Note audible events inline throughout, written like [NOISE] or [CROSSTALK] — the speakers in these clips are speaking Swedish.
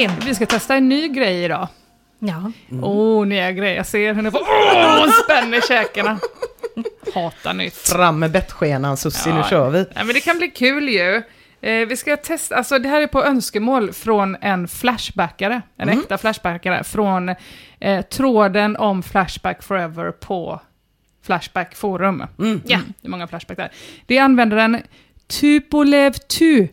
Hej! Vi ska testa en ny grej idag. Ja. Åh, oh, nya grejer. Jag ser hur ni får... Åh, oh, spänner käkarna. Hatar nytt. Fram med bettskenan Susie, nu kör vi. Nej, men det kan bli kul ju. Eh, vi ska testa, alltså det här är på önskemål från en flashbackare, en Mm. äkta flashbackare, från eh, tråden om Flashback Forever på Flashback Forum. Mm. Ja, det är många Flashback där. Det är användaren Tupolev2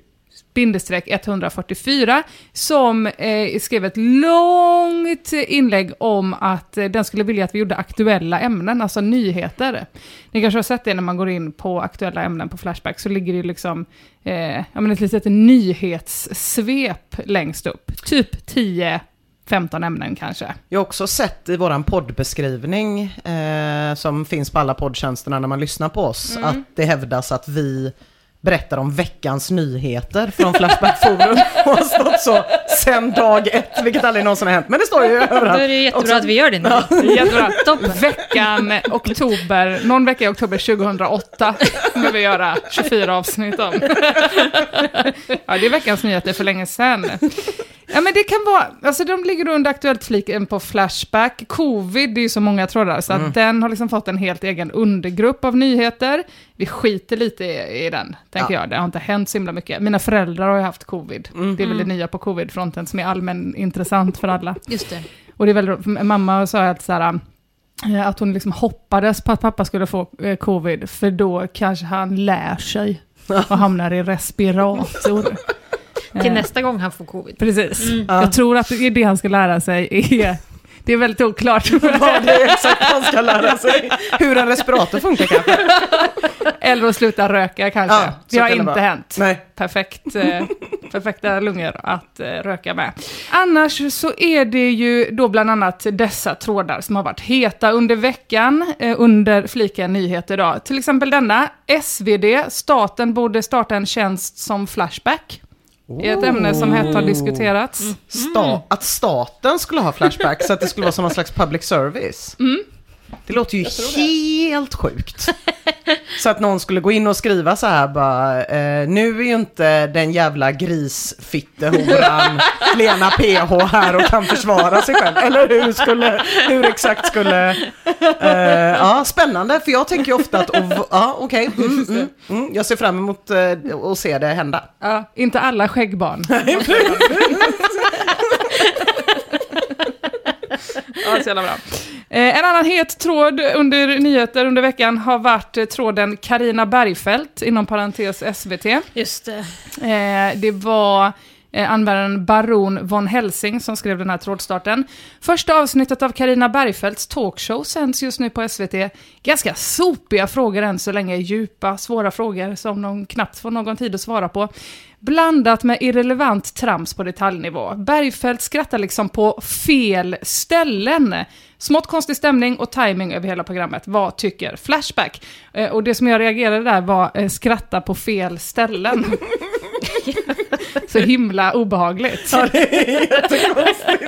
bindestreck 144 som eh, skrev ett långt inlägg om att eh, den skulle vilja att vi gjorde aktuella ämnen, alltså nyheter. Ni kanske har sett det när man går in på aktuella ämnen på Flashback, så ligger det liksom eh, ja, men ett litet nyhetssvep längst upp. Typ 10 15 ämnen kanske. Jag har också sett i våran poddbeskrivning eh, som finns på alla poddtjänsterna när man lyssnar på oss att det hävdas att vi berättar om veckans nyheter från Flashback Forum [LAUGHS] och har stått så sen dag ett, vilket aldrig någonsin har hänt. Men det står ju Då överallt. är det jättebra att vi gör det nu. Jättebra. Veckan oktober, någon vecka i oktober 2008 kommer vi göra 24 avsnitt om. Ja, det är veckans nyheter för länge sedan. Ja, men det kan vara, alltså de ligger då under aktuellt fliken på Flashback. Covid, det är ju så många trådar, så att den har liksom fått en helt egen undergrupp av nyheter. Vi skiter lite i, i den, tänker jag. Det har inte hänt så himla mycket. Mina föräldrar har ju haft covid. Det är väl det nya på covid-fronten som är allmän intressant för alla. Just det. Och det är väldigt, för mamma sa att, så här, eh, att hon liksom hoppades på att pappa skulle få eh, covid, för då kanske han lär sig och hamnar i respirator. Till Eh, nästa gång han får covid. Precis. Jag tror att det är det han ska lära sig. Är, det är väldigt oklart. [LAUGHS] Vad det är exakt han ska lära sig. Hur en respirator funkar kanske. Eller att sluta röka kanske. Ja, det har inte vara. hänt. Nej. Perfekt, eh, perfekta lungor att eh, röka med. Annars så är det ju då bland annat dessa trådar som har varit heta under veckan, eh, under fliken nyheter då. Till exempel denna, SvD, staten borde starta en tjänst som Flashback. Är ett ämne som hett har diskuterats. Sta- att staten skulle ha Flashback så att det skulle vara som någon slags public service. Det låter ju helt sjukt. [LAUGHS] Så att någon skulle gå in och skriva så här bara, eh, nu är ju inte den jävla grisfittehoran [LAUGHS] Lena PH här och kan försvara sig själv. Eller hur, skulle, hur exakt skulle... Eh, ja, spännande, för jag tänker ju ofta att, ja okej, mm, mm, mm, jag ser fram emot eh, att se det hända. Ja, inte alla skäggbarn. [LAUGHS] ja, så jävla bra. Eh, en annan het tråd under nyheter under veckan har varit eh, tråden Karina Bergfeldt, inom parentes SVT. Just det. Eh, det var eh, användaren Baron von Helsing som skrev den här trådstarten. Första avsnittet av Karina Bergfeldts talkshow sänds just nu på SVT. Ganska sopiga frågor än så länge, djupa, svåra frågor som de knappt får någon tid att svara på. Blandat med irrelevant trams på detaljnivå. Bergfeldt skrattar liksom på fel ställen. Smått konstig stämning och timing över hela programmet. Vad tycker Flashback? Eh, och det som jag reagerade där var eh, skratta på fel ställen. [LAUGHS] [LAUGHS] [LAUGHS] Så himla obehagligt. Ja, det är jättekonstigt.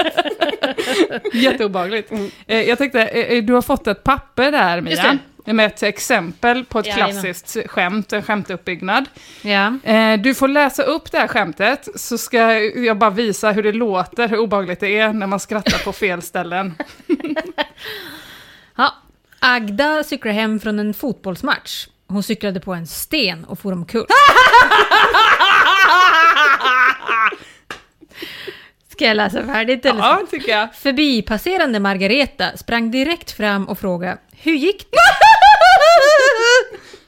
[LAUGHS] Jätteobehagligt. Eh, jag tänkte, eh, du har fått ett papper där Mia. Med ett exempel på ett Jajamän. klassiskt skämt, en skämtuppbyggnad. Ja. Eh, Du får läsa upp det här skämtet, så ska jag bara visa hur det låter, hur obehagligt det är när man skrattar på fel ställen. [LAUGHS] ja. Agda cyklar hem från en fotbollsmatch. Hon cyklade på en sten och for omkull. [LAUGHS] Ska jag läsa färdigt eller? Ja, tycker jag. Förbipasserande Margareta sprang direkt fram och frågade Hur gick det? [LAUGHS]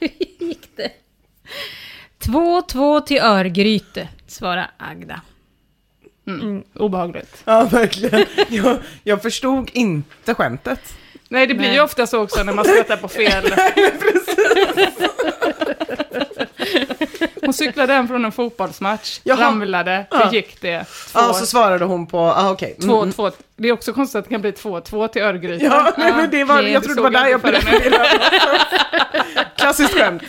[LAUGHS] Hur gick det? 2-2 till Örgryte, svarade Agda. Obehagligt. Ja, verkligen. Jag, jag förstod inte skämtet. Nej, det blir Nej. ju ofta så också när man skrattar på fel. [LAUGHS] Hon cyklade hem från en fotbollsmatch, Jaha. ramlade, hur Ja. gick det? Två, Ja, så svarade hon på, ah, okej. Mm, två, mm. två. Det är också konstigt att det kan bli 2-2 till Örgryte. Ja, nej, men det var, det jag trodde det var där jag jag blev. [LAUGHS] Klassiskt skämt.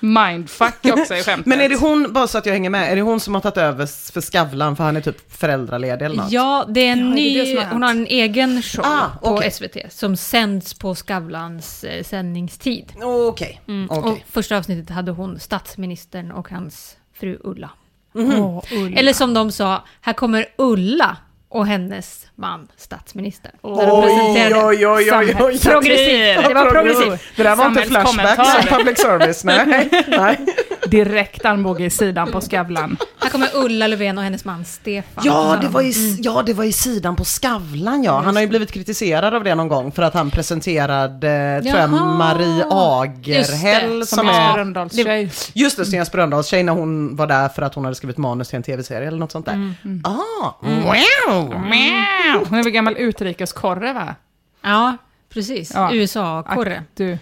Mindfuck också i skämtet. [LAUGHS] Men är det hon, bara så att jag hänger med, är det hon som har tagit över för Skavlan för han är typ föräldraledig eller något? Ja, det är en Ja, är ny, hänt. hon har en egen show Ah, på okej. SVT som sänds på Skavlans eh, sändningstid. Okej, Mm. okej. Och första avsnittet hade hon statsministern och hans fru Ulla. Åh, Ulla. Eller som de sa, här kommer Ulla och hennes man statsministern. Oj, presenterade- oj, oj, oj, oj. Progressivt. Det var progressivt. Det där var inte flashback som public service, nej. nej. Direkt armbåge i sidan på Skavlan. Här kommer Ulla Löfven och hennes man Stefan. Ja det, var i, ja, det var i sidan på Skavlan ja. Han har ju blivit kritiserad av det någon gång för att han presenterade, tror jag. Marie Agerhäll Just Som som är. Rönndahls tjej. Just det, Sten Spröndals tjej när hon var där för att hon hade skrivit manus till en tv-serie eller något sånt där. Mm, Ah, wow! Hon är väl gammal utrikeskorre va? Ja, precis. Ja. USA-korre. Du.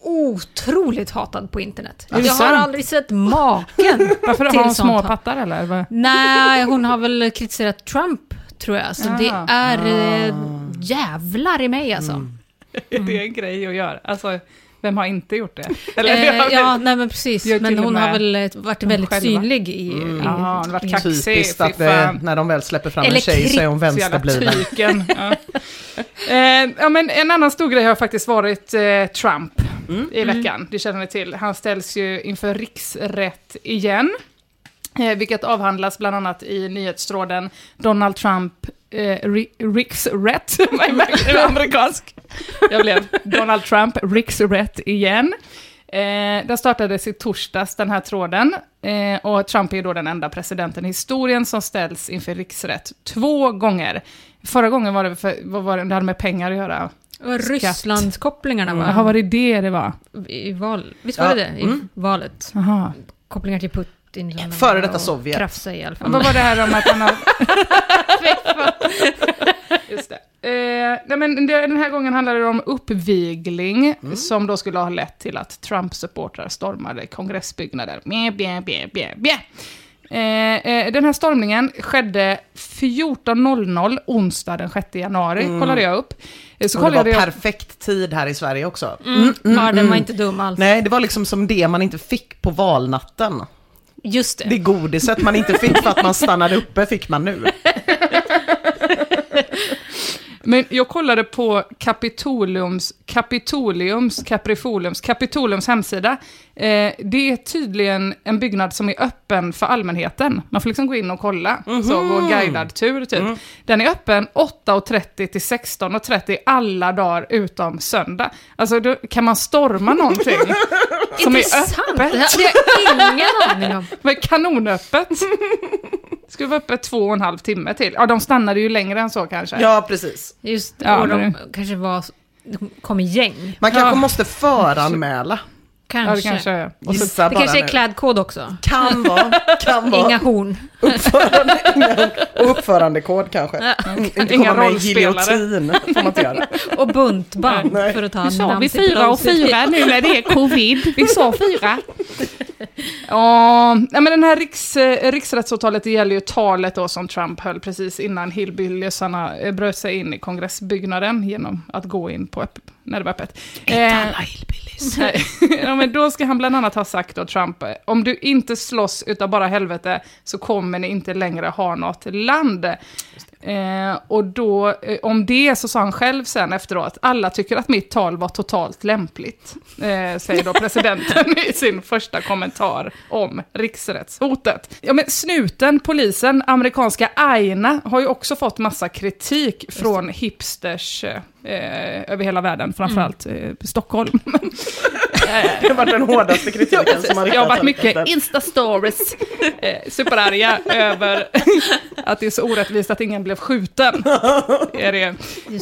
Otroligt hatad på internet. Är det Jag har sant? aldrig sett maken [LAUGHS] Varför har hon sånt små hat. pattar eller? Nej, hon har väl kritiserat Trump, tror jag. Så det Jaha. är eh, jävlar i mig alltså. [LAUGHS] Är det en grej att göra? Alltså, vem har inte gjort det? Eller, Eh, ja, nej men precis. Men hon har väl varit väldigt själva. synlig i... i Jaha, hon har varit kaxig. Typiskt att det, när de väl släpper fram en Eller tjej så är hon vänsterbliven. Ja. [LAUGHS] Eh, ja, men en annan stor grej har faktiskt varit eh, Trump i veckan. Det känner ni till. Han ställs ju inför riksrätt igen. Eh, vilket avhandlas bland annat i nyhetstråden Donald Trump eh, ri- riksrätt. [LAUGHS] Vad är det amerikansk? Jag blev Donald Trump riksrätt igen. Eh, den startades i torsdags, den här tråden. Eh, och Trump är då den enda presidenten i historien som ställs inför riksrätt två gånger. Förra gången var det, för, vad var det, det hade med pengar att göra. Rysslandskopplingarna va? Jaha, var det det det var? I val. Visst var Ja, det det? I mm. valet. Jaha. Kopplingar till Putin. Före detta Sovjet. Krafsa i alla fall. Vad var det här om att han har... [LAUGHS] Just det. Eh, nej men den här gången handlade det om uppvigling som då skulle ha lett till att Trump-supportrar stormade kongressbyggnader. Bjä, bjä, bjä, bjä, bjä. Eh, eh, den här stormningen skedde 14.00 onsdag den 6 januari, kollade jag upp. Eh, så Och det var jag... perfekt tid här i Sverige också. Mm, ja, den var inte dum alls. Nej, det var liksom som det man inte fick på valnatten. Just det. Det godiset man inte fick för att man stannade uppe fick man nu. [LAUGHS] Men jag kollade på Kapitoliums, Kapitoliums, Caprifoliums, Kapitoliums hemsida. Eh, det är tydligen en byggnad som är öppen för allmänheten. Man får liksom gå in och kolla, så gå guidad tur typ. Den är öppen 8.30 till 16.30 alla dagar utom söndag. Alltså då kan man storma någonting [LAUGHS] som är Intressant. öppet. Det hade jag ingen aning om. [LAUGHS] Är kanonöppet? Skulle vara öppet två och en halv timme till. Ja, de stannade ju längre än så kanske. Ja, precis. Just Ja, och de kanske var, de kom i gäng. Man kanske Ja. måste föranmäla. Ja, det Kanske. kanske är. Och så, det kanske är klädkod också. Kan vara. Kan vara. Inga horn. Uppförande, och uppförandekod kanske. Inte Inga komma med rollspelare. giljotin. Får man inte göra. [LAUGHS] Och buntband Nej. för att ta sa vi fyra och fyra nu när det är covid. Vi sa fyra. [LAUGHS] Ja, men den här riks, eh, riksrättsåtalet det gäller ju talet då som Trump höll precis innan hillbilliesarna eh, bröt sig in i kongressbyggnaden genom att gå in på när det var öppet. Eh, [LAUGHS] Nej. ja, men då ska han bland annat ha sagt då, Trump, eh, om du inte slåss utav bara helvete så kommer ni inte längre ha något land. Eh, och då, eh, om det så sa han själv sen efteråt, alla tycker att mitt tal var totalt lämpligt, eh, säger då presidenten i sin första kommentar om riksrättshotet. Ja, men snuten, polisen, amerikanska Aina, har ju också fått massa kritik från hipsters eh, över hela världen, framförallt eh, Stockholm. [LAUGHS] Det var den hårdaste kritiken som har Jag har varit riktats mycket Insta-stories, eh, superarga över [LAUGHS] att det är så orättvist att ingen blev skjuten. [LAUGHS] Är det,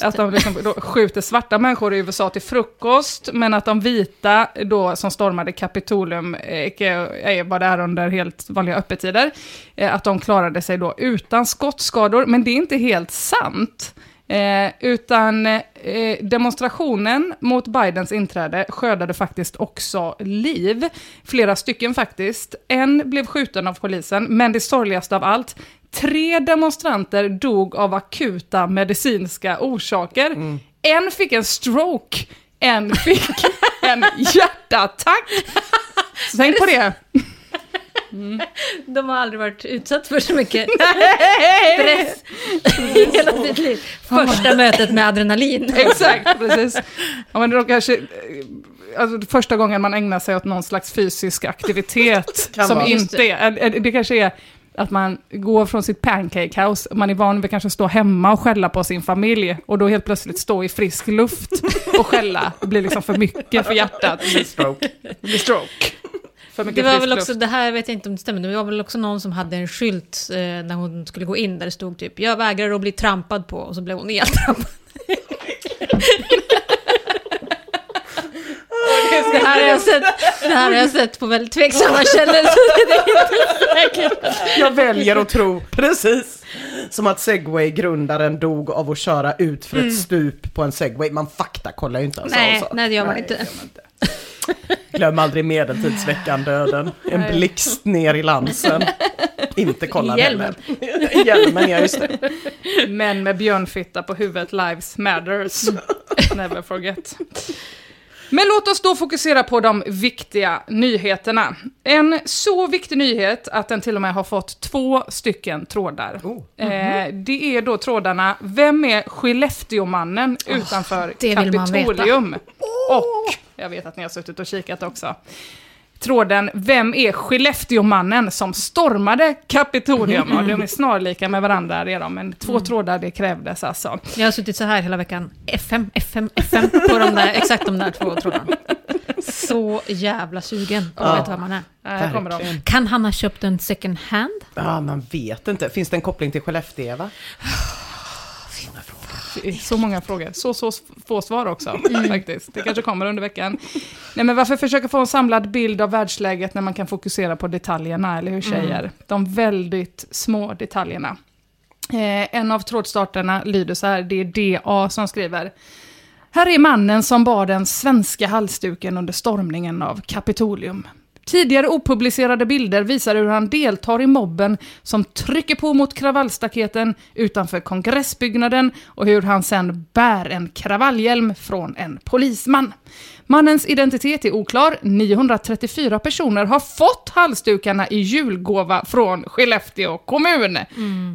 att de liksom då skjuter svarta människor i USA till frukost, men att de vita då som stormade Kapitolium, eh, eh, var där under helt vanliga öppettider, eh, att de klarade sig då utan skottskador, men det är inte helt sant. Eh, utan eh, demonstrationen mot Bidens inträde skördade faktiskt också liv. Flera stycken faktiskt. En blev skjuten av polisen, men det sorgligaste av allt, tre demonstranter dog av akuta medicinska orsaker. En fick en stroke, en fick en hjärtattack. Så [LAUGHS] tänk på det. De har aldrig varit utsatt för så mycket [LAUGHS] stress i hela sitt liv. Första mötet med adrenalin. [LAUGHS] Exakt, precis. Ja, men då kanske, alltså, första gången man ägnar sig åt någon slags fysisk aktivitet [LAUGHS] Kan som vara. inte är, det kanske är att man går från sitt pancake house, man är van vid kanske stå hemma och skälla på sin familj och då helt plötsligt stå i frisk luft och skälla. Det blir liksom för mycket för hjärtat. Det blir stroke. Det blir stroke. För mycket Det var väl luft. också, det här vet jag inte om det stämmer, men det var väl också någon som hade en skylt eh, när hon skulle gå in där det stod typ “Jag vägrar att bli trampad på” och så blev hon eltrampad. [LAUGHS] Det här, har jag sett, det här har jag sett på väldigt tveksamma källor, så det är inte säkert. Jag väljer att tro, precis. Som att Segway-grundaren dog av att köra ut för ett stup på en Segway. Man faktakollar ju inte ens Nej, alltså. nej det gör man inte. Glöm aldrig medeltidsveckan, döden. En blixt ner i lansen. Inte kolla hjälmen. heller. Hjälmen, ja just det. Män med björnfitta på huvudet, lives matters. Never forget. Men låt oss då fokusera på de viktiga nyheterna. En så viktig nyhet att den till och med har fått två stycken trådar. Oh. Eh, det är då trådarna Vem är Skellefteåmannen utanför man veta. Kapitolium? Och, jag vet att ni har suttit och kikat också, tråden Vem är Skellefteåmannen som stormade Kapitolium? Ja, de är snarlika med varandra redan, men två trådar det krävdes alltså. Jag har suttit så här hela veckan. FM, FM, FM på de där, exakt de där två trådarna. Så jävla sugen på att veta vad man är. Här kommer de. Verkligen. Kan han ha köpt en second hand? Ja, man vet inte. Finns det en koppling till Skellefteå, va? Så många frågor, så, så få svar också faktiskt. Det kanske kommer under veckan. Nej, men varför försöka få en samlad bild av världsläget när man kan fokusera på detaljerna, eller hur tjejer? De väldigt små detaljerna. Eh, en av trådstarterna lyder så här, det är DA som skriver. Här är mannen som bar den svenska halsduken under stormningen av Kapitolium. Tidigare opublicerade bilder visar hur han deltar i mobben som trycker på mot kravallstaketen utanför kongressbyggnaden och hur han sen bär en kravallhjälm från en polisman. Mannens identitet är oklar. 934 personer har fått halsdukarna i julgåva från Skellefteå kommun.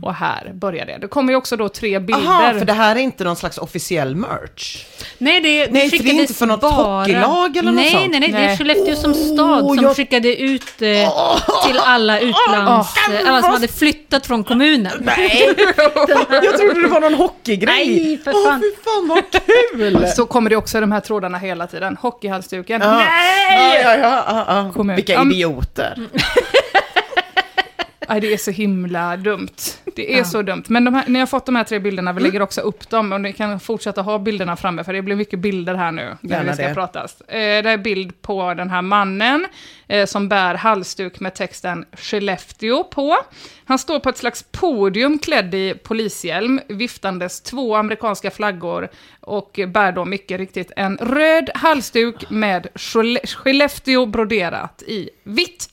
Och här börjar det. Det kommer ju också då tre bilder. Jaha, för det här är inte någon slags officiell merch. Nej, det, Nej, för det är inte för något hockeylag eller något nej, sånt. Nej, nej, det är Nej. Skellefteå som stad Åh, som jag- skickade ut eh, till alla utlands... eh, alla som hade flyttat från kommunen. Nej! Jag trodde det var någon hockeygrej. Nej, för Åh, fan. fy fan vad kul! Så kommer det också i de här trådarna hela tiden. Hockeyhalsduken. Ja. Nej! Ja, ja, ja. Kommun. Vilka idioter. [LAUGHS] Aj, det är så himla dumt. Det är Ja. så dumt. Men här, ni har fått de här tre bilderna, vi lägger också upp dem. Och ni kan fortsätta ha bilderna framme, för det blir mycket bilder här nu. När Gärna det ska det. pratas. Eh, det är bild på den här mannen eh, som bär halsduk med texten Skellefteå på. Han står på ett slags podium klädd i polishjälm, viftandes två amerikanska flaggor och bär då mycket riktigt en röd halsduk med Skelle- Skellefteå broderat i vitt.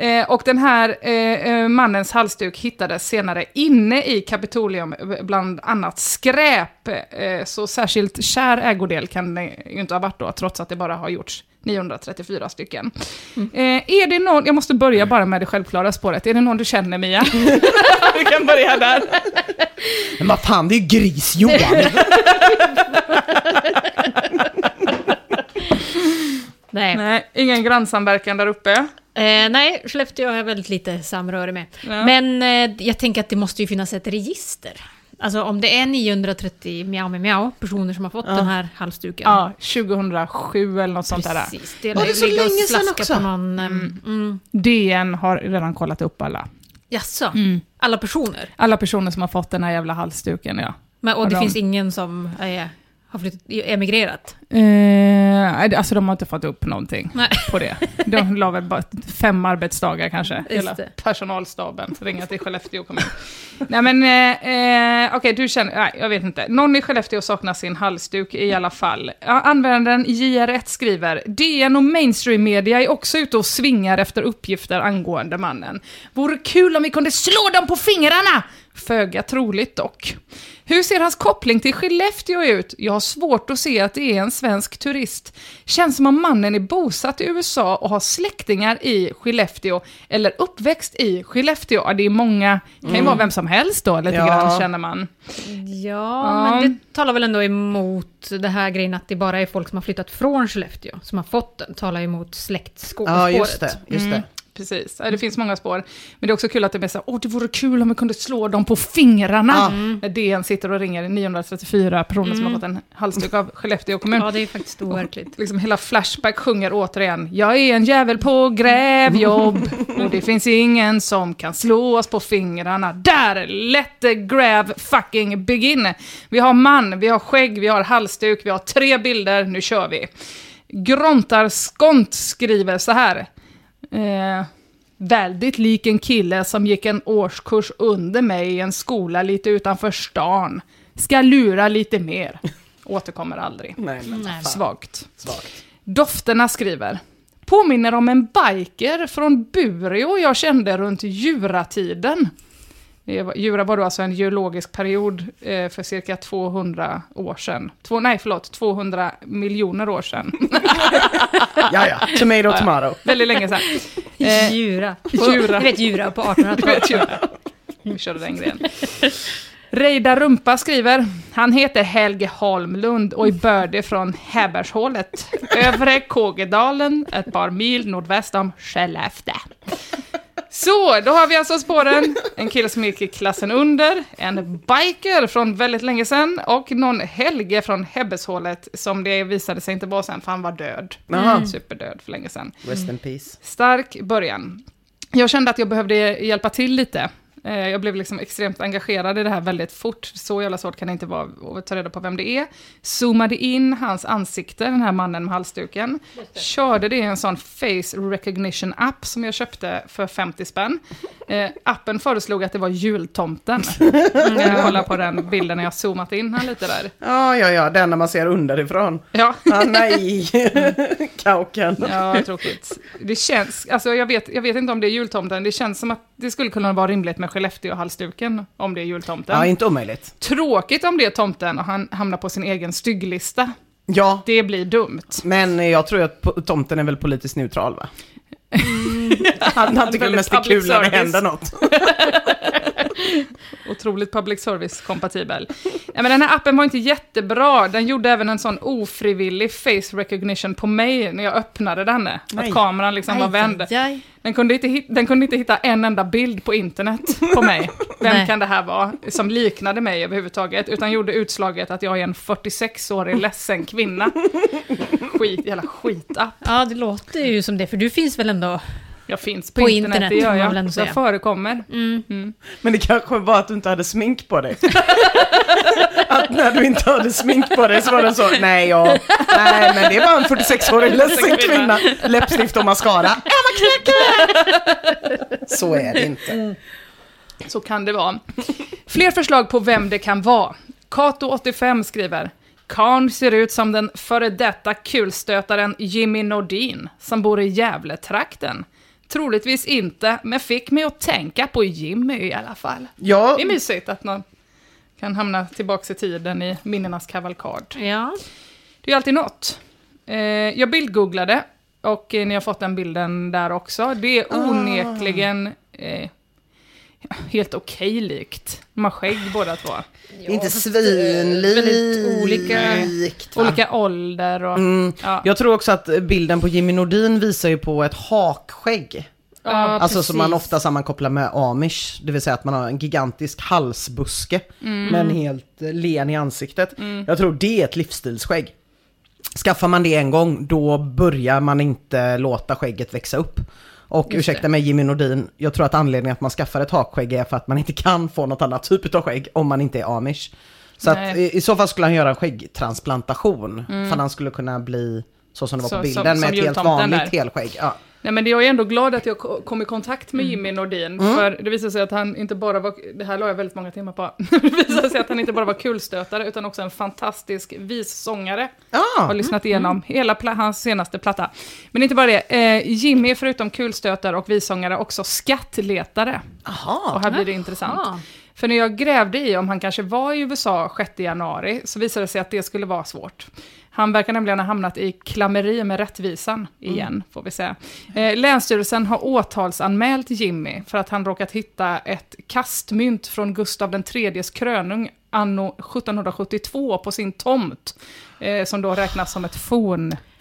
Eh, och den här eh, eh, mannens halsduk hittades senare inne i Kapitolium bland annat skräp. Eh, så särskilt kär ägodel kan det ju inte ha varit då, trots att det bara har gjorts 934 stycken. Eh, är det någon, jag måste börja bara med det självklara spåret, är det någon du känner Mia? [LAUGHS] Vi kan börja där. Men vad fan, det är ju Gris-Johan! [LAUGHS] Nej. Nej, ingen grannsamverkan där uppe. Eh, nej, Skellefteå har jag väldigt lite samröre med. Ja. Men eh, jag tänker att det måste ju finnas ett register. Alltså om det är 930 mjau med mjau personer som har fått den här halsduken. Ja, 2007 eller något sånt där. Precis. Det Var det så och länge sedan också? på någon... Mm. Mm. DN har redan kollat upp alla. Jaså? Alla personer? Alla personer som har fått den här jävla halsduken, ja. Men, och det de- finns ingen som eh, har flyttat, emigrerat? Eh, alltså de har inte fått upp någonting Nej. på det. De la väl bara fem arbetsdagar kanske, hela det. personalstaben, ringa till Skellefteå kommun. Nej men, eh, eh, okej du känner, nej jag vet inte. Någon i Skellefteå saknar sin halsduk i alla fall. Användaren JR1 skriver, DN och mainstream media är också ute och svingar efter uppgifter angående mannen. Vore kul om vi kunde slå dem på fingrarna! Föga troligt dock. Hur ser hans koppling till Skellefteå ut? Jag har svårt att se att det är en svensk turist. Känns som om mannen är bosatt i USA och har släktingar i Skellefteå, eller uppväxt i Skellefteå. Ja, det är många, kan ju vara vem som helst då, lite Ja. grann känner man. Ja, Ja. men det talar väl ändå emot det här grejen att det bara är folk som har flyttat från Skellefteå som har fått den. Talar emot släktskådespåret. Ja, just det. Just Mm. Det. Precis, det finns många spår. Men det är också kul att det är så här, åh det vore kul om vi kunde slå dem på fingrarna. Ja. När DN sitter och ringer 934 personer som har fått en halsduk av Skellefteå kommun. Ja, det är faktiskt overkligt. liksom hela Flashback sjunger återigen Jag är en jävel på grävjobb och det finns ingen som kan slå oss på fingrarna. Där! Let the gräv fucking begin! Vi har man, vi har skägg, vi har halsduk, vi har tre bilder, nu kör vi. Grontarskont skriver så här. Eh, väldigt lik en kille som gick en årskurs under mig i en skola lite utanför stan. Ska lura lite mer. Återkommer aldrig. Nej, men Nej. Svagt. svagt. Dofterna skriver. Påminner om en biker från Bureå jag kände runt juratiden. Jura var då alltså en geologisk period eh, för cirka 200 år sedan. Två, nej, förlåt, 200 miljoner år sedan. [LAUGHS] Ja, ja. Tomato, tomato. Väldigt länge sedan. Eh, Djura. Djura. Ni vet djura på 1800-talet. [LAUGHS] vet ju. Vi körde den grejen. Reidar Rumpa skriver, han heter Helge Holmlund och är bördig från Häbershålet, övre Kågedalen, ett par mil nordväst om Skellefteå. Så, då har vi alltså spåren. En kille som gick i klassen under, en biker från väldigt länge sedan och någon Helge från Hebbeshålet som det visade sig inte vara sen, för han var död. Jaha. Superdöd för länge sedan. Rest in peace. Stark början. Jag kände att jag behövde hjälpa till lite. Eh, Jag blev liksom extremt engagerad i det här väldigt fort. Så jävla svårt kan det inte vara att ta reda på vem det är. Zoomade in hans ansikte, den här mannen med halsduken. Körde det i en sån face recognition app som jag köpte för 50 spänn. Eh, appen föreslog att det var jultomten. [LAUGHS] Jag kollar på den bilden när jag zoomat in han lite där. Ja, ja, ja. Den när man ser underifrån. Ja. Ah, nej. [LAUGHS] Kauken. Ja, tråkigt. Det känns, alltså jag vet, jag vet inte om det är jultomten, det känns som att det skulle kunna vara rimligt med Skellefteå-halsduken om det är jultomten. Ja, inte omöjligt. Tråkigt om det är tomten och han hamnar på sin egen stygglista. Ja, Det blir dumt. men jag tror att tomten är väl politiskt neutral, va? [LAUGHS] Han, han tycker mest det är kul när det händer något. [LAUGHS] [LAUGHS] Otroligt public service-kompatibel. Ja, men den här appen var inte jättebra. Den gjorde även en sån ofrivillig face recognition på mig när jag öppnade den. Nej. Att kameran liksom var vänd. Den kunde, inte den kunde inte hitta en enda bild på internet på mig. [LAUGHS] Vem Nej. kan det här vara? Som liknade mig överhuvudtaget. Utan gjorde utslaget att jag är en 46-årig ledsen kvinna. Skit, jävla skitapp. Ja, det låter ju som det, för du finns väl ändå Jag finns på, På internet, internet, det gör jag. väl ändå Jag förekommer. Men det kanske var att du inte hade smink på dig. [LAUGHS] att när du inte hade smink på dig så var det så, nej, ja, nej men det var en 46-årig ledsen kvinna. Läppstift och mascara. [LAUGHS] Så är det inte. Så kan det vara. Fler förslag på vem det kan vara. Kato85 skriver. Karn ser ut som den före detta kulstötaren Jimmy Nordin, som bor i Gävletrakten. Troligtvis inte, men fick mig att tänka på Jimmy i alla fall. Ja, Det är mysigt att någon kan hamna tillbaka i tiden i minnenas kavalkad. Ja. Det är alltid något. Eh, jag bildgooglade och eh, ni har fått den bilden där också. Det är onekligen eh, helt okej likt. De har skägg båda två. inte svinlikt. väldigt olika- ålder och... Mm. Ja. Jag tror också att bilden på Jimmy Nordin visar ju på ett hakskägg. Ja, Alltså som man precis. ofta sammankopplar med amish, det vill säga att man har en gigantisk halsbuske med en helt eh, len i ansiktet. Jag tror det är ett livsstilsskägg. Skaffar man det en gång, då börjar man inte låta skägget växa upp. Och Just ursäkta det. mig Jimmy Nordin, jag tror att anledningen att man skaffar ett hakskägg är för att man inte kan få något annat typ av skägg om man inte är amish. Så att i, i så fall skulle han göra en skäggtransplantation. För han skulle kunna bli så som det var Så- på som- bilden med som ett helt vanligt där. helskägg. Ja. Nej men jag är ändå glad att jag ko- kom i kontakt med Jimmy Nordin, för det visade sig att han inte bara var, det här la jag väldigt många timmar på, [LAUGHS] det visade sig att han inte bara var kulstötare utan också en fantastisk vissångare. Ah, Har lyssnat igenom hela pla- hans senaste platta. Men inte bara det, eh, Jimmy är förutom kulstötare och vissångare också skattletare. aha. Och här blir det intressant. Ah. För när jag grävde i om han kanske var i USA 6 januari så visade det sig att det skulle vara svårt. Han verkar nämligen ha hamnat i klammeri med rättvisan igen, får vi säga. Eh, Länsstyrelsen har åtalsanmält Jimmy för att han råkat hitta ett kastmynt från Gustav IIIs krönung anno 1772 på sin tomt, eh, som då räknas som ett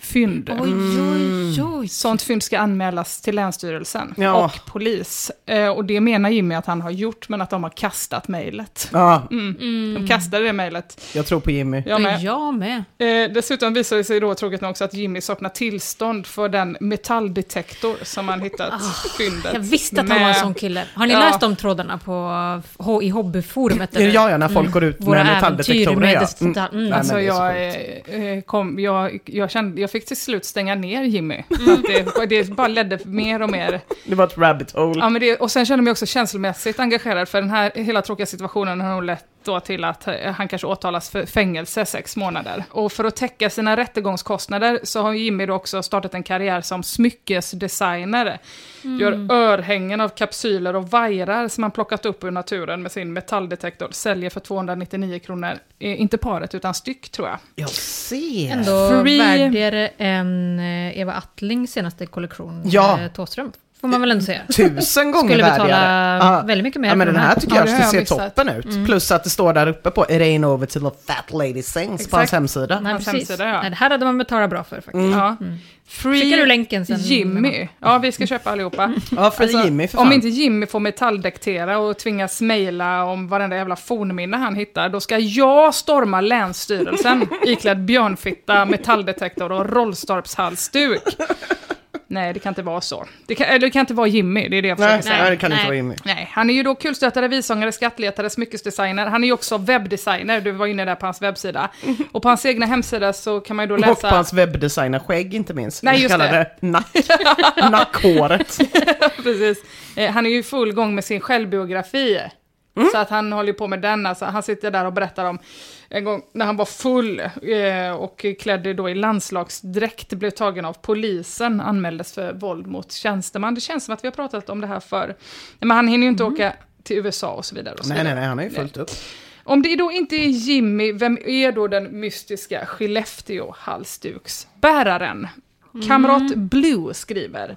fornfynd. Oj, oj, oj. Sånt fynd ska anmälas till Länsstyrelsen Ja. och polis. Eh, och det menar Jimmy att han har gjort, men att de har kastat mejlet. Ja, De kastade det mejlet. jag tror på Jimmy. Jag med. Jag med. Eh, dessutom visar det sig då tråkigt nog också att Jimmy saknar tillstånd för den metalldetektor som han hittat fyndet. Ah, Jag visste att han var en sån kille. Har ni Ja. läst de trådarna på, i hobbyforumet? eller? Ja, ja, när folk går ut Våra med äventyr metalldetektorer. med ja. des- Mm. mm. Alltså jag, eh, kom, jag, jag, kände, jag fick till slut stänga ner Jimmy. Att det, det bara ledde mer och mer Det var ett rabbit hole. Ja, men det, och sen kände jag mig också känslomässigt engagerad, för den här hela tråkiga situationen har nog lett då till att eh, han kanske åtalas för fängelse sex månader. Och för att täcka sina rättegångskostnader så har Jimmy då också startat en karriär som smyckesdesigner. Gör örhängen av kapsyler och vajrar som han plockat upp ur naturen med sin metalldetektor. Säljer för 299 kronor. Eh, inte paret, utan styck tror jag. Jag ser. Ändå Free- värdigare än eh, Eva Attlings senaste kollektion, Ja. Thåström. Får man väl ändå säga. Tusen gånger Skulle betala värdigare. Ja. väldigt mycket mer Ja, men den här tycker Ja, jag ser jag ser toppen ut. Plus att det står där uppe på It ain't over till a fat lady sings på hans Exakt. hemsida. Nej, Hans hemsida, ja. Nej, det här hade man betalat bra för faktiskt. Ja. Free Skickar du länken sen? Jimmy. Ja, vi ska köpa allihopa. Ja, för Alltså, Jimmy för fan. Om inte Jimmy får metalldektera och tvingas mejla om varenda jävla fornminne han hittar, då ska jag storma Länsstyrelsen [LAUGHS] iklädd björnfitta, metalldetektor och rollstorpshalsduk. Nej, det kan inte vara så. Det kan, eller det kan inte vara Jimmy, det är det jag försöker Nej, säga. nej, det kan inte Nej. vara Jimmy. Nej, han är ju då kulstötare, visångare, skattletare, smyckesdesigner. Han är ju också webbdesigner, du var inne där på hans webbsida. [LAUGHS] Och på hans egna hemsida så kan man ju då läsa... Och på hans webbdesigner-skägg inte minst. Nej, just kallar det. Nack. [LAUGHS] Nackhåret. [LAUGHS] Precis. Eh, han är ju i full gång med sin självbiografi. Mm. Så att han håller på med den. Alltså, han sitter där och berättar om en gång när han var full eh, och klädd då i landslagsdräkt, blev tagen av polisen, anmäldes för våld mot tjänsteman. Det känns som att vi har pratat om det här för. Men han hinner ju inte åka till USA och så vidare. Och så Mm. Nej, vidare. nej, nej, han har ju fullt upp. Om det då inte är Jimmy, vem är då den mystiska Skellefteå-halsduksbäraren? Kamrat Blue skriver.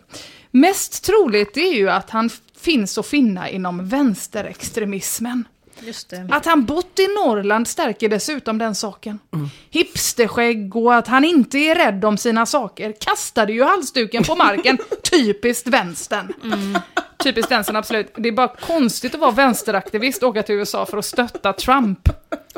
Mest troligt är ju att han finns att finna inom vänsterextremismen. Just det. Att han bott i Norrland stärker dessutom den saken. Hipsterskägg och att han inte är rädd om sina saker kastade ju halsduken på marken, [LAUGHS] typiskt vänstern. Typiskt vänstern, absolut. Det är bara konstigt att vara vänsteraktivist och åka till USA för att stötta Trump.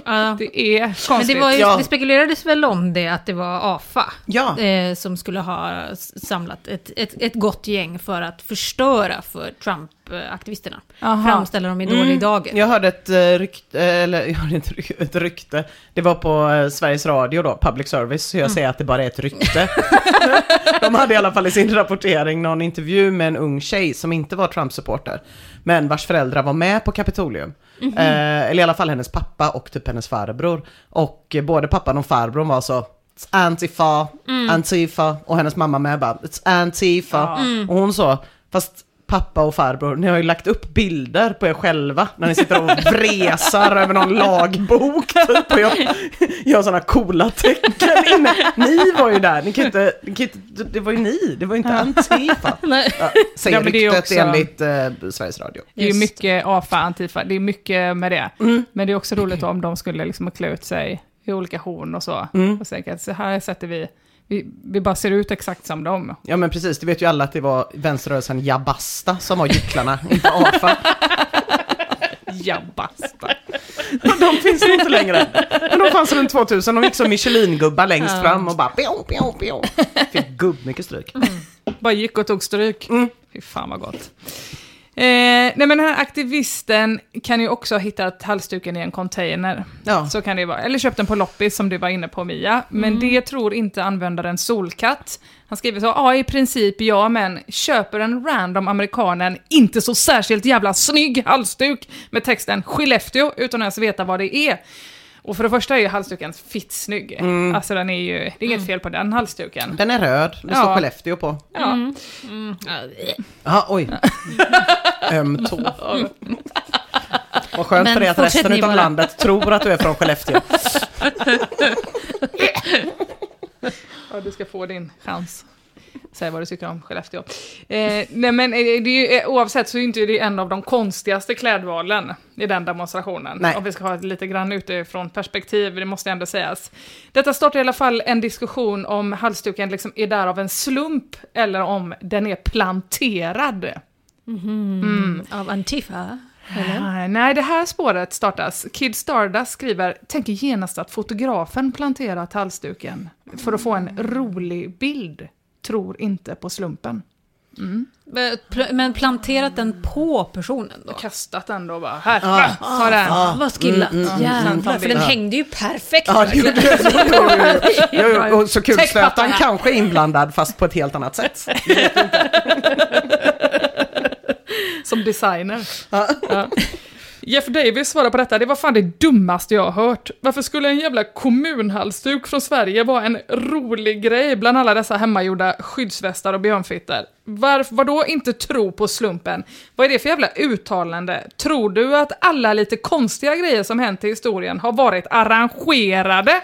Ja. Det är konstigt. Men det, var ju, Ja. det spekulerades väl om det, att det var AFA. Ja. Eh, som skulle ha samlat ett, ett, ett gott gäng för att förstöra för Trump-aktivisterna. Framställa dem i dålig dager. Jag hörde ett uh, rykte, eller [LAUGHS] jag hörde inte ry- ett rykte. Det var på eh, Sveriges Radio då, public service, så jag säger att det bara är ett rykte. [LAUGHS] De hade i alla fall i sin rapportering någon intervju med en ung tjej som inte var Trump-supporter, men vars föräldrar var med på Kapitolium. Eh, eller i alla fall hennes pappa och typ hennes farbror. Och både pappan och farbrorn var så It's Antifa, Antifa och hennes mamma med bara It's Antifa. Och hon sa, fast pappa och farbror, ni har ju lagt upp bilder på er själva när ni sitter och vresar över någon lagbok typ och jag [LAUGHS] gör sådana coola tecken inne. Ni var ju där, ni kan inte, ni kan inte det var ju ni, det var ju inte Antifa. [LAUGHS] Nej. Ja, säger Ja, men det är ryktet också- enligt eh, Sveriges Radio. Det är ju mycket AFA, Antifa, det är mycket med det. Mm. Men det är också roligt om de skulle liksom klä ut sig i olika horn och så. Mm. Och säga att så här sätter vi, vi, vi bara ser ut exakt som dem. Ja men precis, det vet ju alla att det var vänsterrörelsen Jabasta som var gycklarna, [LAUGHS] inte AFA. Ja, basta. De finns nog inte längre. Men de fanns runt 2000, de gick som Michelin-gubbar längst fram och bara pio, pio, pio. Fick gubbmycket stryk. Bara gick och tog stryk. Mm. Fy fan vad gott. Eh, nej men den här aktivisten kan ju också ha hittat halsduken i en container. Ja. Så kan det ju vara. Eller köpt den på loppis som du var inne på Mia. Men det tror inte användaren Solkatt. Han skriver så, ja i princip ja men köper en random amerikanen inte så särskilt jävla snygg halsduk med texten Skellefteå utan att ens veta vad det är. Och för det första är ju halsduken fitt snygg. Alltså den är ju, det är inget fel på den halsduken. Den är röd, det Ja. står Skellefteå på. Ja. Mm. Ja, Jaha, oj. [LAUGHS] Öm tå. Vad skönt Men för dig att resten av bara. landet tror att du är från Skellefteå. [LAUGHS] Ja, du ska få din chans. Säg vad du tycker om Skellefteå. Eh, nej men eh, det är ju, eh, oavsett så är inte det en av de konstigaste klädvalen i den demonstrationen. Nej. Om vi ska ha ett lite grann utifrån perspektiv, det måste ändå sägas. Detta startar i alla fall en diskussion om halsduken liksom är där av en slump eller om den är planterad. Av Antifa? Eller? Nej, Nej, det här spåret startas. Kid Stardust skriver, tänker genast att fotografen planterat halsduken för att få en rolig bild. Tror inte på slumpen. Men pl- Men planterat den på personen då? Kastat den då bara, här, va, ta den. Vad skillat. Sen tar Jävlar, vi för den hängde ju perfekt. Ja, det gjorde det. [LAUGHS] Jo, jo, jo, jo, och så kulstötaren kanske är inblandad fast på ett helt annat sätt. [LAUGHS] Som designer. Ja. Jeff Davis svarar på detta, det var fan det dummaste jag har hört. Varför skulle en jävla kommunhalsduk från Sverige vara en rolig grej bland alla dessa hemmagjorda skyddsvästar och björnfittor? Varför, vadå inte tro på slumpen? Vad är det för jävla uttalande? Tror du att alla lite konstiga grejer som hänt i historien har varit arrangerade?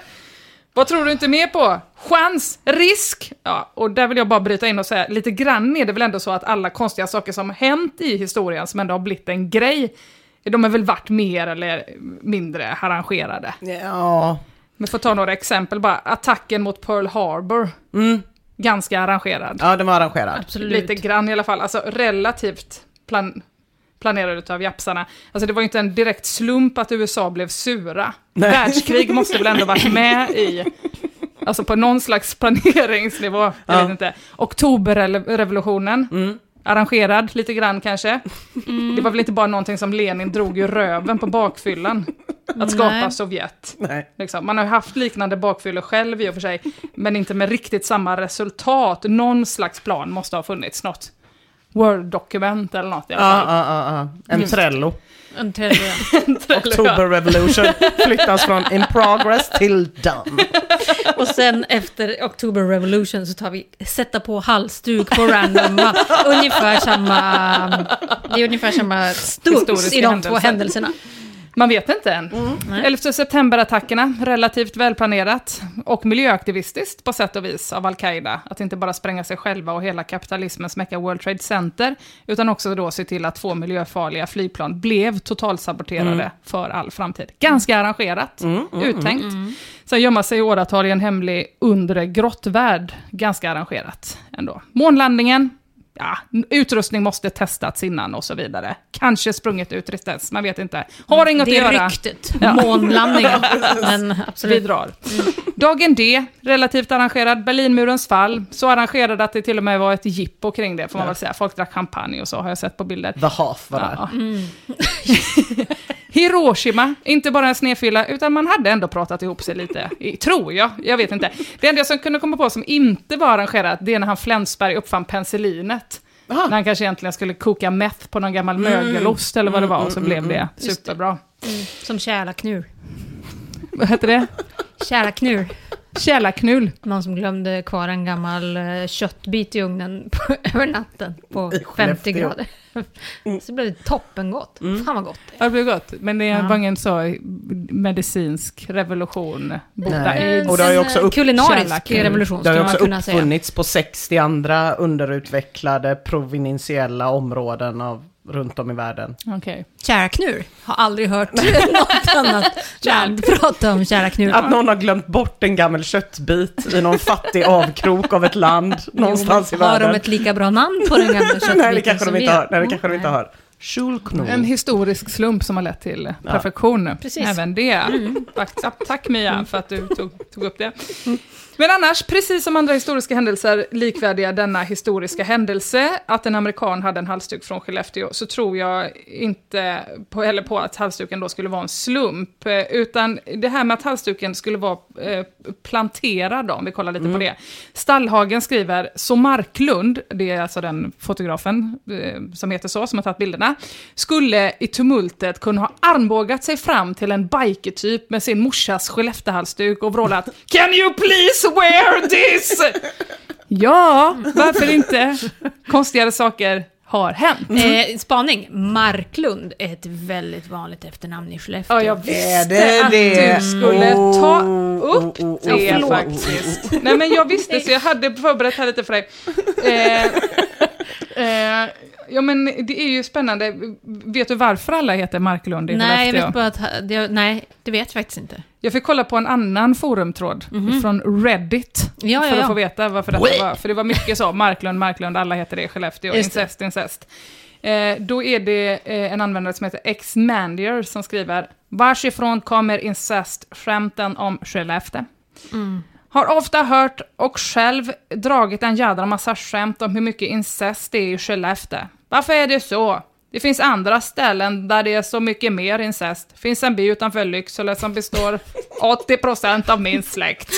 Vad tror du inte mer på? Chans? Risk? Ja, och där vill jag bara bryta in och säga, lite grann är det väl ändå så att alla konstiga saker som hänt i historien, som ändå har blivit en grej, de har väl varit mer eller mindre arrangerade. Ja, Men för att ta några exempel bara, attacken mot Pearl Harbor, ganska arrangerad. ja den var arrangerad. Absolut. Lite grann i alla fall, alltså relativt plan planerad utav japsarna. Alltså det var ju inte en direkt slump att USA blev sura. Nej. Världskrig måste väl ändå varit med i, alltså på någon slags planeringsnivå, jag Ja. vet inte. Oktoberrevolutionen, arrangerad lite grann kanske. Det var väl inte bara någonting som Lenin drog ur röven på bakfyllan, att skapa Nej. Sovjet. Nej. Liksom. Man har haft liknande bakfyllor själv i och för sig, men inte med riktigt samma resultat. Någon slags plan måste ha funnits, något Word-dokument eller något i alla Ja, fall. ja, ja, ja. En Trello. [LAUGHS] En tredje. October Revolution flyttas från in progress till done. [LAUGHS] Och sen efter October Revolution så tar vi sätta på halsduk på random. ungefär samma... Det är ungefär samma studs i de händelser. två händelserna. Man vet inte än. 11 september-attackerna, relativt välplanerat och miljöaktivistiskt på sätt och vis av Al-Qaida. Att inte bara spränga sig själva och hela kapitalismens mecka World Trade Center, utan också då se till att två miljöfarliga flygplan blev totalsaboterade för all framtid. Ganska arrangerat, uttänkt. Sen gömma sig i åratal i en hemlig undre grottvärld, ganska arrangerat ändå. Månlandningen, ja, utrustning måste testats innan och så vidare. Kanske sprunget ut tills dess, man vet inte. Har inget Det att är göra. ryktet. Månlandningen. [LAUGHS] Men Vi absolut. drar. Dagen D, relativt arrangerad. Berlinmurens fall. Så arrangerad att det till och med var ett jippo kring det, får man väl säga. Folk drack champagne och så, har jag sett på bilder. The Half var där. Ja. [LAUGHS] Hiroshima, inte bara en snefylla, utan man hade ändå pratat ihop sig lite, tror jag, jag vet inte. Det enda jag som kunde komma på som inte var arrangerat, det är när han Flensberg uppfann penicillinet. Aha. När han kanske egentligen skulle koka meth på någon gammal mögelost eller vad det var, och så blev det Just det. superbra. Som kärlaknur. Vad hette det? Kärlaknur. Källarknull. Någon som glömde kvar en gammal eh, köttbit i ugnen på, [LAUGHS] över natten på I 50 Skellefteå. grader. Så blev det toppengott. Fan vad gott det Ja, det blev gott. Men det Ja. var ingen så medicinsk revolution. Nej. aids. Och det har ju också eh, upp- kulinarisk revolution Det har ju man också kunna säga. uppfunnits på 60 andra underutvecklade provinsiella områden av, runt om i världen. Okej. Kärlaknur. Har aldrig hört [LAUGHS] något annat [LAUGHS] land prata om kärlaknur. Att någon har glömt bort en gammal köttbit i någon fattig avkrok av ett land någonstans i Har världen. de ett lika bra namn på den gamla köttbiten [LAUGHS] Nej, det kanske som de vi inte har. Nej, det kanske de inte har. Schulknol. En historisk slump som har lett till perfektion. Precis. Mm. Även det. Tack, tack Mia för att du tog, tog upp det. Men annars, precis som andra historiska händelser likvärdiga denna historiska händelse, att en amerikan hade en halsduk från Skellefteå, så tror jag inte på, heller på att halsduken då skulle vara en slump. Eh, Utan det här med att halsduken skulle vara eh, planterad, då, om vi kollar lite på det. Stallhagen skriver, så Marklund, det är alltså den fotografen eh, som heter så, som har tagit bilderna, skulle i tumultet kunna ha armbågat sig fram till en bikertyp med sin morsas Skelleftehalsduk och vrålat “Can you please wear this?” Ja, varför inte? Konstigare saker har hänt. Eh, spaning. Marklund är ett väldigt vanligt efternamn i Skellefteå. Ja, jag visste Är det att det? du skulle ta upp oh, oh, det förlåt. faktiskt. Nej men jag visste så jag hade förberett här lite för dig. Eh, eh, ja men det är ju spännande. Vet du varför alla heter Marklund i Nej, jag Skellefteå? vet bara att... Det, nej, det vet jag faktiskt inte. Jag fick kolla på en annan forumtråd från Reddit. Mhm. Ja, ja, för att ja. få veta varför detta var. För det var mycket så, Marklund, Marklund, alla heter det i Skellefteå, Just det. incest, incest. Eh, då är det eh, en användare som heter Xmandier som skriver Varsifrån kommer incest-skämten om Skellefteå? Mm. Har ofta hört och själv dragit en jädra massa skämt om hur mycket incest det är i Skellefteå. Varför är det så? Det finns andra ställen där det är så mycket mer incest. finns en by utanför Lycksele som består [LAUGHS] 80% av min släkt.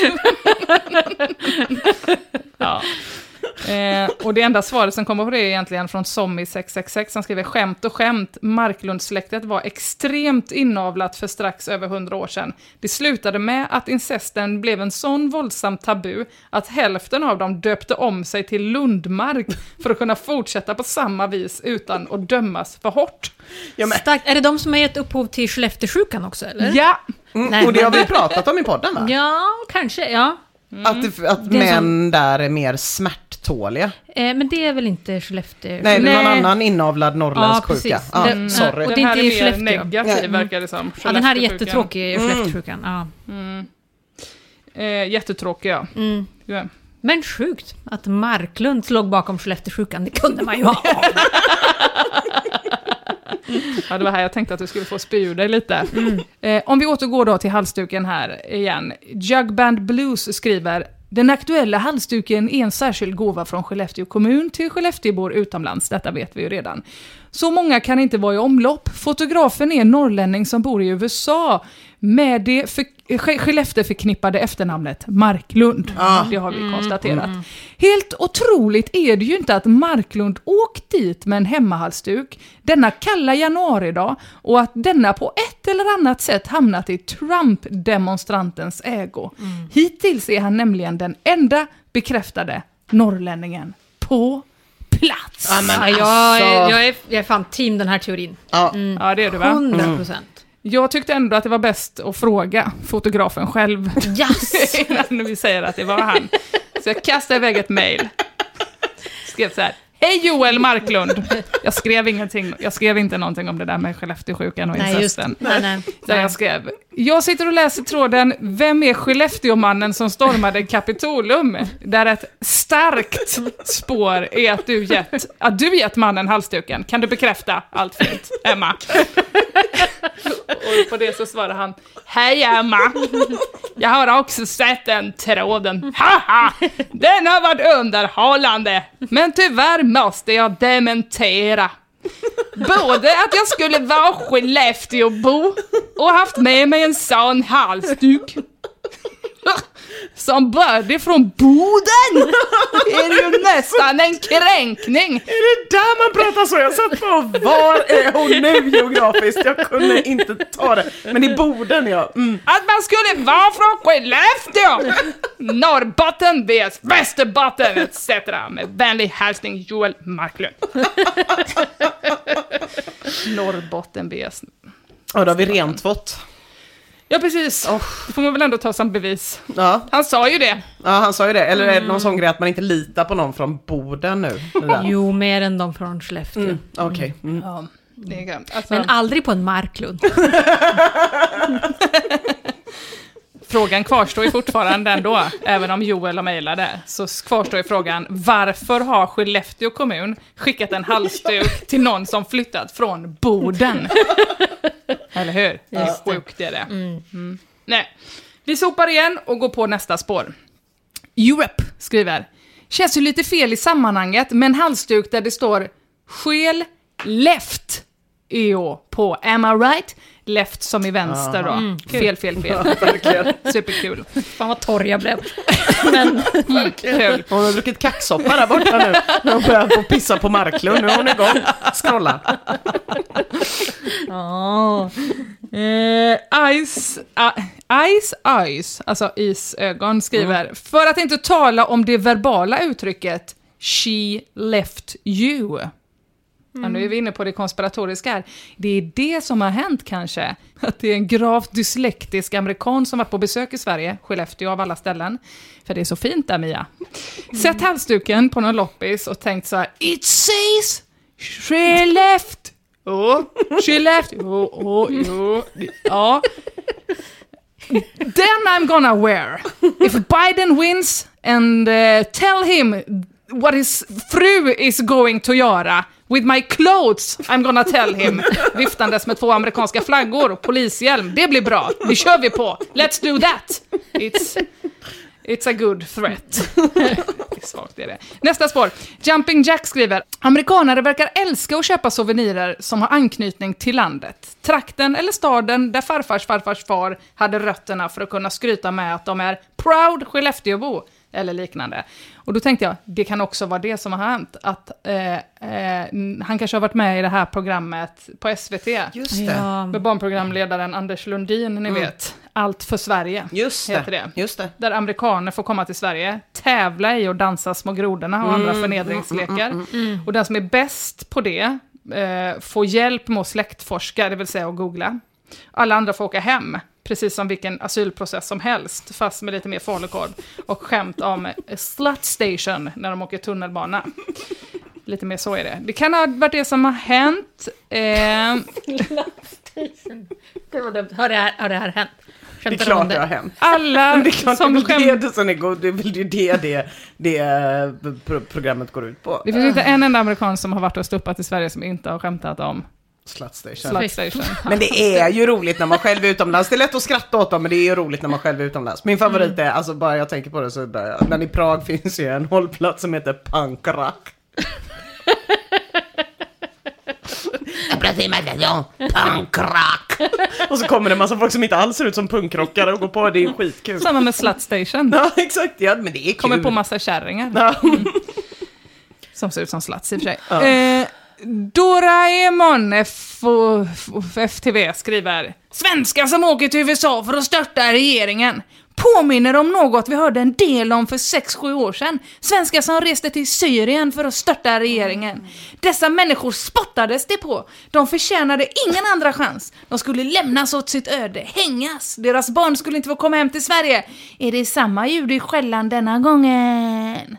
ja. [LAUGHS] [LAUGHS] Eh, och det enda svaret som kommer på det är egentligen från Sommi666 som skriver skämt och skämt. Marklundsläktet var extremt inavlat för strax över hundra år sedan. Det slutade med att incesten blev en sån våldsam tabu att hälften av dem döpte om sig till Lundmark för att kunna fortsätta på samma vis utan att dömas för hårt. Ja, men, Starkt. Är det de som har gett upphov till Skellefteåsjukan också, eller? Ja, mm, Nej, och det har vi pratat om i podden va? Ja, kanske, ja. Att, det, att är män som- där är mer smärttåliga. Eh, men det är väl inte Skellefteå? Nej, det är någon Nej. annan inavlad norrländsk Ja, sjuka. precis. Ja, Det- sorry. Och det den är här inte är i mer Skellefteå. negativ Nej. verkar det som. Ja, den här är jättetråkig, Skellefteåsjukan. Ja. Eh, jättetråkig ja. Mm. ja. Men sjukt att Marklund låg bakom Skellefteåsjukan, det kunde man ju ha. [LAUGHS] Ja, det var här jag tänkte att du skulle få spy ur dig lite. Mm. Eh, om vi återgår då till halsduken här igen. Jugband Blues skriver den aktuella halsduken är en särskild gåva från Skellefteå kommun till Skellefteåbor utomlands. Detta vet vi ju redan. Så många kan inte vara i omlopp. Fotografen är en norrlänning som bor i USA med det för, Ske- Skellefteå-förknippade efternamnet Marklund. Det har vi konstaterat. Helt otroligt är det ju inte att Marklund åkt dit med en hemmahalsduk denna kalla januaridag och att denna på ett eller annat sätt hamnat i Trump-demonstrantens ägo. Hittills är han nämligen den enda bekräftade norrlänningen på plats. Ja, men Ja, jag, alltså- är, jag, är, jag är fan team den här teorin. Ja, Ja, det är du va? 100 procent. Jag tyckte ändå att det var bäst att fråga fotografen själv Yes. [LAUGHS] innan vi säger att det var han. Så jag kastade iväg ett mail. Skrev så här. Hej Joel Marklund! Jag skrev ingenting, jag skrev inte någonting om det där med Skellefteåsjukan och Nej, incesten. nej, nej. Där jag skrev, jag sitter och läser tråden Vem är Skellefteåmannen som stormade Kapitolum? Där ett starkt spår är att du gett, att du gett mannen halsduken. Kan du bekräfta allt fint, Emma? och på det så svarar han, Hej Emma! Jag har också sett den tråden. Haha! Den har varit underhållande. Men tyvärr måste jag dementera. Både att jag skulle vara Skellefteåbo och haft med mig en sån halsduk. [LAUGHS] Som började från Boden! är det ju nästan en kränkning. Är det där man pratar så? Jag satt på var är hon nu geografiskt? Jag kunde inte ta det. Men i Boden ja. Mm. Att man skulle vara från Skellefteå! Norrbotten vs Västerbotten etc. Med vänlig hälsning Joel Marklund. [LAUGHS] Norrbotten vs... Ja, då har vi rentvått. Ja, precis. Det får man väl ändå ta som bevis. Ja, Han sa ju det. ja, han sa ju det. Eller är det någon sån grej att man inte litar på någon från Boden nu? Jo, mer än de från Skellefteå. Mm, Okej. Mm. Ja, det är grymt. Alltså, Men aldrig på en Marklund. [LAUGHS] Frågan kvarstår ju fortfarande ändå, även om Joel har mejlade, så kvarstår ju frågan, varför har Skellefteå kommun skickat en halsduk [LAUGHS] till någon som flyttat från Boden? [LAUGHS] Eller hur? Det är sjukt är det. Mm. Nej. Vi sopar igen och går på nästa spår. Europe skriver, känns ju lite fel i sammanhanget med en halsduk där det står skel left EO på, am I right? Left som i vänster då. Fel, fel, fel. [LAUGHS] Superkul. Fan vad torr jag blev. [LAUGHS] Men Kul. Hon har druckit kaxsoppa där borta nu. När hon börjar få pissa på Marklund. Nu är hon igång. Scrolla. ja. Eh, Ice, uh, Ice Ice, alltså isögon, skriver För att inte tala om det verbala uttrycket She left you. Ja, nu är vi inne på det konspiratoriska här. Det är det som har hänt kanske. Att det är en gravt dyslektisk amerikan som varit på besök i Sverige, Skellefteå av alla ställen. För det är så fint där Mia. Sett halsduken på någon loppis och tänkt så här, It says she left. Oh, she left. Oh, oh, oh. Ja. Then I'm gonna wear. If Biden wins and uh, tell him what his fru is going to göra. With my clothes, I'm gonna tell him. Viftandes med två amerikanska flaggor och polishjälm. Det blir bra. Det kör vi på. Let's do that. It's, it's a good threat. [LAUGHS] Det är svagt, är det. Nästa spår. Jumping Jack skriver, amerikanare verkar älska att köpa souvenirer som har anknytning till landet. Trakten eller staden där farfars farfars far hade rötterna för att kunna skryta med att de är proud Skellefteåbo eller liknande. Och då tänkte jag, det kan också vara det som har hänt, att eh, eh, han kanske har varit med i det här programmet på SVT. Just det. ja. Med barnprogramledaren Anders Lundin, ni vet. Allt för Sverige, Just heter det. det. Just det. Där amerikaner får komma till Sverige, tävla i och dansa små grodorna och andra förnedringslekar. Och den som är bäst på det eh, får hjälp med att släktforska, det vill säga att googla. Alla andra får åka hem, precis som vilken asylprocess som helst, fast med lite mer falukorv. Och skämt om eh, slut station när de åker tunnelbana. Lite mer så är det. Det kan ha varit det som har hänt. Eh, Det var dumt. Har det här, har det här hänt? Det är klart det har hänt. alla det är klart som det är det som är god. Det är väl det det, det, det eh, pro- programmet går ut på. Det finns inte en enda amerikan som har varit och stuppat i Sverige som inte har skämtat om Slut station. slut station. Men det är ju roligt när man själv är utomlands. Det är lätt att skratta åt dem, men det är ju roligt när man själv är utomlands. Min favorit är, alltså bara jag tänker på det så där, men i Prag [LAUGHS] finns ju en hållplats som heter Pankrak. Pankrak! Och så kommer det en massa folk som inte alls ser ut som punkrockare och går på, det är skitkul. Samma med slut station. Ja, exakt. Ja, men det är kul. Kommer på massa kärringar. Ja. Som ser ut som sluts i och för sig. Eh, Doraemon F- FTV skriver Svenskar som åker till USA för att störta regeringen. Påminner om något vi hörde en del om för 6-7 år sedan. Svenskar som reste till Syrien för att störta regeringen. Dessa människor spottades det på. De förtjänade ingen andra chans. De skulle lämnas åt sitt öde, hängas. Deras barn skulle inte få komma hem till Sverige. Är det samma ljud i skällan denna gången?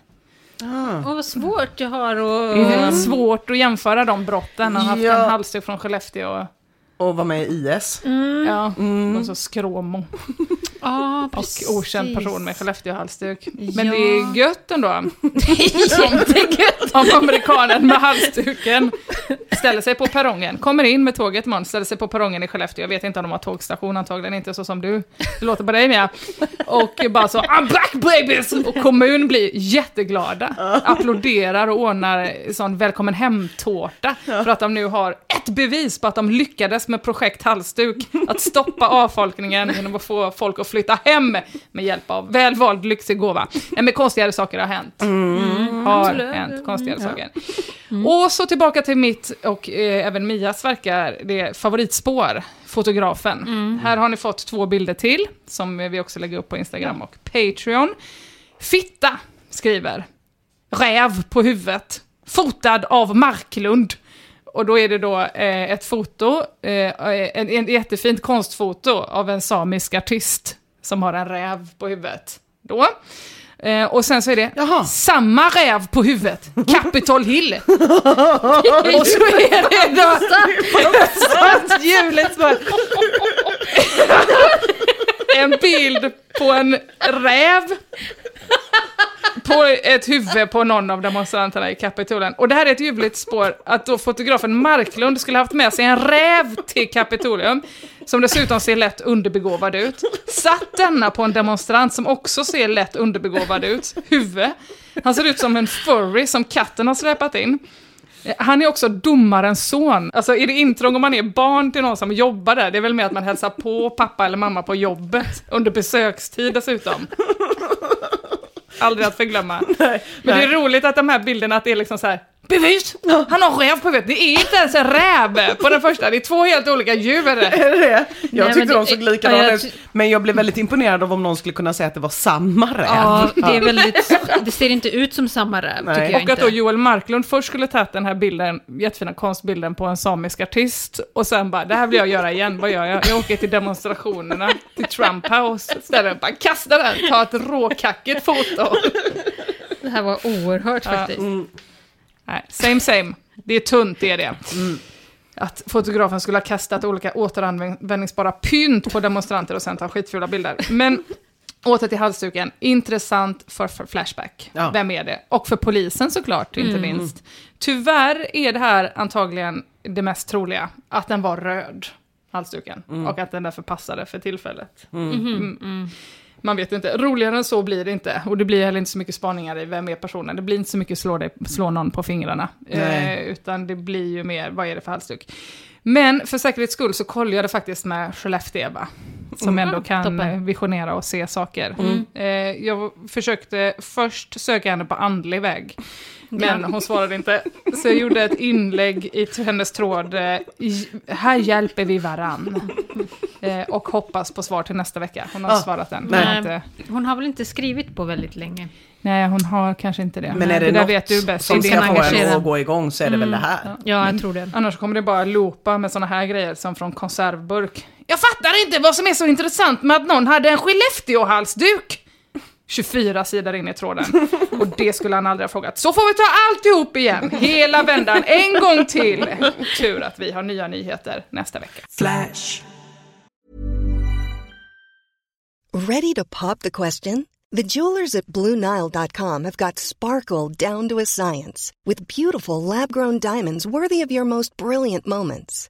Åh, vad svårt jag har Det är att... svårt att jämföra de brotten. Han har haft Ja. en halsduk från Skellefteå. Och var med i IS. Ja, och så skråmo. Ja, Och okänd person med Skellefteå-halsduk. Men Ja. det är gött ändå. [LAUGHS] Jättegött. Om amerikanen med halsduken ställer sig på perrongen, kommer in med tåget imorgon, ställer sig på perrongen i Skellefteå. Jag vet inte om de har tågstation, antagligen inte så som du. Det låter på dig Mia. Och bara så, I'm back babies! Och kommun blir jätteglada. Applåderar och ordnar sån välkommen hem-tårta. För att de nu har ett bevis på att de lyckades med projekt halsduk. Att stoppa avfolkningen genom att få folk att flytta hem med hjälp av välvald lyxig gåva. Nej men konstigare saker har hänt. har absolut. hänt konstigare saker. Och så tillbaka till mitt och eh, även Mias verkar det favoritspår, fotografen. Här har ni fått två bilder till, som vi också lägger upp på Instagram och Patreon. Fitta skriver, räv på huvudet, fotad av Marklund. Och då är det då eh, ett foto, eh, en, en jättefint konstfoto av en samisk artist som har en räv på huvudet. Då. Eh, och sen så är det Jaha. samma räv på huvudet, Capitol Hill. [LAUGHS] och så är det då ljuvligt svar. [LAUGHS] [LAUGHS] En bild på en räv på ett huvud på någon av demonstranterna i Kapitolen. Och det här är ett ljuvligt spår att då fotografen Marklund skulle haft med sig en räv till Kapitolium, som dessutom ser lätt underbegåvad ut. Satt denna på en demonstrant som också ser lätt underbegåvad ut, huvud. Han ser ut som en furry som katten har släpat in. Han är också domarens son. Alltså är det intrång om man är barn till någon som jobbar där? Det är väl mer att man hälsar på pappa eller mamma på jobbet. Under besökstid dessutom. Aldrig att förglömma. Men det är roligt att de här bilderna, att det är liksom så här. Bevis! Han har räv på huvudet. Det är inte ens en räv på den första. Det är två helt olika djur. [LAUGHS] Är det det? Jag men tyckte det- de såg ja, likadana ut. Men jag blev väldigt imponerad av om någon skulle kunna säga att det var samma räv. Ja, det är väldigt... Det ser inte ut som samma räv, Nej. tycker jag Och att då Joel Marklund först skulle tagit den här bilden, jättefina konstbilden på en samisk artist, och sen bara, det här vill jag göra igen, vad gör jag? Jag åker till demonstrationerna, till Trump House, ställer bara kasta den, ta ett råkackigt foto. Det här var oerhört faktiskt. Nej, same same. Det är tunt, det är det. Att fotografen skulle ha kastat olika återanvändningsbara pynt på demonstranter och sen ta skitfula bilder. Men åter till halsduken. Intressant för, för Flashback. Ja. Vem är det? Och för polisen såklart, inte minst. Tyvärr är det här antagligen det mest troliga, att den var röd, halsduken. Och att den därför passade för tillfället. Mm. Man vet inte. Roligare än så blir det inte. Och det blir heller inte så mycket spaningar i vem är personen. Det blir inte så mycket slå, dig, slå någon på fingrarna. Eh, utan det blir ju mer, vad är det för halsduk? Men för säkerhets skull så kollade jag det faktiskt med Skellefteå-Eva. Som ändå kan toppen. visionera och se saker. Eh, jag försökte först söka henne på andlig väg. Men hon svarade inte. Så jag gjorde ett inlägg i hennes tråd. eh, Här hjälper vi varann. Eh, och hoppas på svar till nästa vecka. Hon har Ah, svarat än. nej. Inte, Hon har väl inte skrivit på väldigt länge. nej, hon har kanske inte det. Men är det, där något vet du bäst. som Det ska få henne att gå igång så är det väl det här. Ja, jag tror det. Annars kommer det bara loopa med såna här grejer som från konservburk. Jag fattar inte vad som är så intressant med att någon hade en Skellefteå-halsduk! 24 sidor in i tråden. [LAUGHS] Och det skulle han aldrig ha frågat. Så får vi ta alltihop igen, hela vändan, en gång till. Tur att vi har nya nyheter nästa vecka. Flash. Ready to pop the question? The jewelers at BlueNile.com have got sparkle down to a science with beautiful lab grown diamonds worthy of your most brilliant moments.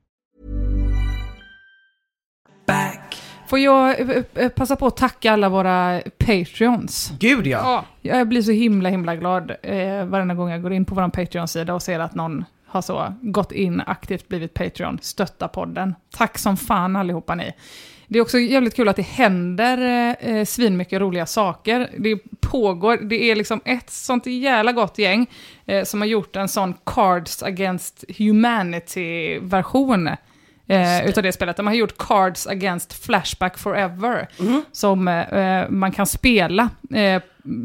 Får jag eh, eh, passa på att tacka alla våra Patreons? Gud ja. Ja, jag blir så himla, himla glad eh, varenda gång jag går in på vår Patreon-sida och ser att någon har så gått in, aktivt blivit Patreon, stötta podden. Tack som fan allihopa ni. Det är också jävligt kul att det händer eh, svinmycket roliga saker. Det pågår, det är liksom ett sånt jävla gott gäng eh, som har gjort en sån Cards Against Humanity-version eh, utav det spelet. De har gjort Cards Against Flashback Forever, som eh, man kan spela eh,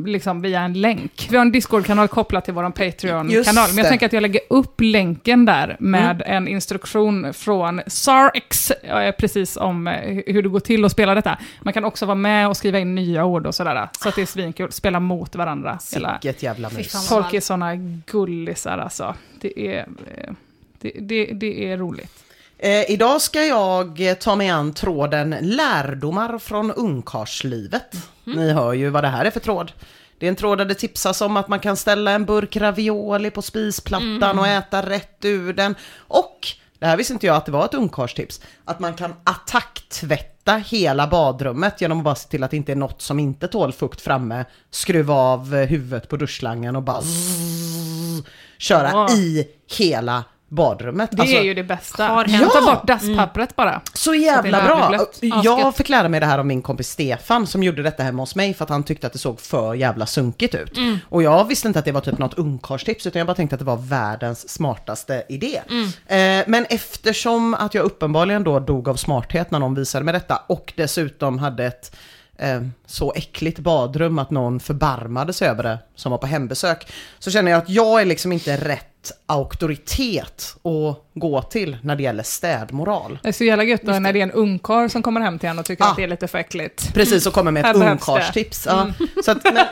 liksom via en länk. Vi har en Discord-kanal kopplad till vår Patreon-kanal, men jag tänker att jag lägger upp länken där med en instruktion från Sarx, eh, precis om eh, hur det går till att spela detta. Man kan också vara med och skriva in nya ord och sådär, så att det är svinkul. Spela mot varandra. Vilket jävla mys. Folk är såna gullisar alltså. Det är, eh, det, det, det är roligt. Eh, idag ska jag eh, ta mig an tråden lärdomar från ungkarlslivet. Ni hör ju vad det här är för tråd. Det är en tråd där det tipsas om att man kan ställa en burk ravioli på spisplattan och äta rätt ur den. Och, det här visste inte jag att det var ett ungkarlstips, att man kan attacktvätta hela badrummet genom att bara se till att det inte är något som inte tål fukt framme, skruva av eh, huvudet på duschslangen och bara zzz, köra Ja. i hela badrummet. Det Alltså- är ju det bästa. har Ja. hänt. Ta bort dasspappret bara. Så jävla Så bra! blött. Jag fick lära mig det här av min kompis Stefan som gjorde detta hemma hos mig för att han tyckte att det såg för jävla sunkigt ut. Och jag visste inte att det var typ något ungkarlstips utan jag bara tänkte att det var världens smartaste idé. Eh, men eftersom att jag uppenbarligen då dog av smarthet när någon visade mig detta och dessutom hade ett eh, så äckligt badrum att någon förbarmade sig över det som var på hembesök. Så känner jag att jag är liksom inte rätt auktoritet att gå till när det gäller städmoral. Det är så jävla gött då, när det är en ungkarl som kommer hem till en och tycker Ah. att det är lite för äckligt. Precis, och kommer med ett ungkarlstips. Ja. Så att, men, men,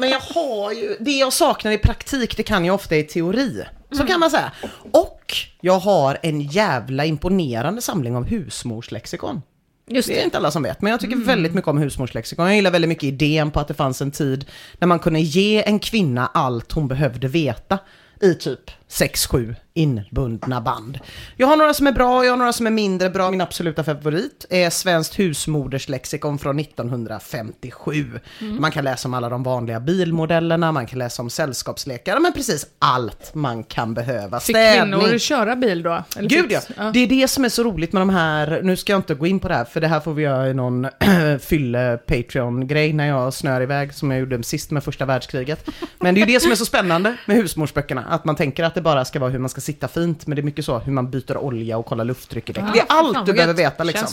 men jag har ju, det jag saknar i praktik, det kan jag ofta i teori. Så kan man säga. Och jag har en jävla imponerande samling av husmorslexikon. Just Det är det. inte alla som vet, men jag tycker väldigt mycket om husmorslexikon. Jag gillar väldigt mycket idén på att det fanns en tid när man kunde ge en kvinna allt hon behövde veta i typ 6-7 inbundna band. Jag har några som är bra, jag har några som är mindre bra. Min absoluta favorit är Svenskt husmoderslexikon från 1957. Man kan läsa om alla de vanliga bilmodellerna, man kan läsa om sällskapslekar, men precis allt man kan behöva. Fick Städning. kvinnor köra bil då? Eller Gud ja. fick- Det är det som är så roligt med de här, nu ska jag inte gå in på det här för det här får vi göra i någon [CLEARS THROAT] fylle Patreon-grej när jag snör iväg som jag gjorde sist med första världskriget. Men det är ju det som är så spännande med husmorsböckerna, att man tänker att det bara ska vara hur man ska sitta fint, men det är mycket så hur man byter olja och kollar lufttryck i däck. Det är allt du behöver veta liksom.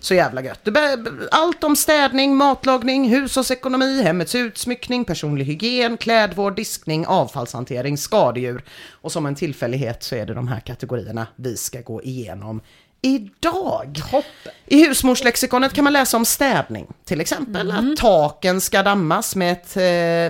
Så jävla gött. Allt om städning, matlagning, hushållsekonomi, hemmets utsmyckning, personlig hygien, klädvård, diskning, avfallshantering, skadedjur. Och som en tillfällighet så är det de här kategorierna vi ska gå igenom idag. I husmorslexikonet kan man läsa om städning, till exempel att taken ska dammas med, ett, eh,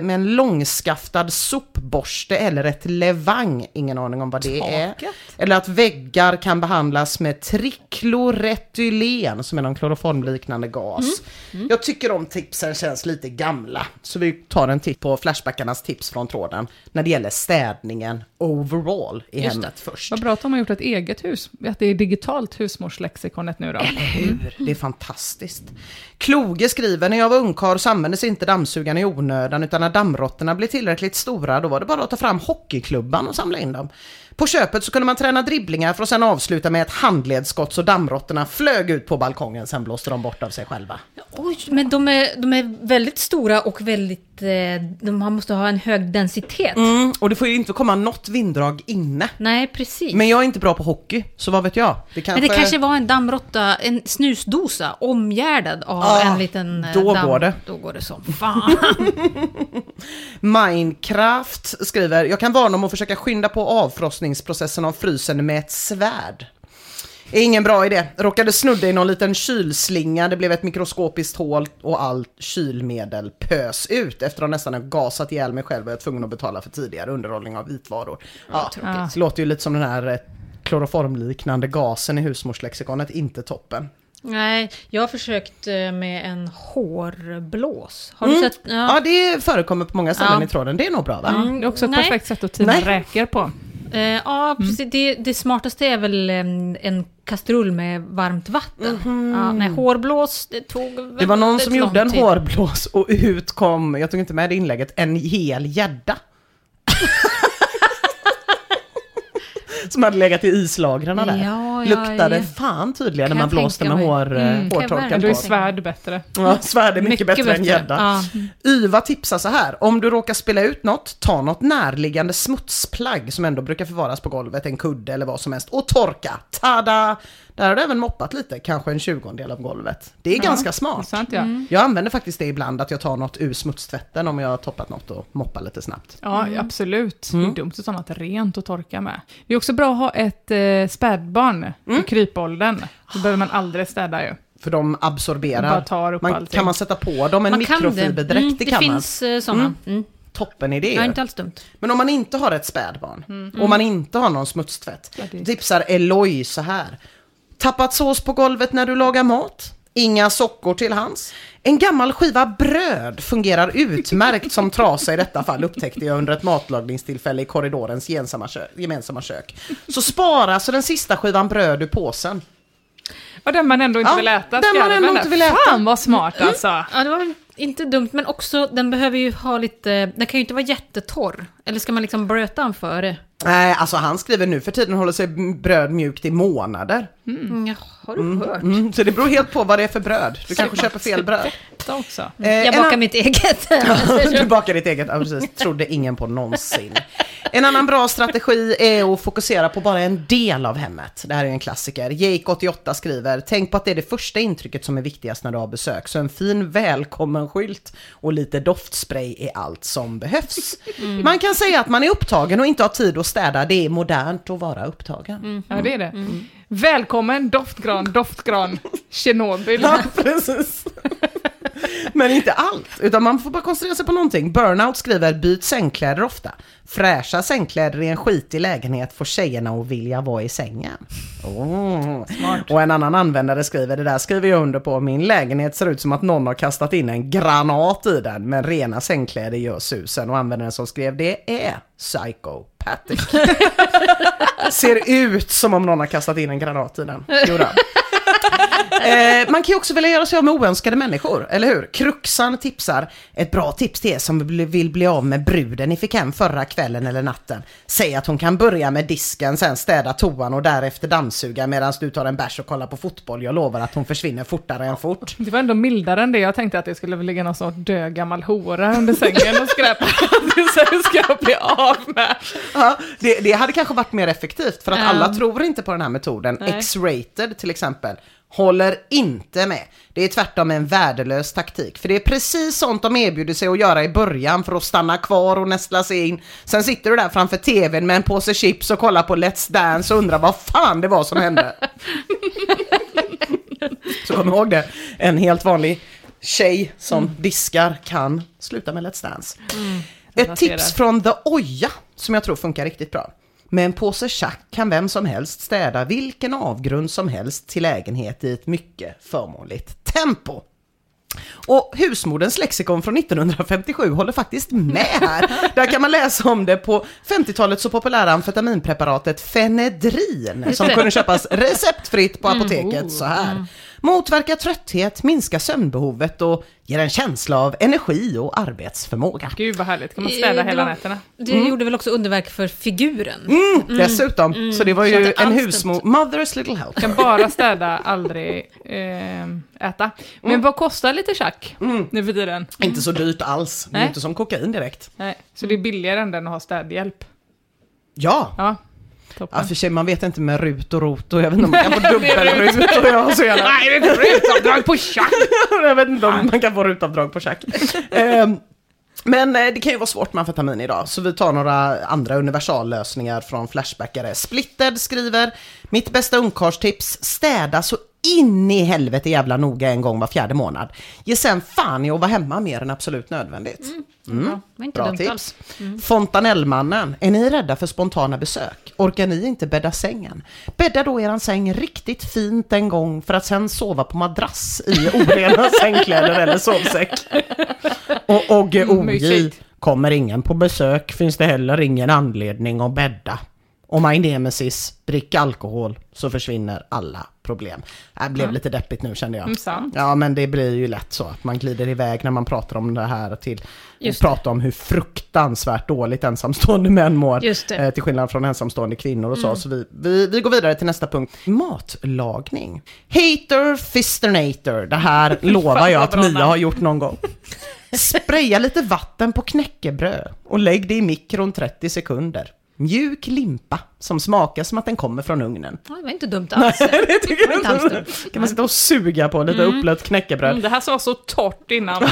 med en långskaftad sopborste eller ett levang, ingen aning om vad det är. Eller att väggar kan behandlas med trikloretylen som är någon kloroformliknande gas. Jag tycker om tipsen känns lite gamla, så vi tar en titt på Flashbackarnas tips från tråden när det gäller städningen overall i hemmet först. Vad bra att de har gjort ett eget hus, att det är digitalt husmorslexikonet nu då. Hur? Det är fantastiskt. Kloge skriver, när jag var ungkarl så användes inte dammsugaren i onödan utan när dammråttorna blev tillräckligt stora då var det bara att ta fram hockeyklubban och samla in dem. På köpet så kunde man träna dribblingar för att sedan avsluta med ett handledsskott så dammråttorna flög ut på balkongen, sen blåste de bort av sig själva. Oj, men de är, de är väldigt stora och väldigt... Eh, de måste ha en hög densitet. Mm, och det får ju inte komma något vinddrag inne. Nej, precis. Men jag är inte bra på hockey, så vad vet jag? Det kanske... Men det kanske var en dammråtta, en snusdosa omgärdad av Ah, en liten eh, då damm. går det. Då går det som fan. [LAUGHS] Minecraft skriver, jag kan varna om att försöka skynda på avfrostningsprocessen av frysen med ett svärd. Ingen bra idé. Råkade snudda i någon liten kylslinga, det blev ett mikroskopiskt hål och allt kylmedel pös ut. Efter att nästan gasat ihjäl mig själv var jag tvungen att betala för tidigare underhållning av vitvaror. Ja. Det låter ju lite som den här eh, kloroformliknande gasen i husmorslexikonet, inte toppen. Nej, jag har försökt eh, med en hårblås. Har du Mm. sett? Ja. det förekommer på många ställen Ja. i tråden, det är nog bra va? Det är också ett Nej. perfekt sätt att tina räkor på. Eh, ja, precis. Det, det smartaste är väl en, en kastrull med varmt vatten. Ja, nej, hårblås, det tog. Det var någon som gjorde en tid. hårblås och ut kom, jag tog inte med det inlägget, en hel gädda. [LAUGHS] [LAUGHS] som hade legat i islagren där. Ja, ja, Luktade ja. fan tydligare Kan när man blåste med mig. hår, Mm, kan jag hårtorkaren Men då på. är svärd bättre. Ja, svärd är mycket, bättre, än gädda. Ja. Yva tipsar så här, om du råkar spela ut något, ta något närliggande smutsplagg som ändå brukar förvaras på golvet, en kudde eller vad som helst, och torka. Tada! Där har du även moppat lite, kanske en tjugondel av golvet. Det är ganska Det är smart. sant ja. Jag använder faktiskt det ibland, att jag tar något ur smutstvätten om jag har toppat något och moppar lite snabbt. Ja, absolut. Mm. Det är dumt att ta något rent och torka med. Det är också bra att ha ett eh, spädbarn Mm. i krypåldern. Då behöver man aldrig städa ju. För de Man bara absorberar. tar upp Man, allting. kan man sätta på dem en Man kan det. mikrofiberdräkt Mm, det kan man. finns eh, sådana. Mm. Toppen idé Ja, inte alls dumt. Men om man inte har ett spädbarn och man inte har någon smutstvätt, Ja, det tipsar Eloy så här. Tappat sås på golvet när du lagar mat? Inga sockor till hands? En gammal skiva bröd fungerar utmärkt som trasa i detta fall upptäckte jag under ett matlagningstillfälle i korridorens gemensamma kök. Så spara så den sista skivan bröd ur påsen. Och den man ändå inte Ja, vill äta. den man ändå inte vill äta. Fan vad smart alltså. Ja, det var inte dumt, men också den behöver ju ha lite, den kan ju inte vara jättetorr. Eller ska man liksom bröta den före? Nej, alltså han skriver nu för tiden håller sig bröd mjukt i månader. Mm. Ja, har du hört? Mm, så det beror helt på vad det är för bröd. Du kanske köper fel bröd. Också. Eh, Jag en bakar an- mitt eget. [LAUGHS] du bakar ditt eget, ja precis. Trodde ingen på någonsin. En annan bra strategi är att fokusera på bara en del av hemmet. Det här är en klassiker. Jake88 skriver, tänk på att det är det första intrycket som är viktigast när du har besök. Så en fin välkommen-skylt och lite doftspray är allt som behövs. Man kan säga att man är upptagen och inte har tid att städa. Det är modernt att vara upptagen. Ja, det är det. Välkommen doftgran, doftgran, [LAUGHS] Tjernobyl. Ja, precis. [LAUGHS] Men inte allt, utan man får bara koncentrera sig på någonting. Burnout skriver byt sängkläder ofta. Fräscha sängkläder i en skitig lägenhet får tjejerna att vilja vara i sängen. Oh. Och en annan användare skriver, det där skriver jag under på, min lägenhet ser ut som att någon har kastat in en granat i den, men rena sängkläder gör susen. Och användaren som skrev det är psychopathic. [LAUGHS] ser ut som om någon har kastat in en granat i den. Jodå. Eh, man kan ju också vilja göra sig av med oönskade människor, eller hur? Kruxan tipsar, ett bra tips till er som vill- bli av med bruden ni fick hem förra kvällen eller natten. Säg att hon kan börja med disken, sen städa toan och därefter dammsuga medan du tar en bärs och kollar på fotboll. Jag lovar att hon försvinner fortare än fort. Det var ändå mildare än det. Jag tänkte att det skulle ligga någon sån död gammal hora under sängen och skräpa. [LAUGHS] Hur ska jag bli av med? Ja, det, det hade kanske varit mer effektivt för att Ja. alla tror inte på den här metoden. X-rated till exempel håller inte med. Det är tvärtom en värdelös taktik. För det är precis sånt de erbjuder sig att göra i början för att stanna kvar och nästla sig in. Sen sitter du där framför tvn med en påse chips och kollar på Let's Dance och undrar vad fan det var som hände. [LAUGHS] Så kom ihåg det, en helt vanlig tjej som diskar kan sluta med Let's Dance. Ett Relaterar. tips från The Oja som jag tror funkar riktigt bra. Med en påse tjack kan vem som helst städa vilken avgrund som helst till lägenhet i ett mycket förmånligt tempo. Och husmodens lexikon från 1957 håller faktiskt med här. Där kan man läsa om det på 50-talet så populära amfetaminpreparatet Fenedrin som kunde köpas receptfritt på apoteket så här. Motverkar trötthet, minskar sömnbehovet och ger en känsla av energi och arbetsförmåga. Gud vad härligt, kan man städa Eh, det hela nätterna? Det gjorde väl också underverk för figuren. Mm, dessutom, så det var ju en husmor, mother's little help. Kan bara städa, aldrig eh, äta. Men vad kostar lite tjack nu för tiden? Inte så dyrt alls, det är Nej. inte som kokain direkt. Nej, så det är billigare än den att ha städhjälp. Ja, Ja, toppen. för sig man vet inte med RUT och ROT och jag vet inte om man kan få [LAUGHS] dubbel-RUT och jag har så gärna Nej, det är rutavdrag på tjack! [LAUGHS] jag vet inte om man kan få rutavdrag på tjack. Ehm, Men eh, det kan ju vara svårt med amfetamin idag, så vi tar några andra universallösningar från Flashbackare. Splitted skriver, mitt bästa ungkarlstips, städa så in i helvete jävla noga en gång var fjärde månad. Ge sen fan i att vara hemma mer än absolut nödvändigt. Mm. Var inte Bra tips. alls. Fontanellmannen, är ni rädda för spontana besök? Orkar ni inte bädda sängen? Bädda då eran säng riktigt fint en gång för att sen sova på madrass i [LAUGHS] orena sängkläder eller sovsäck. Och Ogge OJ, Mysigt. kommer ingen på besök finns det heller ingen anledning att bädda. Och my nemesis, drick alkohol så försvinner alla problem. Det blev lite deppigt nu kände jag. Mm. Ja men det blir ju lätt så att man glider iväg när man pratar om det här till Just prata om hur fruktansvärt dåligt ensamstående män mår. Mm. Eh, till skillnad från ensamstående kvinnor och så. Så vi, vi, vi går vidare till nästa punkt. Matlagning. Hater fisternator. Det här [LAUGHS] lovar jag att Mia har gjort någon gång. Spraya lite vatten på knäckebröd och lägg det i mikron 30 sekunder. Mjuk limpa som smakar som att den kommer från ugnen. Det var inte dumt alls. [LAUGHS] det tycker var inte alls dumt. Kan man sitta och suga på lite uppblött knäckebröd. Mm, det här var så torrt innan. [LAUGHS]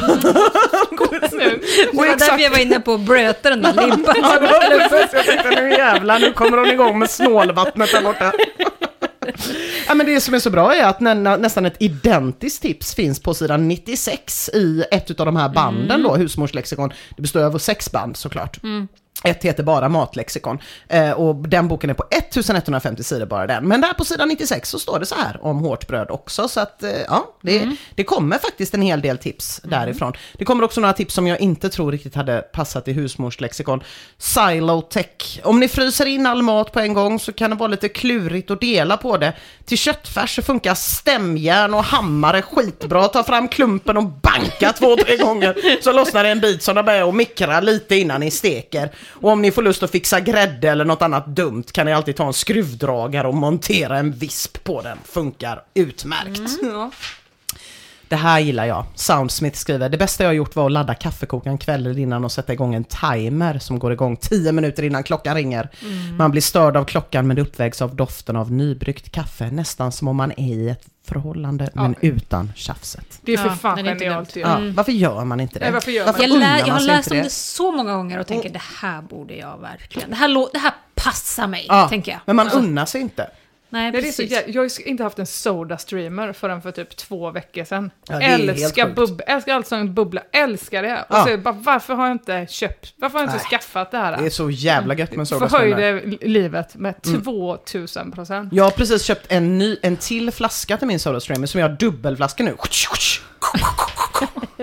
nu. Det var därför jag var inne på att bröta den där limpan. Ja, det var precis. Jag tänkte nu jävlar, nu kommer hon igång med snålvattnet där borta. Ja, men det som är så bra är att nä nästan ett identiskt tips finns på sidan 96 i ett av de här banden då, husmorslexikon. Det består av sex band såklart. Ett heter bara Matlexikon eh, och den boken är på 1150 sidor bara den. Men där på sidan 96 så står det så här om hårt bröd också så att eh, ja, det, det kommer faktiskt en hel del tips därifrån. Det kommer också några tips som jag inte tror riktigt hade passat i husmorslexikon. Silotech. Om ni fryser in all mat på en gång så kan det vara lite klurigt att dela på det. Till köttfärs så funkar stämjärn och hammare skitbra. Ta fram klumpen och banka två, tre gånger så lossnar det en bit som de börjar att mikra lite innan ni steker. Och om ni får lust att fixa grädde eller något annat dumt kan ni alltid ta en skruvdragare och montera en visp på den. Funkar utmärkt. Mm, ja. Det här gillar jag. Soundsmith skriver, det bästa jag har gjort var att ladda kaffekokaren kvällen innan och sätta igång en timer som går igång 10 minuter innan klockan ringer. Man blir störd av klockan men det uppvägs av doften av nybryggt kaffe, nästan som om man är i ett förhållande men utan tjafset. Det är för Ja, fan det är inte genialt ju. Ja, varför gör man inte det? Nej, varför gör man Jag, unnar lä- jag har läst om det så många gånger och tänker det här borde jag verkligen. Det här, det här passar mig, Ja, tänker jag. men man Alltså, unnar sig inte. Nej, det är så, precis. jä- jag har inte haft en Soda-streamer förrän för typ två veckor sedan. Ja, är älskar, bub- älskar allt som en bubbla, älskar det. Och Ja. så är bara, varför har jag inte köpt, varför har jag inte Nej. skaffat det här? Det är så jävla gött med Sodastreamer. Förhöjde livet med Mm. 2000 procent. Jag har precis köpt en, ny, en till flaska till min Sodastreamer som jag har dubbelflaska nu.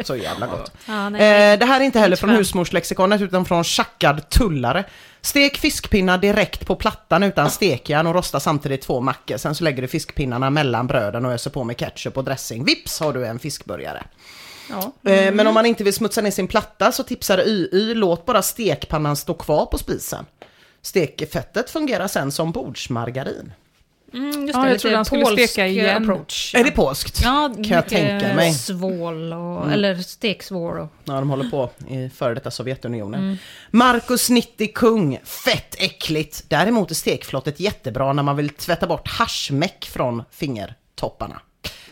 Så jävla gott. Ja, nej. Eh, det här är inte heller från husmorslexikonet utan från Tjackad Tullare. Stek fiskpinnar direkt på plattan utan stekjärn och rosta samtidigt två mackor. Sen så lägger du fiskpinnarna mellan bröden och öser på med ketchup och dressing. Vips har du en fiskburgare. Ja. Eh, men om man inte vill smutsa ner sin platta så tipsar YY, låt bara stekpannan stå kvar på spisen. Stekfettet fungerar sen som bordsmargarin. Mm, just Ja, det, jag trodde han skulle steka igen. approach. Är det påskt? Ja, kan jag tänka mig. svål och, eller steksvår och... Ja, de håller på i före detta Sovjetunionen. Marcus 90 kung, fett äckligt. Däremot är stekflottet jättebra när man vill tvätta bort haschmeck från fingertopparna.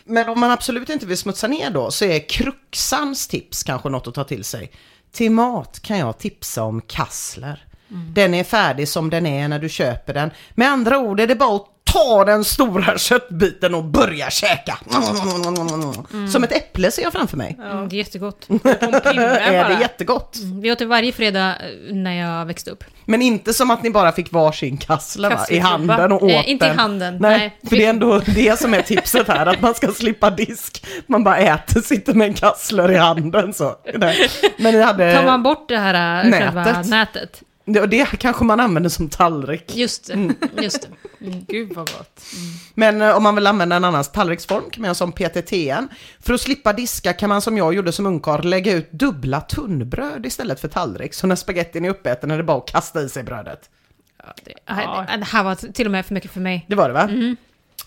Men om man absolut inte vill smutsa ner då så är Kruxans tips kanske något att ta till sig. Till mat kan jag tipsa om kassler. Den är färdig som den är när du köper den. Med andra ord är det bara att ta den stora köttbiten och börja käka. Som ett äpple ser jag framför mig. Mm, det är jättegott. [LAUGHS] Pinne Är det jättegott? Vi åt det varje fredag eh, när jag växte upp. Men inte som att ni bara fick varsin kassler va? i handen och åt Eh, inte i den. handen, Nej, nej. för det är ändå det som är tipset här, att man ska slippa disk. Man bara äter, sitter med en kassler i handen så. Nej. Men ni hade... Tar man bort det här eh, nätet. själva nätet? Det, och det kanske man använder som tallrik. Just det, Mm. just det. Gud vad gott. Men eh, om man vill använda en annan tallriksform kan man göra som PTTN. För att slippa diska kan man som jag gjorde som ungkarl lägga ut dubbla tunnbröd istället för tallrik. Så när spagettin är uppäten är det bara att kasta i sig brödet. Det, ja. det här var till och med för mycket för mig. Det var det va?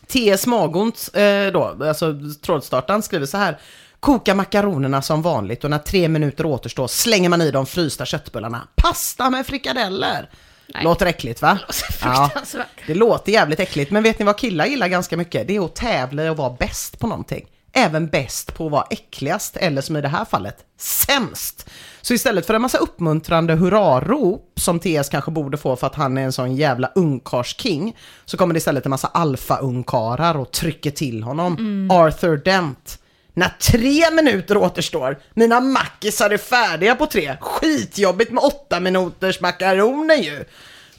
T.S. Magont, eh, då, alltså trådstartaren, skriver så här. Koka makaronerna som vanligt och när tre minuter återstår slänger man i de frysta köttbullarna. Pasta med frikadeller! Nej. Låter äckligt va? Ja, Fruktansvärt. det låter jävligt äckligt, men vet ni vad killar gillar ganska mycket? Det är att tävla i att vara bäst på någonting. även bäst på att vara äckligast, eller som i det här fallet, sämst. Så istället för en massa uppmuntrande hurrarop som TS kanske borde få för att han är en sån jävla ungkarsking, så kommer det istället en massa alfa-ungkarar och trycker till honom. Arthur Dent. När tre minuter återstår, mina mackisar är färdiga på tre. Skitjobbigt med åtta minuters makaroner ju.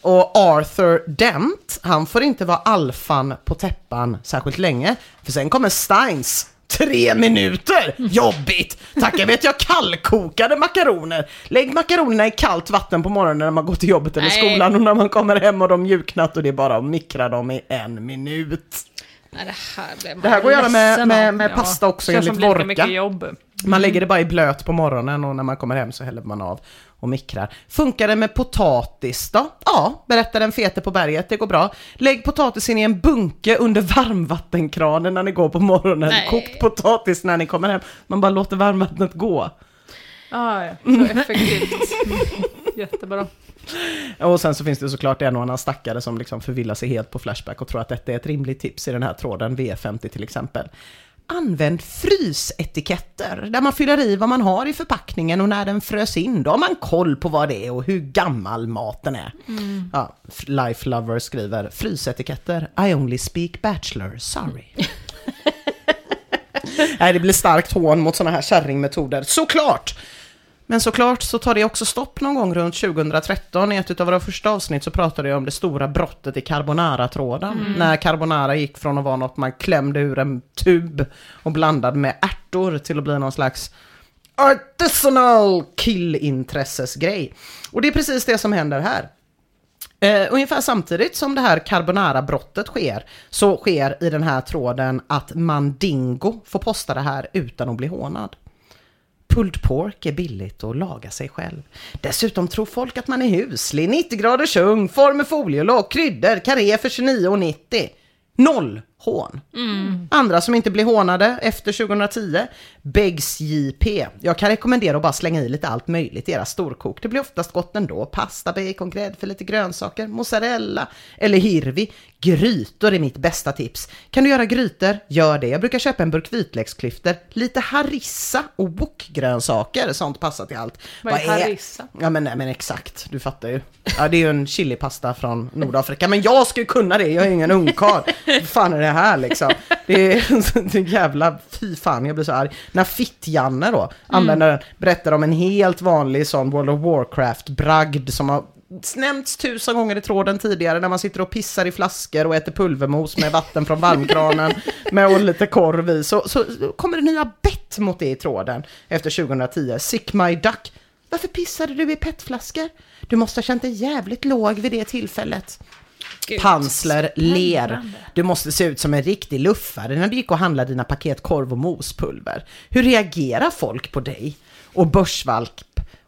Och Arthur Dent, han får inte vara alfan på täppan särskilt länge. För sen kommer Steins. Tre minuter! Jobbigt! Tackar vet jag kallkokade makaroner. Lägg makaronerna i kallt vatten på morgonen när man går till jobbet eller Nej. skolan och när man kommer hem och de mjuknat och det är bara att mikra dem i en minut. Nej, det här blev Det här går att göra med, med, med pasta också enligt Vorka. Man lägger det bara i blöt på morgonen och när man kommer hem så häller man av och mikrar. Funkar det med potatis då? Ja, berättar den fete på berget, det går bra. Lägg potatisen i en bunke under varmvattenkranen när ni går på morgonen. Nej. Kokt potatis när ni kommer hem. Man bara låter varmvattnet gå. Ah, ja. [LAUGHS] Så effektivt. Mm. Jättebra. [LAUGHS] Och sen så finns det såklart en och annan stackare som liksom förvillar sig helt på Flashback och tror att detta är ett rimligt tips i den här tråden, V50 till exempel. Använd frysetiketter där man fyller i vad man har i förpackningen och när den frös in. Då har man koll på vad det är och hur gammal maten är. Ja, Life Lover skriver frysetiketter, I only speak bachelor, sorry. [LAUGHS] Nej, det blir starkt hån mot sådana här kärringmetoder, såklart! Men såklart så tar det också stopp någon gång runt 2013. I ett av våra första avsnitt så pratade jag om det stora brottet i carbonara-tråden. När carbonara gick från att vara något man klämde ur en tub och blandade med ärtor till att bli någon slags artisanal killintressesgrej. Och det är precis det som händer här. Eh, ungefär samtidigt som det här carbonara-brottet sker, så sker i den här tråden att Mandingo får posta det här utan att bli hånad. Pulled pork är billigt och laga sig själv. Dessutom tror folk att man är huslig, 90 graders ugn, form med foliolock, kryddor, karré för 29,90. Noll hån. Andra som inte blir hånade efter 2010, Beggs JP. Jag kan rekommendera att bara slänga i lite allt möjligt i era storkok. Det blir oftast gott ändå. Pasta, bacon, gräddfil, lite grönsaker, mozzarella eller hirvi. Grytor är mitt bästa tips. Kan du göra grytor? Gör det. Jag brukar köpa en burk vitlöksklyftor, lite harissa och wokgrönsaker. Sånt passar till allt. Vad är harissa? Ja men, nej, men exakt, du fattar ju. Ja det är ju en chilipasta från Nordafrika, men jag ska ju kunna det, jag är ingen ungkarl. Vad fan är det här liksom? Det är [LAUGHS] en jävla, fy fan jag blir så arg. När Fitt-Janne då, använder, berättar om en helt vanlig sån World of Warcraft-bragd som har nämnts tusen gånger i tråden tidigare när man sitter och pissar i flaskor och äter pulvermos med vatten från varmkranen med och lite korv i. Så, så kommer det nya bett mot det i tråden efter 2010. Sick my duck. Varför pissade du i petflaskor? Du måste ha känt dig jävligt låg vid det tillfället. Gud. Pansler ler. Du måste se ut som en riktig luffare när du gick och handlade dina paket korv och mospulver. Hur reagerar folk på dig? Och börsvalp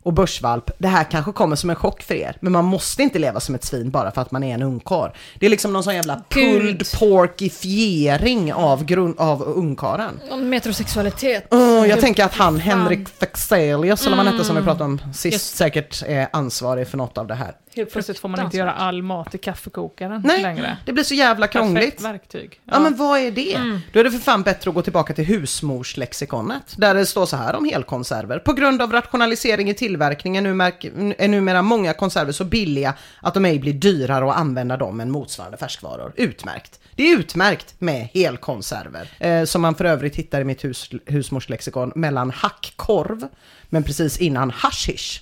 och börsvalp, det här kanske kommer som en chock för er, men man måste inte leva som ett svin bara för att man är en ungkarl. Det är liksom någon sån jävla pulled porkifiering av, grund, av ungkarlen. Om Metrosexualitet. Oh, jag tänker att han. Henrik Fexelius, eller vad han hette som vi pratade om sist, Just. säkert är ansvarig för något av det här. Helt plötsligt får man inte göra all mat i kaffekokaren Nej, längre. det blir så jävla krångligt. Perfekt verktyg. Ja. men vad är det? Då är det för fan bättre att gå tillbaka till husmorslexikonet. Där det står så här om helkonserver. På grund av rationalisering i tillverkningen är numera många konserver så billiga att de ej blir dyrare att använda dem än motsvarande färskvaror. Utmärkt. Det är utmärkt med helkonserver. Eh, som man för övrigt hittar i mitt hus- husmorslexikon mellan hackkorv men precis innan hashish.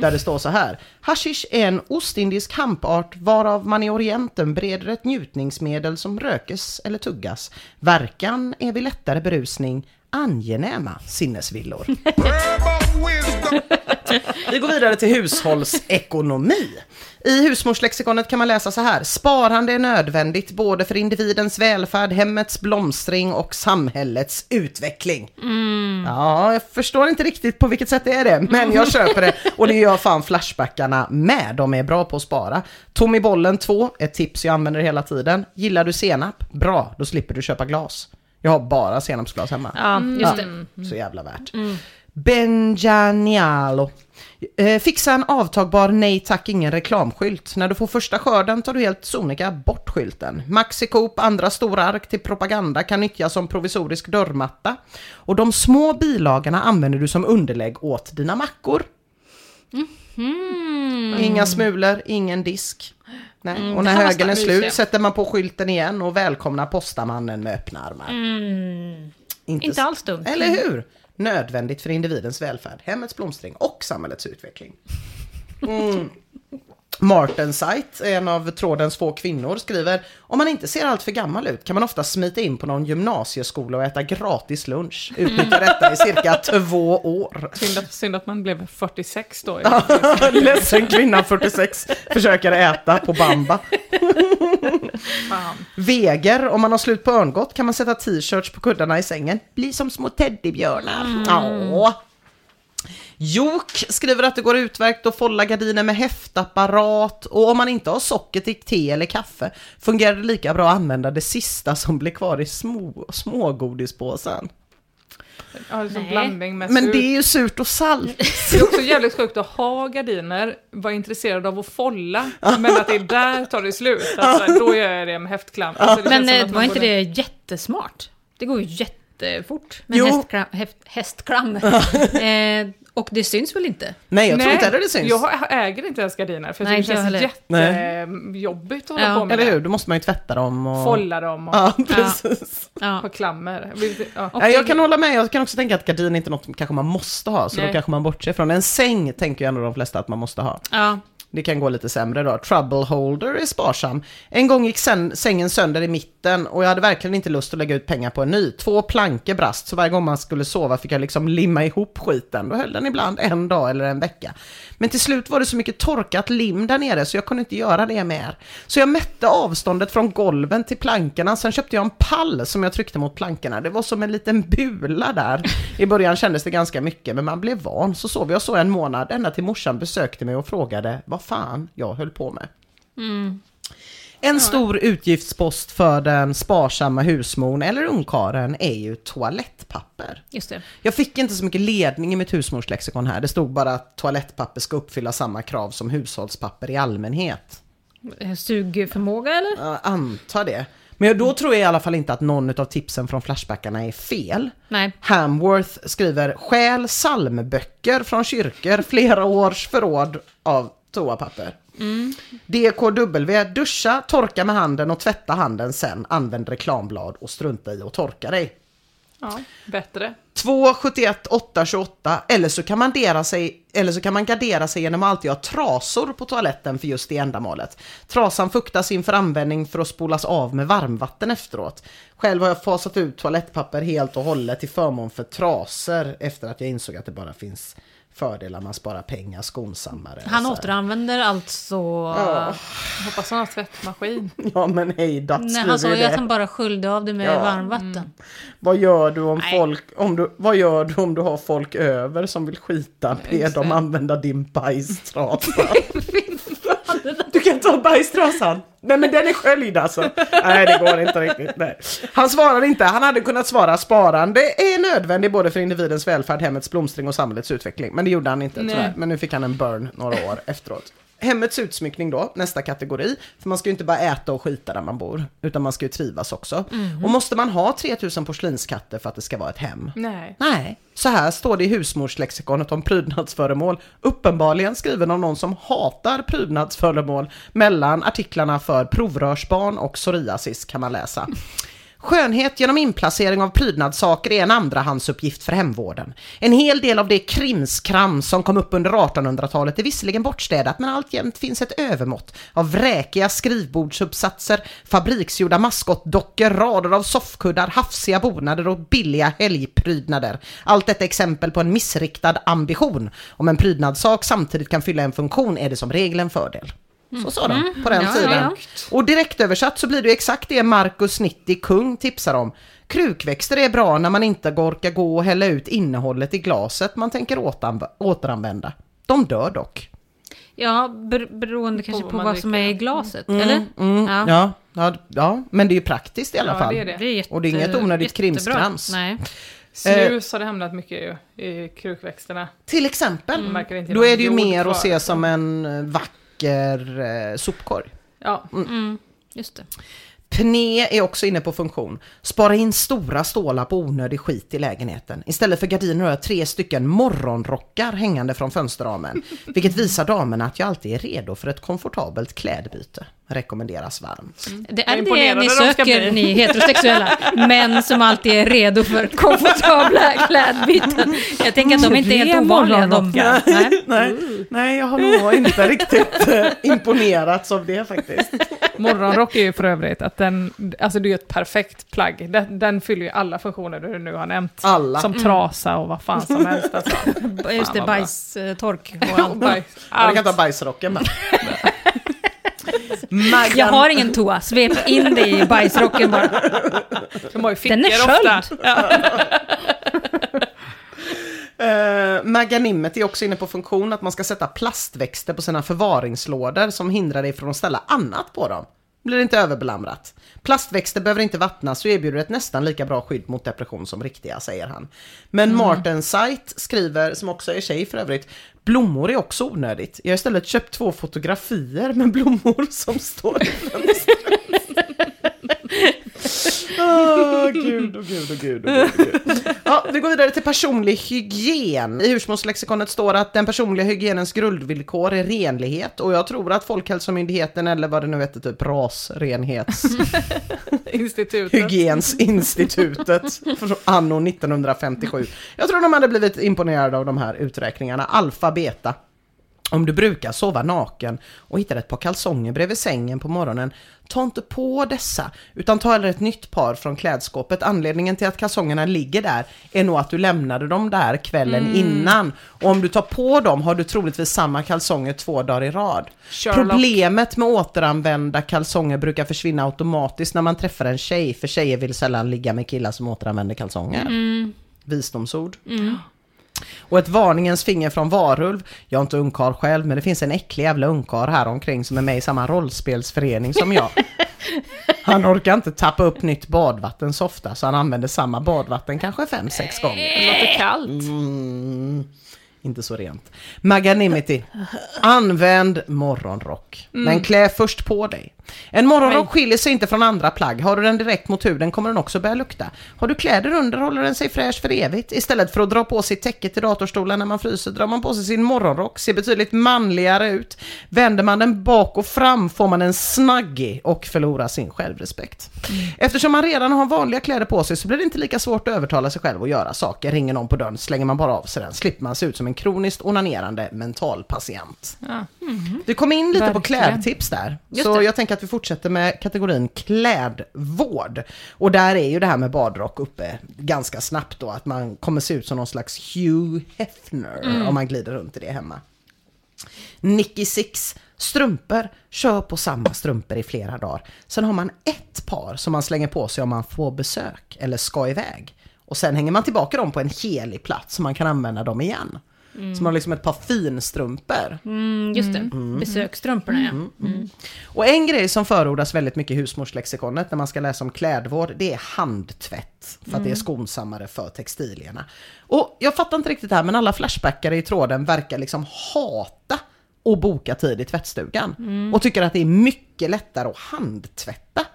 Där det står så här. Hashish är en ostindisk hampart varav man i Orienten bereder ett njutningsmedel som rökes eller tuggas. Verkan är vid lättare berusning angenäma sinnesvillor. Vi går vidare till hushållsekonomi. I husmorslexikonet kan man läsa så här. Sparande är nödvändigt både för individens välfärd, hemmets blomstring och samhällets utveckling. Ja, jag förstår inte riktigt på vilket sätt det är det, men jag köper det. Och det gör fan Flashbackarna med. De är bra på att spara. Tom i bollen 2, ett tips jag använder hela tiden. Gillar du senap? Bra, då slipper du köpa glas. Jag har bara senapsglas hemma. Ja, just det. Så jävla värt. Benjanialo. Eh, fixa en avtagbar nej tack ingen reklamskylt. När du får första skörden tar du helt sonika bort skylten. Maxi Coop andra stora ark till propaganda kan nyttjas som provisorisk dörrmatta. Och de små bilagorna använder du som underlägg åt dina mackor. Mm. Inga smulor, ingen disk. Nej. Mm, och när högen är slut Mysiga. sätter man på skylten igen och välkomnar postamannen med öppna armar. Mm. Inte, Inte alls dumt. Eller hur? Nödvändigt för individens välfärd, hemmets blomstring och samhällets utveckling. Mm. Martin Sight, en av trådens få kvinnor, skriver Om man inte ser allt för gammal ut kan man ofta smita in på någon gymnasieskola och äta gratis lunch. Utnyttja detta i cirka två år. Synd att, synd att man blev 46 då. [LAUGHS] Ledsen kvinna 46 försöker äta på bamba. Fan. Veger, om man har slut på örngott kan man sätta t-shirts på kuddarna i sängen. Bli som små teddybjörnar. Ja. Jok skriver att det går utmärkt att folla gardiner med häftapparat och om man inte har socker till te eller kaffe fungerar det lika bra att använda det sista som blir kvar i små, smågodispåsen. Ja, det är som Nej. blandning med Men surt. det är ju surt och salt. [LAUGHS] Det är också jävligt sjukt att ha gardiner, vara intresserad av att folla, men att det är där tar det slut. Alltså, då gör jag det med häftklam. Alltså, det Men eh, var inte det jättesmart? Det går ju jättefort med Jo. hästkram. Häst, hästkram. [LAUGHS] eh, och det syns väl inte? Nej, jag tror inte heller det syns. Jag äger inte ens gardiner, för Nej, jag tycker inte det känns jättejobbigt att hålla Ja. på med Eller hur? Då måste man ju tvätta dem och... Folla dem och Ja, precis. Ja. ha klammer. Ja. Och Ja, jag kan hålla med, jag kan också tänka att gardin är inte något kanske man måste ha, så Nej. då kanske man bortser från. En säng tänker ju ändå de flesta att man måste ha. Ja. Det kan gå lite sämre då. Trouble holder är sparsam. En gång gick sen, sängen sönder i mitten och jag hade verkligen inte lust att lägga ut pengar på en ny. Två plankor brast, så varje gång man skulle sova fick jag liksom limma ihop skiten. Då höll den ibland en dag eller en vecka. Men till slut var det så mycket torkat lim där nere så jag kunde inte göra det mer. Så jag mätte avståndet från golven till plankorna, sen köpte jag en pall som jag tryckte mot plankorna. Det var som en liten bula där. I början kändes det ganska mycket, men man blev van. Så sov jag så en månad, ända till morsan besökte mig och frågade vad fan jag höll på med. Mm. En stor utgiftspost för den sparsamma husmon eller ungkaren är ju toalettpapper. Just det. Jag fick inte så mycket ledning i mitt husmorslexikon här. Det stod bara att toalettpapper ska uppfylla samma krav som hushållspapper i allmänhet. Eh, Sugförmåga eller? Jag antar det. Men då tror jag i alla fall inte att någon av tipsen från Flashbackarna är fel. Nej. Hamworth skriver stjäl psalmböcker från kyrkor, flera års förråd av toapapper. DKW, duscha, torka med handen och tvätta handen sen. Använd reklamblad och strunta i att torka dig. Ja, bättre. 271 828 eller så kan man gardera sig eller så kan man gardera sig genom att alltid ha trasor på toaletten för just det ändamålet. Trasan fuktas inför användning för att spolas av med varmvatten efteråt. Själv har jag fasat ut toalettpapper helt och hållet till förmån för trasor efter att jag insåg att det bara finns fördelar, man sparar pengar, skonsammare. Han återanvänder alltså... Ja. Hoppas han har tvättmaskin. [LAUGHS] Ja men hej, dat Nej, han sa ju att han bara skyllde av det med Ja. varmvatten. Vad gör du om Nej. folk, om du, vad gör du om du har folk över som vill skita? Be dem använda din bajstrasa. [LAUGHS] [LAUGHS] Ta bajstrasan. Nej men den är sköljd alltså. Nej det går inte riktigt. Nej. Han svarar inte. Han hade kunnat svara sparande är nödvändigt både för individens välfärd, hemmets blomstring och samhällets utveckling. Men det gjorde han inte tyvärr. Men nu fick han en burn några år efteråt. Hemmets utsmyckning då, nästa kategori. För man ska ju inte bara äta och skita där man bor, utan man ska ju trivas också. Och måste man ha 3000 porslinskatter för att det ska vara ett hem? Nej. Nej, så här står det i husmorslexikonet om prydnadsföremål. Uppenbarligen skriven av någon som hatar prydnadsföremål. Mellan artiklarna för provrörsbarn och psoriasis kan man läsa. Skönhet genom inplacering av prydnadssaker är en andrahandsuppgift för hemvården. En hel del av det krimskrams som kom upp under 1800-talet är visserligen bortstädat men alltjämt finns ett övermått av vräkiga skrivbordsuppsatser, fabriksgjorda maskotdockor, rader av soffkuddar, hafsiga bonader och billiga helgprydnader. Allt detta exempel på en missriktad ambition. Om en prydnadssak samtidigt kan fylla en funktion är det som regel en fördel. Så sa de på den Mm. Ja, tiden. ja. Och direkt översatt så blir det ju exakt det Marcus 90 Kung tipsar om. Krukväxter är bra när man inte orkar gå och hälla ut innehållet i glaset man tänker återanv- återanvända. De dör dock. Ja, ber beroende kanske vad på man vad som är i glaset, eller? Mm, ja. Ja, ja, men det är ju praktiskt i alla Ja, fall. det är det. Det är jätte, Och det är inget onödigt krimskrams. Nej. Snus har det hamnat mycket i, i krukväxterna. Till exempel. Inte Då är det ju mer att se som en eh, vacker eh, sopkorg. Ja, Mm, just det. Pne är också inne på funktion. Spara in stora stålar på onödig skit i lägenheten. Istället för gardiner har jag tre stycken morgonrockar hängande från fönsterramen. Vilket visar damerna att jag alltid är redo för ett komfortabelt klädbyte. Rekommenderas varmt. Det är det ni söker, ni heterosexuella. Män som alltid är redo för komfortabla [LAUGHS] klädbyten. Jag tänker att de inte är helt ovanliga. De, nej. Nej, nej, jag har nog inte riktigt eh, imponerats av det faktiskt. [LAUGHS] morgonrock är ju för övrigt att den, alltså det är ju ett perfekt plagg. Den, den fyller ju alla funktioner du nu har nämnt. Alla. Som trasa och vad fan som helst. Alltså. [LAUGHS] Just det, bajstork och allt. Bajs. Ja, du kan ta bajsrocken med. Maggan, Jag har ingen toa, svep in det i bajsrocken bara. De har ju Den är sköld. Uh, [LAUGHS] Maganimmet är också inne på funktion att man ska sätta plastväxter på sina förvaringslådor som hindrar dig från att ställa annat på dem. Blir inte överbelamrat. Plastväxter behöver inte vattnas och erbjuder ett nästan lika bra skydd mot depression som riktiga, säger han. Men Martin Sight skriver, som också är tjej för övrigt, blommor är också onödigt. Jag har istället köpt två fotografier med blommor som står i fönstret. Åh, gud, och gud, och gud, och gud. Ja, vi går vidare till personlig hygien. I husmorslexikonet står att den personliga hygienens grundvillkor är renlighet och jag tror att Folkhälsomyndigheten eller vad det nu heter, typ rasrenhetshygiensinstitutet [LAUGHS] Institutet. från anno 1957. Jag tror de hade blivit imponerade av de här uträkningarna. Alfa, beta. Om du brukar sova naken och hittar ett par kalsonger bredvid sängen på morgonen, ta inte på dessa, utan ta hellre ett nytt par från klädskåpet. Anledningen till att kalsongerna ligger där är nog att du lämnade dem där kvällen innan. Och om du tar på dem har du troligtvis samma kalsonger två dagar i rad. Sherlock. Problemet med återanvända kalsonger brukar försvinna automatiskt när man träffar en tjej, för tjejer vill sällan ligga med killar som återanvänder kalsonger. Visdomsord. Och ett varningens finger från Varulv. Jag är inte ungkarl själv, men det finns en äcklig jävla ungkarl här omkring som är med i samma rollspelsförening som jag. [LAUGHS] Han orkar inte tappa upp nytt badvatten så ofta, så han använder samma badvatten kanske fem, sex gånger. Det låter kallt. Mm, inte så rent. Maganimity. Använd morgonrock. Men klä först på dig. En morgonrock skiljer sig inte från andra plagg. Har du den direkt mot huden kommer den också börja lukta. Har du kläder under håller den sig fräsch för evigt. Istället för att dra på sig täcket till datorstolen när man fryser drar man på sig sin morgonrock. Ser betydligt manligare ut. Vänder man den bak och fram får man en snaggig och förlorar sin självrespekt. Eftersom man redan har vanliga kläder på sig så blir det inte lika svårt att övertala sig själv att göra saker. Ringer någon på dörren slänger man bara av sig den. Slipper man se ut som en kroniskt onanerande mentalpatient. Ja. Vi kom in lite på Verkligen. klädtips där. Just så det. jag tänker att vi fortsätter med kategorin klädvård. Och där är ju det här med badrock uppe ganska snabbt då. Att man kommer se ut som någon slags Hugh Hefner om man glider runt i det hemma. Nicky Six, strumpor, kör på samma strumpor i flera dagar. Sen har man ett par som man slänger på sig om man får besök eller ska iväg. Och sen hänger man tillbaka dem på en helig plats så man kan använda dem igen. Så man har liksom ett par finstrumpor. Mm, just det, besöksstrumporna ja. Mm. Och en grej som förordas väldigt mycket i husmorslexikonet när man ska läsa om klädvård, det är handtvätt. För att det är skonsammare för textilierna. Och jag fattar inte riktigt det här, men alla flashbackare i tråden verkar liksom hata att boka tid i tvättstugan. Och tycker att det är mycket lättare att handtvätta.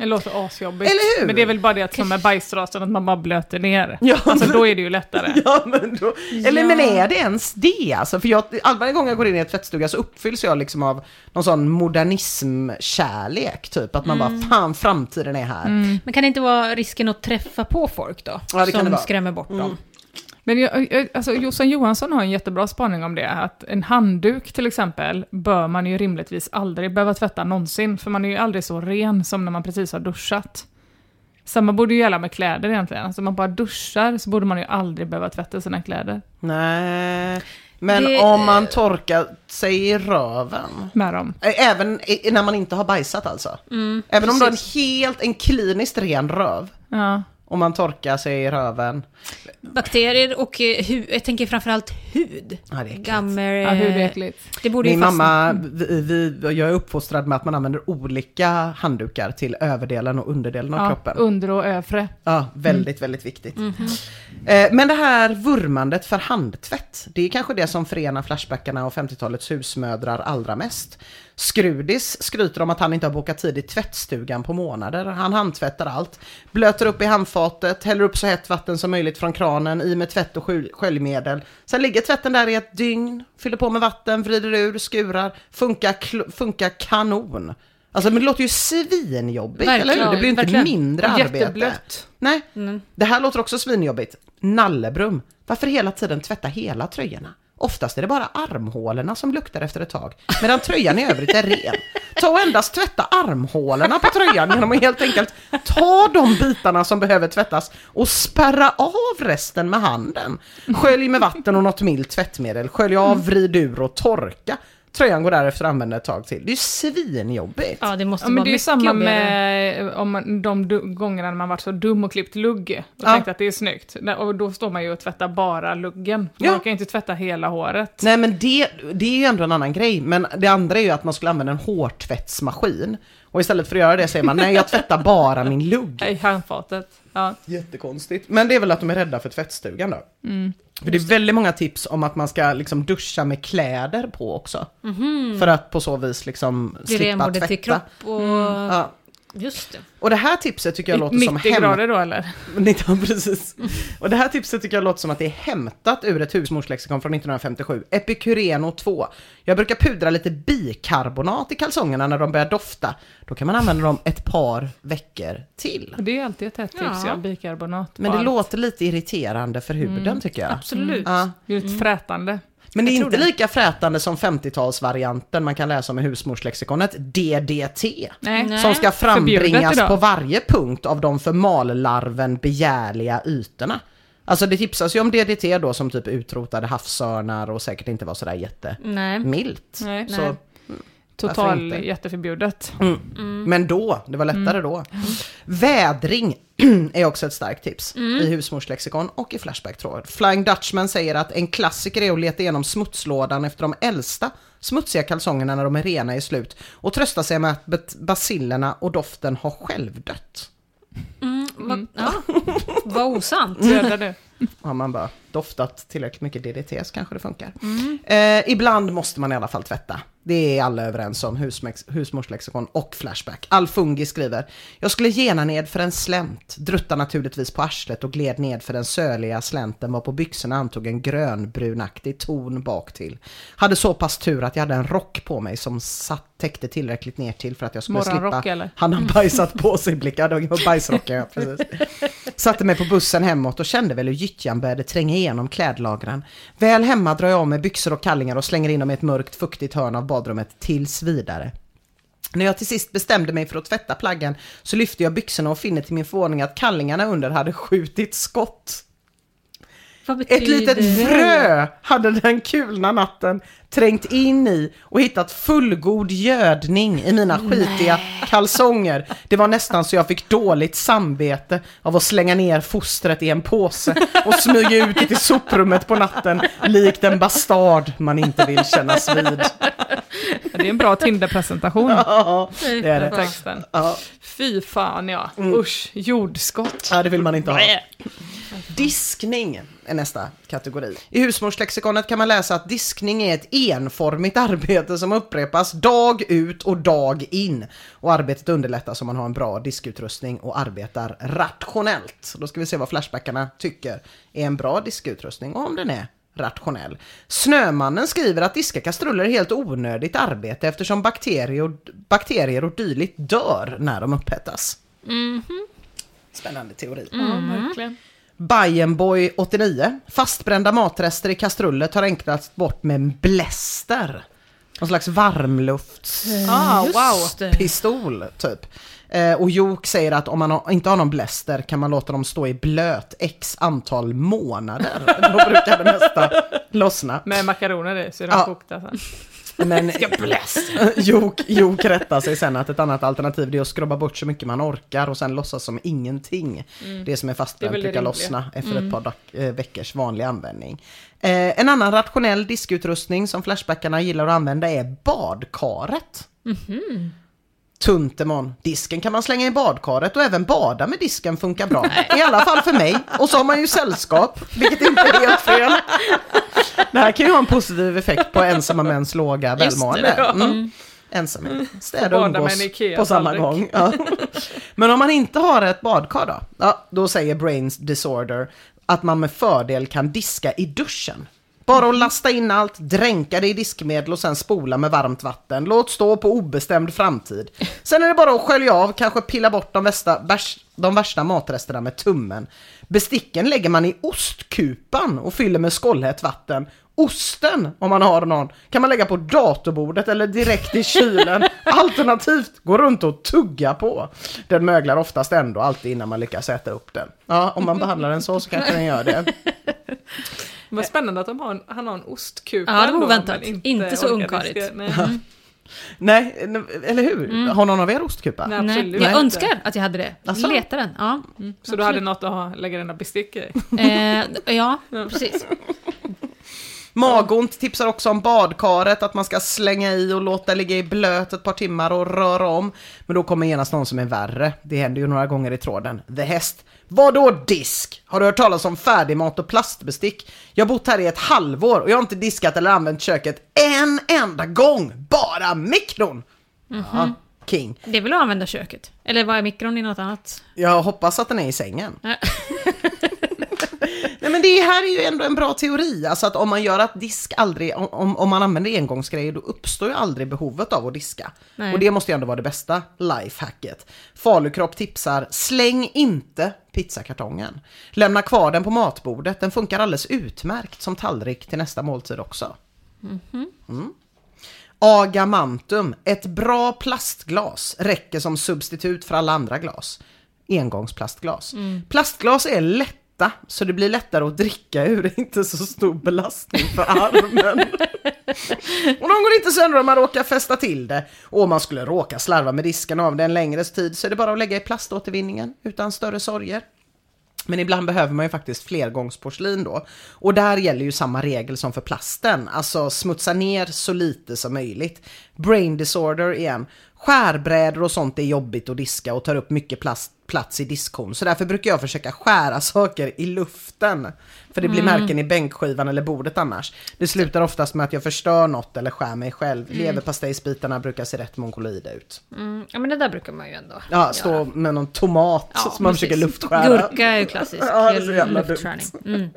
Det låter asjobbigt. Eller hur? Men det är väl bara det att som med bajsrasen, att man bara blöter ner. Ja, alltså men- då är det ju lättare. [LAUGHS] Ja, men då, eller men är det ens det? Alltså, för jag, all- varje gång jag går in i en tvättstuga så uppfylls jag liksom av någon sån modernismkärlek, typ. Att man bara, fan framtiden är här. Men kan det inte vara risken att träffa på folk då? Ja, det kan som det vara. skrämmer bort dem? Men jag, alltså, Jossan Johansson har en jättebra spaning om det, att en handduk till exempel bör man ju rimligtvis aldrig behöva tvätta någonsin, för man är ju aldrig så ren som när man precis har duschat. Samma borde ju gälla med kläder egentligen, alltså om man bara duschar så borde man ju aldrig behöva tvätta sina kläder Nej, men Det- om man torkar sig i röven. med dem. Även när man inte har bajsat alltså. Även om du har en helt, en kliniskt ren röv. Ja. Om man torkar sig i röven. Bakterier och eh, hu- jag tänker framförallt hud. Ja, det är. Gammer. Ja, hur är eh, äckligt. Det borde Min mamma, vi, vi, jag är uppfostrad med att man använder olika handdukar till överdelen och underdelen av Ja, kroppen. under och övre. Ja, väldigt, väldigt viktigt. Mhm. Eh, Men det här vurmandet för handtvätt, det är kanske det som förenar Flashbackarna och 50-talets husmödrar allra mest. Skrudis skryter om att han inte har bokat tid i tvättstugan på månader. Han handtvättar allt. Blöter upp i handfatet, häller upp så hett vatten som möjligt från kranen, i med tvätt och skölj- sköljmedel. Sen ligger tvätten där i ett dygn, fyller på med vatten, vrider ur, skurar. Funkar, funkar kanon. Alltså men det låter ju svinjobbigt, eller hur? Det blir ju inte Verkligen. mindre arbete. jätteblött. Nej, Mm. det här låter också svinjobbigt. Nallebrum. Varför hela tiden tvätta hela tröjorna? Oftast är det bara armhålorna som luktar efter ett tag, medan tröjan i övrigt är ren. Ta och endast tvätta armhålorna på tröjan genom att helt enkelt ta de bitarna som behöver tvättas och spärra av resten med handen. Skölj med vatten och något milt tvättmedel, skölj av, vrid ur och torka. Tröjan går därefter att använda ett tag till. Det är ju svinjobbigt. Ja, det måste Ja, men vara det är samma jobbigare. med eh, om man, de gångerna när man varit så dum och klippt lugg och Ja. tänkt att det är snyggt. Och då står man ju och tvättar bara luggen. Man Ja. kan ju inte tvätta hela håret. Nej men det, det är ju ändå en annan grej. Men det andra är ju att man skulle använda en hårtvättsmaskin. Och istället för att göra det säger man nej jag tvättar bara min lugg. [LAUGHS] I handfatet. Ja. Jättekonstigt. Men det är väl att de är rädda för tvättstugan då. För det är väldigt många tips om att man ska liksom duscha med kläder på också. För att på så vis liksom slippa tvätta. till kropp och... Ja. Just det. Och det här tipset tycker jag låter som 90 hem... grader då eller? [LAUGHS] 19, precis. Och det här tipset tycker jag låter som att det är hämtat ur ett husmorslexikon från 1957. Epicureno 2. Jag brukar pudra lite bikarbonat i kalsongerna när de börjar dofta. Då kan man använda dem ett par veckor till. Det är alltid ett hett tips, Ja. ja. bikarbonat. Men det allt. låter lite irriterande för huden tycker jag. Absolut. Ja. Det är lite frätande. Men det är inte det. lika frätande som 50-talsvarianten man kan läsa om i husmorslexikonet, DDT. Nej. Som ska frambringas på varje punkt av de för mallarven begärliga ytorna. Alltså det tipsas ju om DDT då som typ utrotade havsörnar och säkert inte var sådär jättemilt. Nej. Så, Nej. Total jätteförbjudet. Men då, det var lättare då. Vädring [CLEARS THROAT] är också ett starkt tips i husmorslexikon och i Flashback-tråd. Flying Dutchman säger att en klassiker är att leta igenom smutslådan efter de äldsta smutsiga kalsongerna när de är rena i slut och trösta sig med att basillerna och doften har självdött. Mm, vad, ja. [LAUGHS] vad osant. Dödar du? Har man bara doftat tillräckligt mycket DDT så kanske det funkar. Eh, ibland måste man i alla fall tvätta. Det är alla överens om, husmex- husmorslexikon och Flashback. Alfungi skriver, jag skulle gena ned för en slänt, drutta naturligtvis på arslet och gled ned för den söliga slänten var på byxorna antog en grönbrunaktig ton bak till. Hade så pass tur att jag hade en rock på mig som satt, täckte tillräckligt ner till för att jag skulle slippa. eller? Han har bajsat på sig blickar, bajsrocken, ja, precis. [LAUGHS] Satte mig på bussen hemåt och kände väl hur gyttjan började tränga igenom klädlagren. Väl hemma drar jag av mig byxor och kallingar och slänger in dem i ett mörkt fuktigt hörn av badrummet tills vidare. När jag till sist bestämde mig för att tvätta plaggen så lyfte jag byxorna och finner till min förvåning att kallingarna under hade skjutit skott. Ett litet frö hade den kulna natten trängt in i och hittat fullgod gödning i mina skitiga kalsonger. Det var nästan så jag fick dåligt samvete av att slänga ner fostret i en påse och smyga ut det i soprummet på natten likt en bastard man inte vill kännas vid. Det är en bra Tinder-presentation. Ja, det är det. Texten. Ja, Fy fan ja. Usch, jordskott. ja, det vill man inte ha. Diskning är nästa kategori. I husmorslexikonet kan man läsa att diskning är ett enformigt arbete som upprepas dag ut och dag in. Och arbetet underlättas om man har en bra diskutrustning och arbetar rationellt. Då ska vi se vad Flashbackarna tycker är en bra diskutrustning och om den är rationell. Snömannen skriver att diska kastruller är helt onödigt arbete eftersom bakterier, bakterier och dylikt dör när de upphettas. Spännande teori. Ja, verkligen. Bajenboy 89. Fastbrända matrester i kastrullet har enklast bort med en bläster. Någon slags varmluftspistol Ah, wow. pistol typ. Eh, och Jok säger att om man har, inte har någon bläster kan man låta dem stå i blöt x antal månader. [LAUGHS] Då brukar det mesta lossna. Med makaroner i, så är de Ja. kokta sen. Men Jok, Jok rättar sig sen att ett annat alternativ är att skrubba bort så mycket man orkar och sen låtsas som ingenting. Det som är Mm. Det är väl det brukar rimliga. lossna efter ett par eh, veckors vanlig användning. Eh, en annan rationell diskutrustning som Flashbackarna gillar att använda är badkaret. Tuntemon. Disken kan man slänga i badkaret och även bada med disken funkar bra. I alla fall för mig. Och så har man ju sällskap, vilket inte är helt fel. Det här kan ju ha en positiv effekt på ensamma mäns låga välmående. Mm. Ensam, städa och Bada med umgås på samma gång. Ja. Men om man inte har ett badkar då? Ja, då säger Brains Disorder att man med fördel kan diska i duschen. Bara att lasta in allt, dränka det i diskmedel och sen spola med varmt vatten. Låt stå på obestämd framtid. Sen är det bara att skölja av, kanske pilla bort de värsta, de värsta matresterna med tummen. Besticken lägger man i ostkupan och fyller med skållhett vatten. Osten, om man har någon, kan man lägga på datorbordet eller direkt i kylen. [LAUGHS] Alternativt gå runt och tugga på. Den möglar oftast ändå alltid innan man lyckas äta upp den. Ja, om man behandlar den så så kanske den gör det. [LAUGHS] Vad spännande att de har en, han har en ostkupa. Ja, det var oväntat. men Inte så ungkarligt. Nej, Nej, eller hur? Har någon av er ostkupa? Nej, Nej, absolut jag inte. önskar att jag hade det. Asså? Letar den. Ja, Så du hade något att ha, lägga dina bestick i? eh, ja [LAUGHS] precis. Magont tipsar också om badkaret, att man ska slänga i och låta ligga i blöt ett par timmar och röra om. Men då kommer genast någon som är värre. Det händer ju några gånger i tråden. The Häst. Vadå disk? Har du hört talas om färdigmat och plastbestick? Jag har bott här i ett halvår och jag har inte diskat eller använt köket en enda gång. Bara mikron! Ja, king. Det väl att använda köket? Eller var är mikron i något annat? Jag hoppas att den är i sängen. [LAUGHS] Nej. Men det här är ju ändå en bra teori, alltså att om man gör att disk aldrig, om, om man använder engångsgrejer då uppstår ju aldrig behovet av att diska. Nej. Och det måste ju ändå vara det bästa lifehacket. Falukropp tipsar, släng inte pizzakartongen. Lämna kvar den på matbordet, den funkar alldeles utmärkt som tallrik till nästa måltid också. Mm. Agamantum, ett bra plastglas räcker som substitut för alla andra glas. Engångsplastglas. Plastglas är lätta, så det blir lättare att dricka ur, [LAUGHS] inte så stor belastning för armen. och de går inte sönder om man råkar fästa till det. Och om man skulle råka slarva med disken av det en längre tid så är det bara att lägga i plaståtervinningen utan större sorger. Men ibland behöver man ju faktiskt flergångsporslin då. Och där gäller ju samma regel som för plasten, alltså smutsa ner så lite som möjligt. Brain disorder igen. Skärbrädor och sånt är jobbigt att diska och tar upp mycket plast, plats i diskhon. Så därför brukar jag försöka skära [LAUGHS] saker i luften. För det blir märken i bänkskivan eller bordet annars. Det slutar oftast med att jag förstör något eller skär mig själv. Leverpastejsbitarna brukar se rätt mongoloida ut. Mm, ja, men det där brukar man ju ändå Ja, stå göra. med någon tomat Ja, som man precis. försöker luftskära. Gurka är ju klassisk [LAUGHS] Ja, det är så jävla. Mm.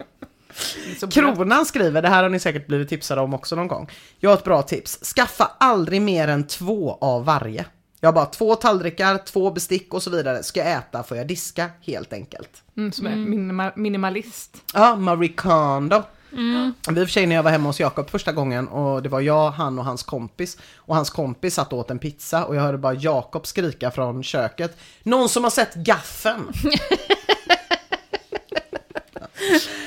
Kronan skriver, det här har ni säkert blivit tipsade om också någon gång. Jag har ett bra tips. Skaffa aldrig mer än två av varje. Jag har bara två tallrikar, två bestick och så vidare. Ska jag äta får jag diska helt enkelt. Mm, som är minima, minimalist. Ja, Marie Kondo. Vi för sig när jag var hemma hos Jakob första gången och det var jag, han och hans kompis. Och hans kompis satt och åt en pizza och jag hörde bara Jakob skrika från köket. Någon som har sett gaffeln? [LAUGHS] [LAUGHS]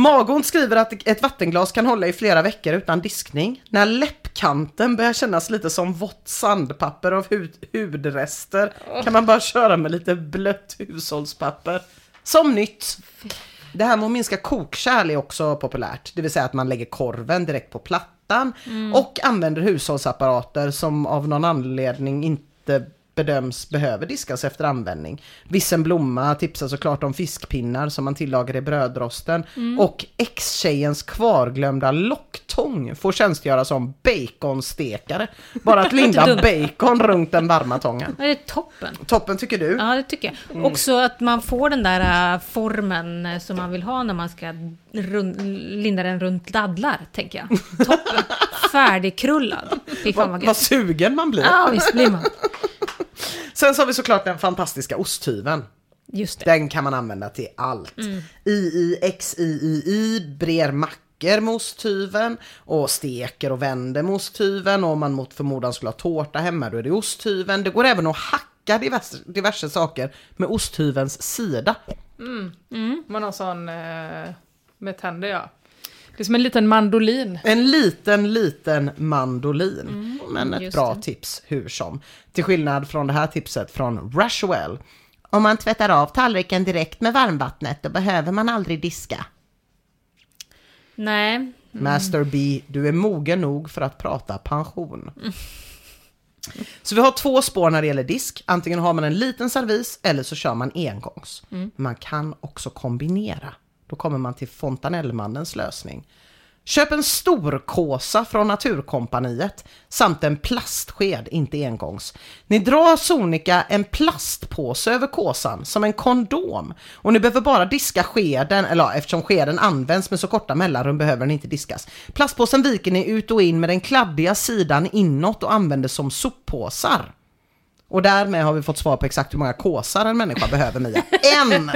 Magont skriver att ett vattenglas kan hålla i flera veckor utan diskning. När läppkanten börjar kännas lite som vått sandpapper av hud, hudrester kan man bara köra med lite blött hushållspapper. Som nytt. Det här med att minska kokkärl är också populärt, det vill säga att man lägger korven direkt på plattan och använder hushållsapparater som av någon anledning inte bedöms behöver diskas efter användning. Vissen Blomma tipsar såklart om fiskpinnar som man tillagar i brödrosten och ex-tjejens kvarglömda locktång får tjänstgöra som baconstekare. Bara att [LAUGHS] linda bacon runt den varma tången. Det är toppen. Toppen tycker du? Ja, det tycker jag. Mm. Också att man får den där äh, formen äh, som man vill ha när man ska linda den runt dadlar, tänker jag. [LAUGHS] Toppen. Färdigkrullad. Fy fan vad Vad sugen man blir. Ja, visst blir man. Sen så har vi såklart den fantastiska osthyveln. Just det. Den kan man använda till allt. IIXIII brer mackor med osthyveln och steker och vänder med osthyveln och om man mot förmodan skulle ha tårta hemma då är det osthyveln. Det går även att hacka diverse, diverse saker med osthyvelns sida. Man har sån eh, med tänder ja. Det är som en liten mandolin. En liten, liten mandolin. Men ett bra det. tips hur som. Till skillnad från det här tipset från Rashwell. Om man tvättar av tallriken direkt med varmvattnet, då behöver man aldrig diska. Nej, Master B, du är mogen nog för att prata pension. [LAUGHS] Så vi har två spår när det gäller disk. Antingen har man en liten servis eller så kör man engångs. Man kan också kombinera. Då kommer man till Fontanellmannens lösning. Köp en stor kåsa från Naturkompaniet samt en plastsked, inte engångs. Ni drar sonika en plastpåse över kåsan som en kondom och ni behöver bara diska skeden, eller ja, eftersom skeden används med så korta mellanrum behöver den inte diskas. Plastpåsen viker ni ut och in med den kladdiga sidan inåt och använder som soppåsar. Och därmed har vi fått svar på exakt hur många kåsar en människa behöver Mia. En!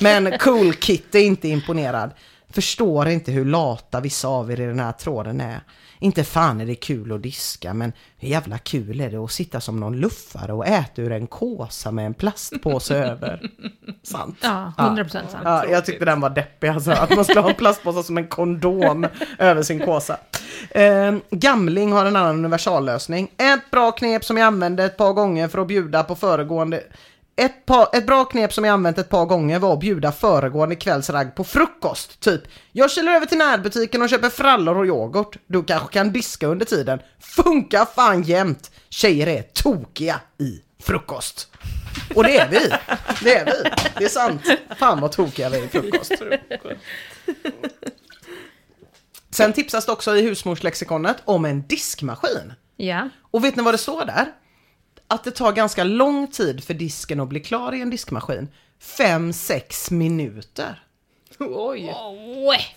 Men Cool Kitty är inte imponerad. Förstår inte hur lata vissa av er i den här tråden är. Inte fan är det kul att diska, men hur jävla kul är det att sitta som någon luffare och äta ur en kåsa med en plastpåse [LAUGHS] över? Sant. ja, 100% sant. Ja, jag tyckte den var deppig alltså, att man skulle ha en plastpåse som en kondom [LAUGHS] över sin kåsa. Eh, Gamling har en annan universallösning. Ett bra knep som jag använde ett par gånger för att bjuda på föregående ett, par, ett bra knep som jag använt ett par gånger var att bjuda föregående kvälls ragg på frukost. Typ, jag kör över till närbutiken och köper frallor och yoghurt. Du kanske kan diska under tiden. Funkar fan jämt. Tjejer är tokiga i frukost. Och det är vi. Det är vi. Det är sant. Fan vad tokiga vi är i frukost. Sen tipsas det också i husmorslexikonet om en diskmaskin. Ja. Och vet ni vad det står där? Att det tar ganska lång tid för disken att bli klar i en diskmaskin. 5-6 minuter. Oj.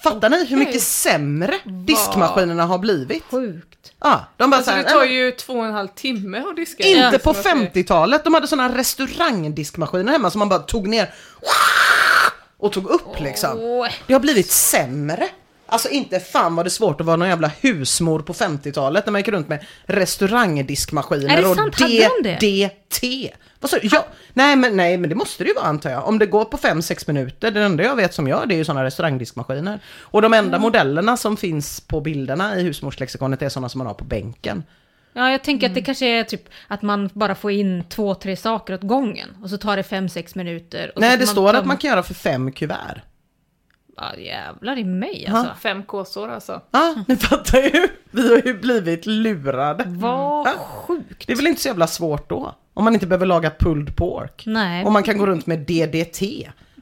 Fattar ni hur mycket sämre diskmaskinerna har blivit? Sjukt. Ja, de bara Alltså så här, det tar ju två och en halv timme att diska. Inte på att det- 50-talet, de hade sådana restaurangdiskmaskiner hemma som man bara tog ner och tog upp liksom. Det har blivit sämre. Alltså inte fan var det svårt att vara någon jävla husmor på 50-talet när man gick runt med restaurangdiskmaskiner och sant? DDT. Vad sa du? Ja, nej, men, nej men det måste det ju vara antar jag. Om det går på 5-6 minuter, det enda jag vet som gör det är ju sådana restaurangdiskmaskiner. Och de enda modellerna som finns på bilderna i husmorslexikonet är sådana som man har på bänken. Ja, jag tänker Mm. att det kanske är typ att man bara får in två, tre saker åt gången. Och så tar det fem, sex minuter. Nej, det står att man kan göra för fem kuvert. Ja, jävlar i mig alltså. Fem kåsor alltså. Ja, ni fattar ju. Vi har ju blivit lurade. Vad Ja. sjukt. Det är väl inte så jävla svårt då? Om man inte behöver laga pulled pork. Nej. Om man kan gå runt med DDT.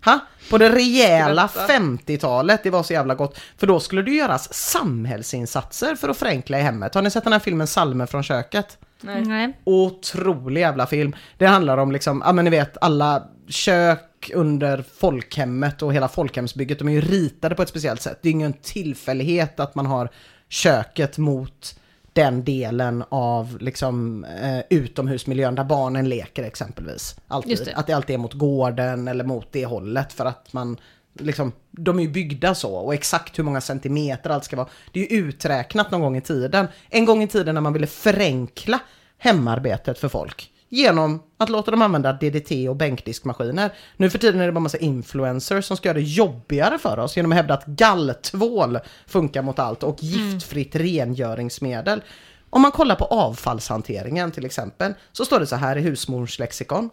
Ha? På det rejäla Skratta. 50-talet, det var så jävla gott. För då skulle det göras samhällsinsatser för att förenkla i hemmet. Har ni sett den här filmen Salmer från köket? Nej. Nej. Otrolig jävla film. Det handlar om liksom, ja men ni vet alla kök under folkhemmet och hela folkhemsbygget, de är ju ritade på ett speciellt sätt. Det är ingen tillfällighet att man har köket mot den delen av liksom eh, utomhusmiljön där barnen leker exempelvis. Alltid. Det. Att det alltid är mot gården eller mot det hållet för att man liksom, de är ju byggda så och exakt hur många centimeter allt ska vara. Det är ju uträknat någon gång i tiden. En gång i tiden när man ville förenkla hemarbetet för folk. Genom att låta dem använda DDT och bänkdiskmaskiner. Nu för tiden är det bara massa influencers som ska göra det jobbigare för oss genom att hävda att galltvål funkar mot allt och giftfritt rengöringsmedel. Om man kollar på avfallshanteringen till exempel så står det så här i husmors lexikon.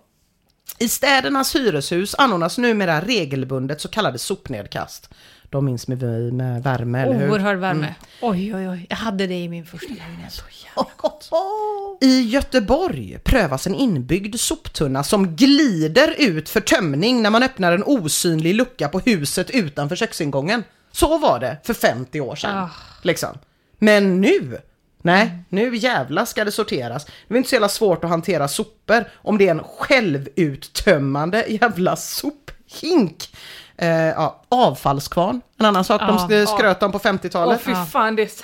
I städernas hyreshus anordnas numera regelbundet så kallade sopnedkast. De minns med, med värme, eller hur? Oerhörd värme. Mm. Oj, oj, oj. Jag hade det i min första lägenhet. I Göteborg prövas en inbyggd soptunna som glider ut för tömning när man öppnar en osynlig lucka på huset utanför köksingången. Så var det för 50 år sedan. Ah. Liksom. Men nu, nej, nu jävla ska det sorteras. Det är inte så jävla svårt att hantera sopor om det är en självuttömmande jävla sophink. Eh, ja, avfallskvarn, en annan sak Ja. de skröt om på Åh 50-talet. fy fan, det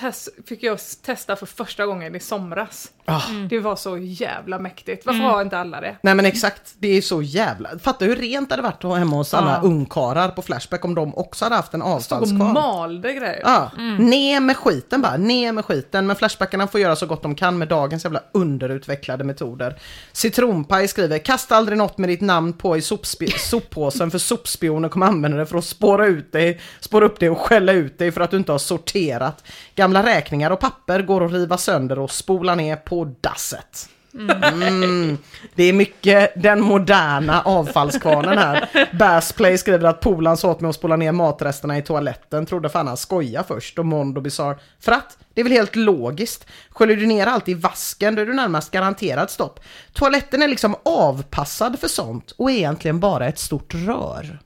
fick jag testa för första gången i somras. Ah. Det var så jävla mäktigt. Varför har inte alla det? Nej men exakt, det är så jävla... Fatta hur rent det hade varit att hemma hos alla Ja. ungkarlar på Flashback om de också hade haft en Stod och avfallskvarn. malde grejer. Ja, ner med skiten bara, ner med skiten. Men Flashbackarna får göra så gott de kan med dagens jävla underutvecklade metoder. Citronpaj skriver, kasta aldrig något med ditt namn på i [LAUGHS] soppåsen för sopspioner kommer använda det för att spåra ut dig, spåra spåra upp dig och skälla ut dig för att du inte har sorterat. Gamla räkningar och papper går att riva sönder och spola ner på dasset. Mm. Det är mycket den moderna avfallskvarnen här. Bassplay skriver att polaren sa åt mig att spola ner matresterna i toaletten. Trodde fan han skoja först och Mondo Bizarre. För att det är väl helt logiskt. Sköljer du ner allt i vasken då är du närmast garanterad stopp. Toaletten är liksom avpassad för sånt och är egentligen bara ett stort rör.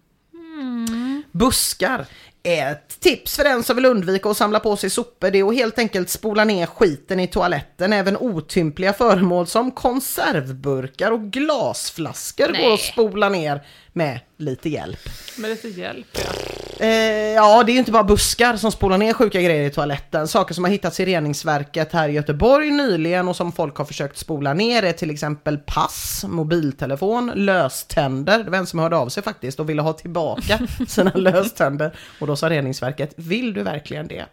Buskar. Ett tips för den som vill undvika att samla på sig sopor det är att helt enkelt spola ner skiten i toaletten. Även otympliga föremål som konservburkar och glasflaskor Nej. går att spola ner med lite hjälp. Med lite hjälp, ja. Eh, ja, det är ju inte bara buskar som spolar ner sjuka grejer i toaletten. Saker som har hittats i reningsverket här i Göteborg nyligen och som folk har försökt spola ner är till exempel pass, mobiltelefon, löständer. Det var en som hörde av sig faktiskt och ville ha tillbaka [LAUGHS] sina löständer. Och då sa reningsverket, vill du verkligen det?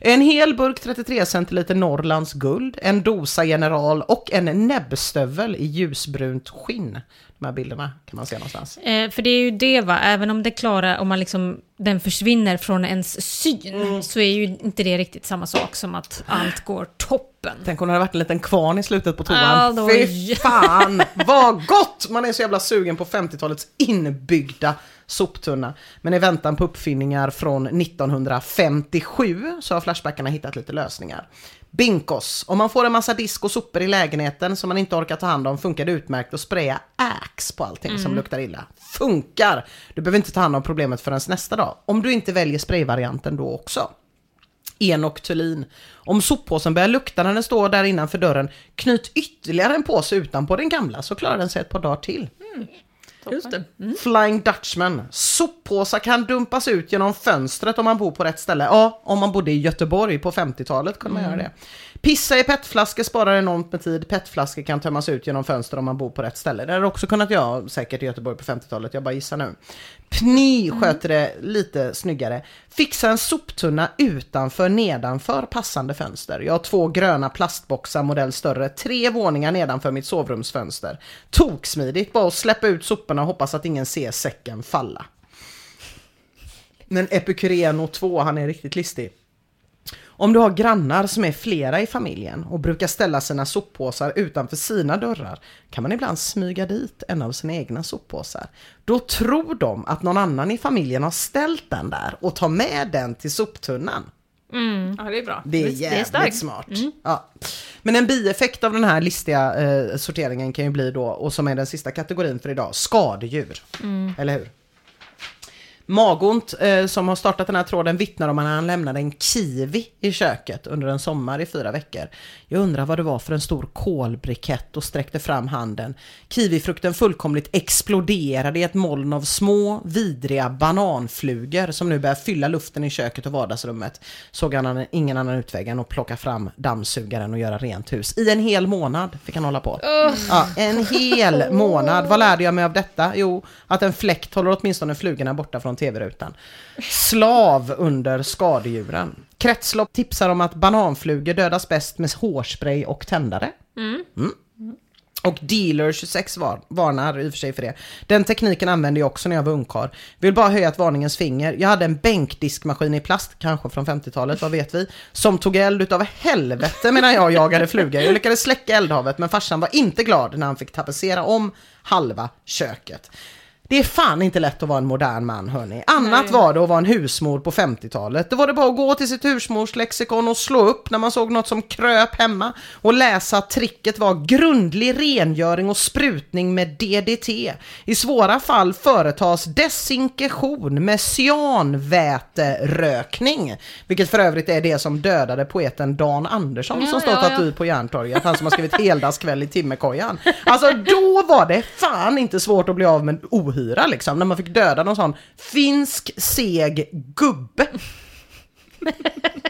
En hel burk 33 centiliter Norrlands guld, en dosa General och en näbbstövel i ljusbrunt skinn. De här bilderna kan man se någonstans. Eh, för det är ju det va, även om det klarar, om man liksom, den försvinner från ens syn, Mm. så är ju inte det riktigt samma sak som att allt går toppen. Tänk om det hade varit en liten kvarn i slutet på toan. Då- Fy fan vad gott! Man är så jävla sugen på 50-talets inbyggda soptunna. Men i väntan på uppfinningar från 1957 så har Flashbackarna hittat lite lösningar. Binkos. Om man får en massa disk och sopor i lägenheten som man inte orkar ta hand om funkar det utmärkt att spraya Axe på allting som luktar illa. Funkar! Du behöver inte ta hand om problemet förrän nästa dag. Om du inte väljer sprayvarianten då också. Enok Thulin. Om soppåsen börjar lukta när den står där innanför dörren, knyt ytterligare en påse utanpå den gamla så klarar den sig ett par dagar till. Just det. Flying Dutchman. Soppåsar kan dumpas ut genom fönstret om man bor på rätt ställe. Ja, om man bodde i Göteborg på 50-talet kunde man göra det. Pissa i petflaskor sparar enormt med tid. Petflaskor kan tömmas ut genom fönster om man bor på rätt ställe. Det hade också kunnat göra säkert i Göteborg på 50-talet, jag bara gissar nu. Pni sköter det lite snyggare. Fixa en soptunna utanför nedanför passande fönster. Jag har två gröna plastboxar modell större, tre våningar nedanför mitt sovrumsfönster. Toksmidigt, bara att släppa ut soporna och hoppas att ingen ser säcken falla. Men Epicureno 2, han är riktigt listig. Om du har grannar som är flera i familjen och brukar ställa sina soppåsar utanför sina dörrar kan man ibland smyga dit en av sina egna soppåsar. Då tror de att någon annan i familjen har ställt den där och tar med den till soptunnan. Ja, det är bra. Det är Visst, det är jävligt smart. Ja. Men en bieffekt av den här listiga eh, sorteringen kan ju bli då, och som är den sista kategorin för idag, skadedjur. Eller hur? Magont eh, som har startat den här tråden vittnar om att han lämnade en kiwi i köket under en sommar i fyra veckor. Jag undrar vad det var för en stor kolbrikett och sträckte fram handen. Kiwifrukten fullkomligt exploderade i ett moln av små vidriga bananflugor som nu börjar fylla luften i köket och vardagsrummet. Såg han ingen annan utväg än att plocka fram dammsugaren och göra rent hus. I en hel månad fick han hålla på. Ja, en hel månad. Vad lärde jag mig av detta? Jo, att en fläkt håller åtminstone flugorna borta från tv-rutan. Slav under skadedjuren. Kretslopp tipsar om att bananflugor dödas bäst med hårspray och tändare. Mm. Och Dealer26 var, varnar i och för sig för det. Den tekniken använde jag också när jag var ungkarl. Vill bara höja ett varningens finger. Jag hade en bänkdiskmaskin i plast, kanske från 50-talet, vad vet vi, som tog eld utav helvete medan jag jagade flugor. Jag lyckades släcka eldhavet men farsan var inte glad när han fick tapetsera om halva köket. Det är fan inte lätt att vara en modern man hörni. Annat var det att vara en husmor på 50-talet. Då var det bara att gå till sitt husmorslexikon och slå upp när man såg något som kröp hemma och läsa att tricket var grundlig rengöring och sprutning med DDT. I svåra fall företas desinkation med cyanväterökning. Vilket för övrigt är det som dödade poeten Dan Andersson Ja, som står ja, ja. på Järntorget. Han som har skrivit Heldagskväll i Timmerkojan. Alltså då var det fan inte svårt att bli av med ohyra liksom. När man fick döda någon sån finsk seg gubbe.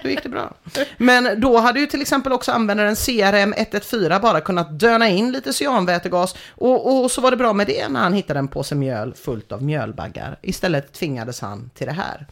Då gick det bra. Men då hade ju till exempel också användaren CRM 114 bara kunnat döna in lite cyanvätegas och, och så var det bra med det när han hittade en påse mjöl fullt av mjölbaggar. Istället tvingades han till det här.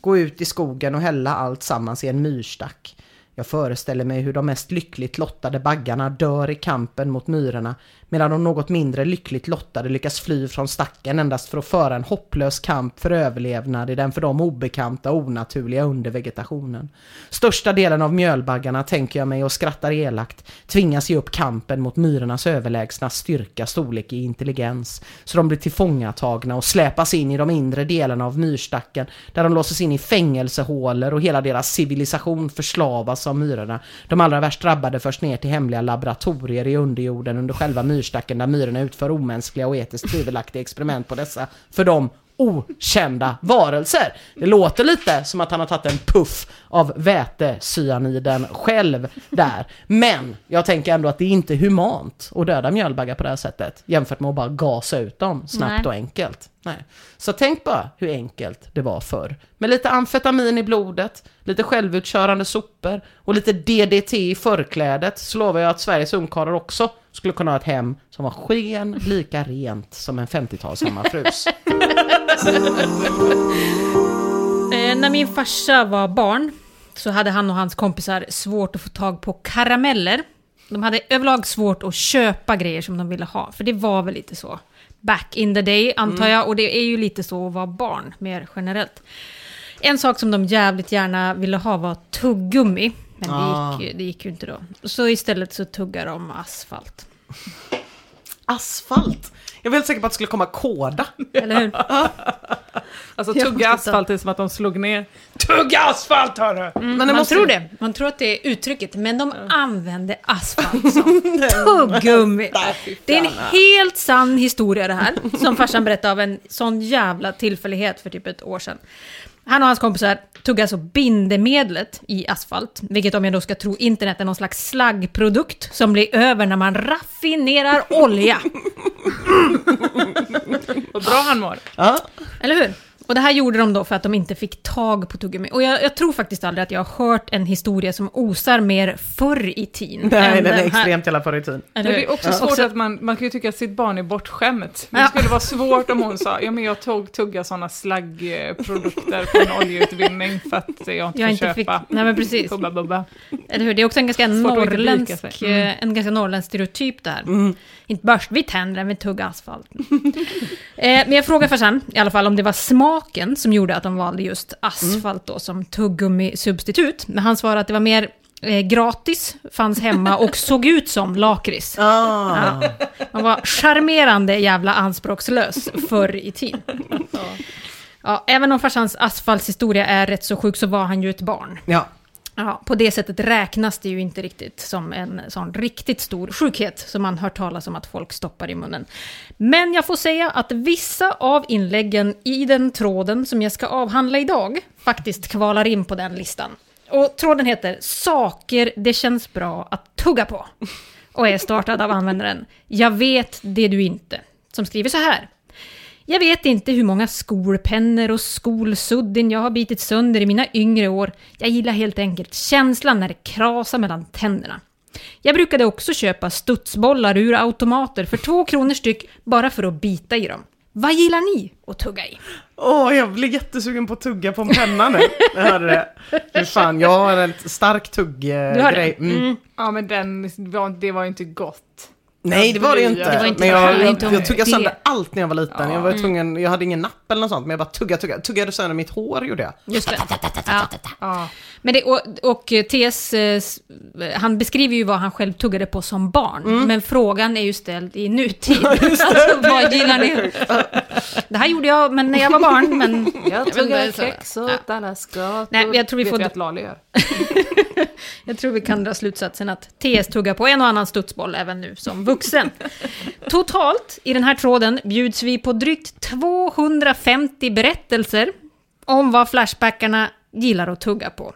Gå ut i skogen och hälla allt sammans i en myrstack. Jag föreställer mig hur de mest lyckligt lottade baggarna dör i kampen mot myrorna medan de något mindre lyckligt lottade lyckas fly från stacken endast för att föra en hopplös kamp för överlevnad i den för dem obekanta och onaturliga undervegetationen. Största delen av mjölbaggarna, tänker jag mig och skrattar elakt, tvingas ge upp kampen mot myrornas överlägsna styrka, storlek i intelligens, så de blir tillfångatagna och släpas in i de inre delarna av myrstacken där de låses in i fängelsehålor och hela deras civilisation förslavas av myrorna. De allra värst drabbade förs ner till hemliga laboratorier i underjorden under själva myrstacken där myrorna utför omänskliga och etiskt tvivelaktiga experiment på dessa för dem okända varelser. Det låter lite som att han har tagit en puff av vätecyaniden själv där. Men jag tänker ändå att det är inte humant att döda mjölbaggar på det här sättet jämfört med att bara gasa ut dem snabbt Nej. och enkelt. Nej. Så tänk bara hur enkelt det var förr. Med lite amfetamin i blodet, lite självutkörande sopor och lite DDT i förklädet så lovar jag att Sveriges ungkarlar också skulle kunna ha ett hem som var sken lika rent som en 50-tals hemmafrus. [LAUGHS] Eh, när min farsa var barn så hade han och hans kompisar svårt att få tag på karameller. De hade överlag svårt att köpa grejer som de ville ha, för det var väl lite så back in the day, antar jag. Och det är ju lite så att vara barn, mer generellt. En sak som de jävligt gärna ville ha var tuggummi. Men Ah. det, gick, ju- det gick ju inte då. Så istället så tuggar de asfalt. Asfalt! Jag var helt säker på att det skulle komma kåda. Eller hur? [LAUGHS] Alltså tugga asfalt är som att de slog ner. Tugga asfalt hörru! Men det man måste- tror det. Man tror att det är uttrycket, men de använde asfalt [LAUGHS] som tuggummi. Det är en helt sann historia det här, som farsan [LAUGHS] berättade av en sån jävla tillfällighet för typ ett år sedan. Han och hans kompisar tog alltså bindemedlet i asfalt, vilket om jag då ska tro internet är någon slags slaggprodukt som blir över när man raffinerar olja. [LAUGHS] Vad bra han mår. Ja. Eller hur? Och det här gjorde de då för att de inte fick tag på tuggummi. Och jag, jag tror faktiskt aldrig att jag har hört en historia som osar mer förr i tiden. Nej, än den är här. extremt jävla förr i tiden. Det är också Ja. svårt Också- att man, man kan ju tycka att sitt barn är bortskämt. Men Ja. det skulle vara svårt om hon sa, ja men jag tog tugga sådana slaggprodukter från oljeutvinning för att jag inte Jag får inte fick... köpa. Nej men precis. Hubba bubba. Eller hur? Det är också en ganska norrländsk. Mm. eh, en ganska norrländsk stereotyp där. Inte börst vid tänderna, men tugga asfalt. [LAUGHS] eh, men jag frågade farsan i alla fall om det var smaken som gjorde att de valde just asfalt då som tuggummi-substitut. Men han svarade att det var mer eh, gratis, fanns hemma och [LAUGHS] såg ut som lakrits. Ah. Ja. Man var charmerande jävla anspråkslös förr i tiden. Ja, även om farsans asfaltshistoria är rätt så sjuk så var han ju ett barn. Ja. Ja, på det sättet räknas det ju inte riktigt som en sån riktigt stor sjukhet som man hört talas om att folk stoppar i munnen. Men jag får säga att vissa av inläggen i den tråden som jag ska avhandla idag faktiskt kvalar in på den listan. Och tråden heter “Saker det känns bra att tugga på” och är startad av användaren “Jag vet det du inte” som skriver så här. Jag vet inte hur många skolpennor och skolsuddin jag har bitit sönder i mina yngre år. Jag gillar helt enkelt känslan när det krasar mellan tänderna. Jag brukade också köpa studsbollar ur automater för två kronor styck bara för att bita i dem. Vad gillar ni att tugga i? Åh, jag blir jättesugen på att tugga på en penna nu. Jag hörde det. Fy fan, jag har en stark tugggrej. Mm. Mm. Ja men den, det var inte gott. Nej, det var det ju inte. Det var inte men jag, jag, jag, om tuggade sönder allt när jag var liten. Ja. Jag var ju tvungen, jag hade ingen napp eller något sånt, men jag bara tuggade, tuggade, tuggade sönder mitt hår gjorde jag. Just det. Ja. Ja. Men det, och, och TS, eh, han beskriver ju vad han själv tuggade på som barn. Men frågan är ju ställd i nutid. [LAUGHS] alltså, [LAUGHS] vad gillar ni? Det här gjorde jag men när jag var barn, men... Jag vet så- kex åt allas gator. Nej, men jag tror vi Vet får- vi att Lali gör. [LAUGHS] Jag tror vi kan dra slutsatsen att TS tuggar på en och annan studsboll även nu som vuxen. Totalt i den här tråden bjuds vi på drygt 250 berättelser om vad Flashbackarna gillar att tugga på.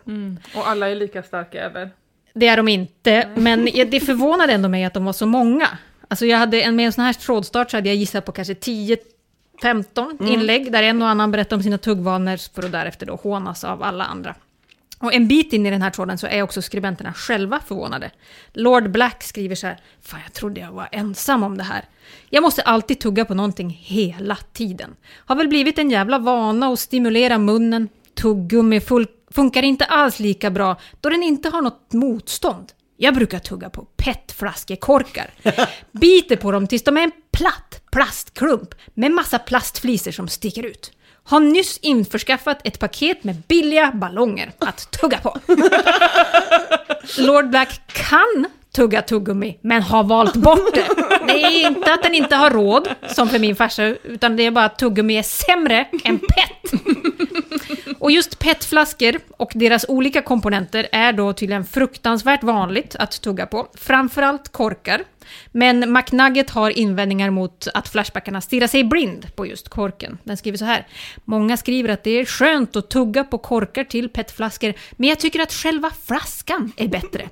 Och alla är lika starka eller? Det är de inte, men [LAUGHS] det förvånade ändå mig att de var så många. Alltså jag hade en, med en sån här trådstart så hade jag gissat på kanske 10 15 inlägg där en och annan berättar om sina tuggvanor för att därefter då hånas av alla andra. Och en bit in i den här tråden så är också skribenterna själva förvånade. Lord Black skriver så här, Fan jag trodde jag var ensam om det här. Jag måste alltid tugga på någonting hela tiden. Har väl blivit en jävla vana att stimulera munnen, tuggummi funkar inte alls lika bra då den inte har något motstånd. Jag brukar tugga på petflaskekorkar. [LAUGHS] Biter på dem tills de är en platt plastklump med massa plastflisor som sticker ut. Har nyss införskaffat ett paket med billiga ballonger att tugga på. [LAUGHS] Lord Black kan tugga tuggummi, men har valt bort det. Det är inte att den inte har råd, som för min farsa, utan det är bara att tuggummi är sämre än PET. Och just PET-flaskor och deras olika komponenter är då tydligen fruktansvärt vanligt att tugga på. Framförallt korkar. Men McNugget har invändningar mot att Flashbackarna stirrar sig blind på just korken. Den skriver så här. Många skriver att det är skönt att tugga på korkar till PET-flaskor, men jag tycker att själva flaskan är bättre.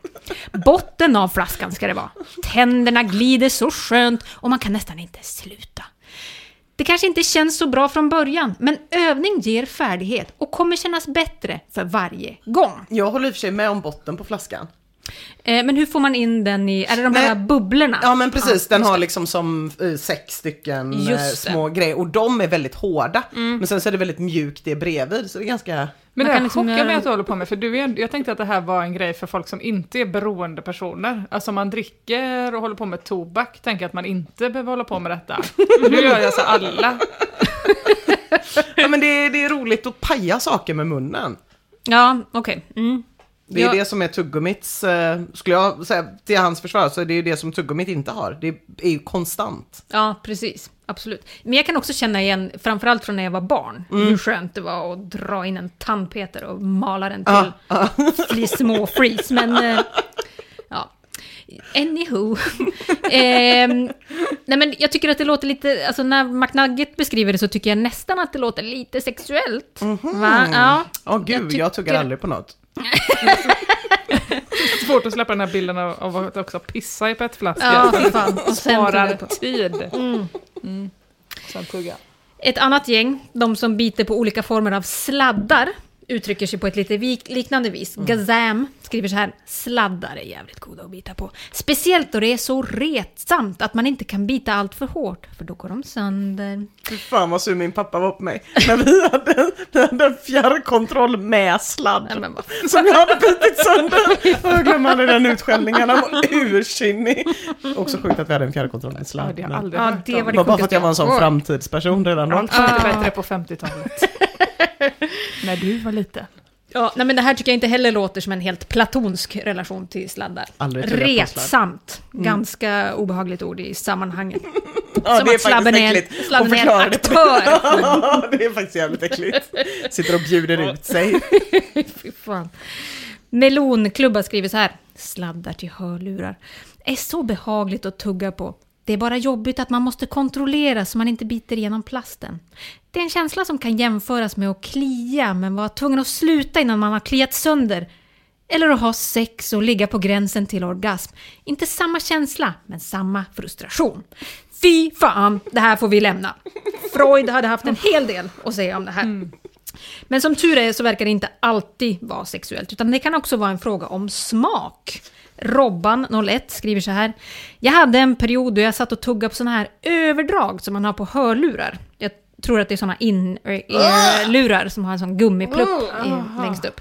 Botten av flaskan ska det vara. Tänderna glider så skönt och man kan nästan inte sluta. Det kanske inte känns så bra från början, men övning ger färdighet och kommer kännas bättre för varje gång. Jag håller i och för sig med om botten på flaskan. Eh, men hur får man in den i, är det de Nej. här bubblorna? Ja men precis, den just har det. liksom som eh, sex stycken eh, små grejer och de är väldigt hårda. Men sen så är det väldigt mjukt det bredvid så det är ganska... Men Man det kan här liksom chockar mig att du håller på med, för du är, jag tänkte att det här var en grej för folk som inte är beroendepersoner. Alltså man dricker och håller på med tobak, tänker att man inte behöver hålla på med detta. Nu gör jag så alla. [LAUGHS] Ja men det är, det är roligt att paja saker med munnen. Ja, okej. Mm. Det är Ja. det som är tuggummits, eh, skulle jag säga till hans försvar, så är det ju det som tuggummit inte har. Det är ju konstant. Ja, precis. Absolut. Men jag kan också känna igen, framförallt från när jag var barn, hur skönt det var att dra in en tandpetare och mala den till [LAUGHS] fli, små fris. Men, eh, ja. Anywho. [LAUGHS] Ehm, nej men jag tycker att det låter lite, alltså när McNugget beskriver det så tycker jag nästan att det låter lite sexuellt. Va? Ja. Åh gud, Jag jag, tycker- tuggar aldrig på något. Svårt att släppa den här bilden av, av att också pissa i petflaskor. Ja, fan. Och Sparar på. tid. Mm. Sen tugga. Ett annat gäng, de som biter på olika former av sladdar, uttrycker sig på ett lite liknande vis. Gazam skriver så här, sladdar är jävligt goda att bita på. Speciellt då det är så retsamt att man inte kan bita allt för hårt, för då går de sönder. Fy fan vad sur min pappa var på mig. När vi hade, vi hade en fjärrkontroll med sladd. Nej, Som jag hade bitit sönder. [LAUGHS] Och jag glömmer aldrig den utskällningen. Han var ursinnig. Också sjukt att vi hade en fjärrkontroll med sladd. Ja, det har men- jag aldrig Ja, det var Det bara för att jag var en sån framtidsperson redan då. Allt var inte bättre på 50-talet. [LAUGHS] När du var liten. Ja, nej men det här tycker jag inte heller låter som en helt platonsk relation till sladdar. Retsamt. Ganska obehagligt ord i sammanhanget. [LAUGHS] Ja, som det är att slabben är, äckligt. slabben är en aktör. [LAUGHS] Ja, det är faktiskt jävligt äckligt. Sitter och bjuder ut sig. [LAUGHS] Fy fan. Melonklubba skriver så här. Sladdar till hörlurar. Är så behagligt att tugga på. Det är bara jobbigt att man måste kontrollera så man inte biter igenom plasten. Det är en känsla som kan jämföras med att klia men vara tvungen att sluta innan man har kliat sönder. Eller att ha sex och ligga på gränsen till orgasm. Inte samma känsla, men samma frustration. Fy fan, det här får vi lämna. Freud hade haft en hel del att säga om det här. Men som tur är så verkar det inte alltid vara sexuellt, utan det kan också vara en fråga om smak. Robban01 skriver så här. Jag hade en period då jag satt och tuggade på såna här överdrag som man har på hörlurar. Jag tror att det är såna in-lurar som har en sån gummiplupp i, längst upp.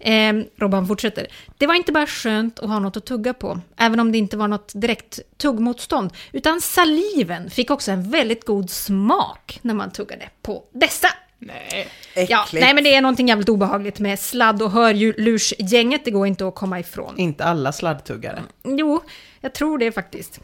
Eh, Robban fortsätter. Det var inte bara skönt att ha något att tugga på, även om det inte var något direkt tuggmotstånd, utan saliven fick också en väldigt god smak när man tuggade på dessa. Nej. Ja, Äckligt. nej men det är någonting jävligt obehagligt med sladd och hörlursgänget, det går inte att komma ifrån. Inte alla sladdtuggare. Jo, jag tror det faktiskt.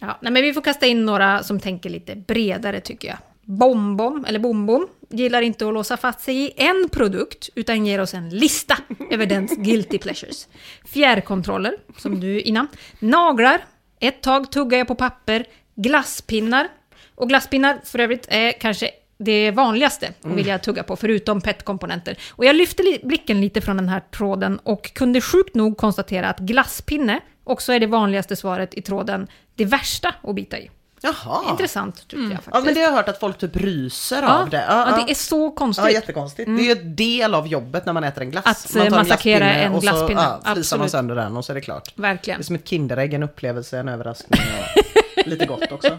Ja, nej men vi får kasta in några som tänker lite bredare tycker jag. Bombom, eller Bombom, gillar inte att låsa fast sig i en produkt, utan ger oss en lista över dens guilty pleasures. Fjärrkontroller, som du innan. Naglar, ett tag tuggar jag på papper. Glasspinnar, och glasspinnar för övrigt är kanske det vanligaste att vilja tugga på, förutom PET-komponenter. Och jag lyfte li- blicken lite från den här tråden och kunde sjukt nog konstatera att glasspinne också är det vanligaste svaret i tråden det värsta att bita i. Jaha. Intressant tycker jag faktiskt. Ja men det har jag hört att folk typ ryser Ja, av det. ja, det är så konstigt. Ja, jättekonstigt. Det är ju en del av jobbet när man äter en glass. Att, man tar massakrera glasspinne en och så, glasspinne. Ja, flisar man sönder den och så är det klart. Det Verkligen. är som ett Kinderägg, en upplevelse, en överraskning och [LAUGHS] lite gott också.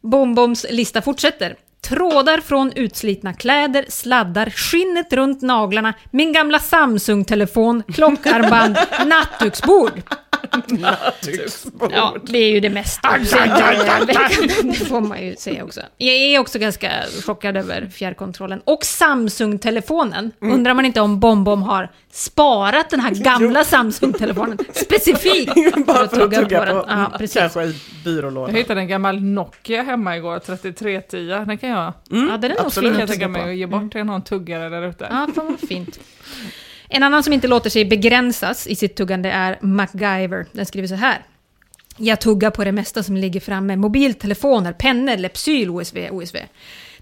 Bomboms lista fortsätter. Trådar från utslitna kläder, sladdar, skinnet runt naglarna, min gamla Samsung-telefon, [LAUGHS] klockarmband, nattduksbord. Ja, det är ju det mesta. [LAUGHS] Det får man ju säga också. Jag är också ganska chockad över fjärrkontrollen. Och Samsung-telefonen. Undrar man inte om BomBom har sparat den här gamla Samsung-telefonen [LAUGHS] specifikt Bara för att tugga på, den. Ja, precis. kanske i Jag byrålådan. hittade en gammal Nokia hemma igår, 3310. Den kan jag, Ja, den är nog absolut. fin kan jag att tänka tugga mig på. att ge bort till någon tuggare där ute. Ja, fan vad fint. En annan som inte låter sig begränsas i sitt tuggande är MacGyver. Den skriver så här. Jag tuggar på det mesta som ligger framme. Mobiltelefoner, pennor, Lepsyl, OSV, OSV.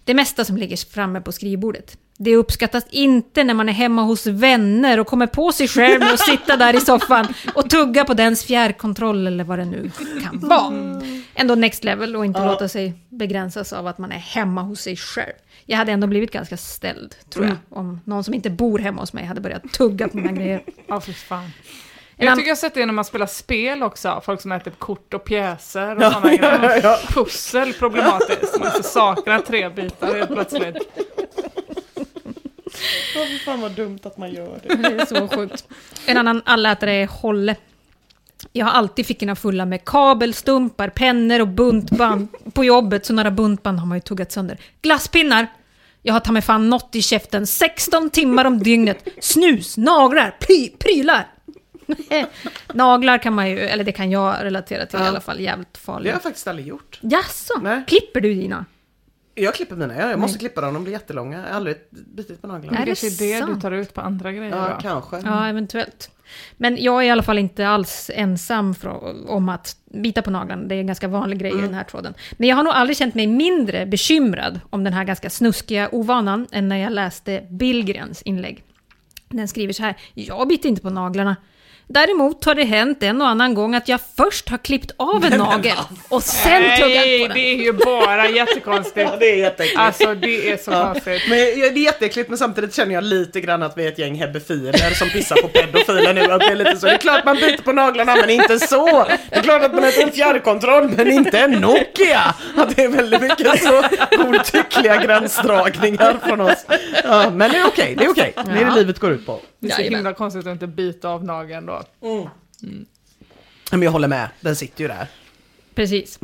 Det mesta som ligger framme på skrivbordet. Det uppskattas inte när man är hemma hos vänner och kommer på sig själv med att [LAUGHS] sitta där i soffan och tugga på dens fjärrkontroll eller vad det nu kan vara. Ändå next level och inte låta sig begränsas av att man är hemma hos sig själv. Jag hade ändå blivit ganska ställd, tror jag, om någon som inte bor hemma hos mig hade börjat tugga på mina grejer. [LAUGHS] Ja, fy fan. Jag tycker jag har sett det när man spelar spel också, folk som äter kort och pjäser och sådana grejer. Pussel problematiskt, man måste sakna tre bitar helt plötsligt. Fy fan vad dumt att man gör det. Det är så sjukt. En annan allätare är Holle. Jag har alltid fickorna fulla med kabelstumpar, pennor och buntband. På jobbet, så några buntband har man ju tuggat sönder. Glasspinnar! Jag har ta mig fan något i käften 16 timmar om dygnet. Snus, naglar, pry, prylar! [LAUGHS] naglar kan man ju, eller det kan jag relatera till i Ja. alla fall, jävligt Det har farligt. jag faktiskt aldrig gjort. Jaså? Nej. Klipper du dina? Jag klipper mina, ja, jag måste klippa dem, de blir jättelånga. Jag har aldrig bitit på naglarna. Är Det kanske är det du sant? tar ut på andra grejer Ja, då. kanske. Ja, eventuellt. Men jag är i alla fall inte alls ensam om att bita på naglarna. Det är en ganska vanlig grej i den här tråden. Men jag har nog aldrig känt mig mindre bekymrad om den här ganska snuskiga ovanan än när jag läste Billgrens inlägg. Den skriver så här. Jag biter inte på naglarna. Däremot har det hänt en och annan gång att jag först har klippt av en nagel och sen tuggat Nej, på den. det är ju bara jättekonstigt. [LAUGHS] Ja, det är jätteäckligt. Alltså det är så konstigt. Men jag- det är jätteäckligt men samtidigt känner jag lite grann att vi är ett gäng hebbefiler som pissar på pedofiler nu. Att det, är lite så. det är klart man biter på naglarna men inte så. Det är klart att man äter en fjärrkontroll men inte en Nokia. Att det är väldigt mycket så godtyckliga gränsdragningar från oss. Ja, men det är okej, det är okej. Det är det livet går ut på. Det är så himla konstigt att inte bita av nageln då. Men jag håller med, den sitter ju där. Precis.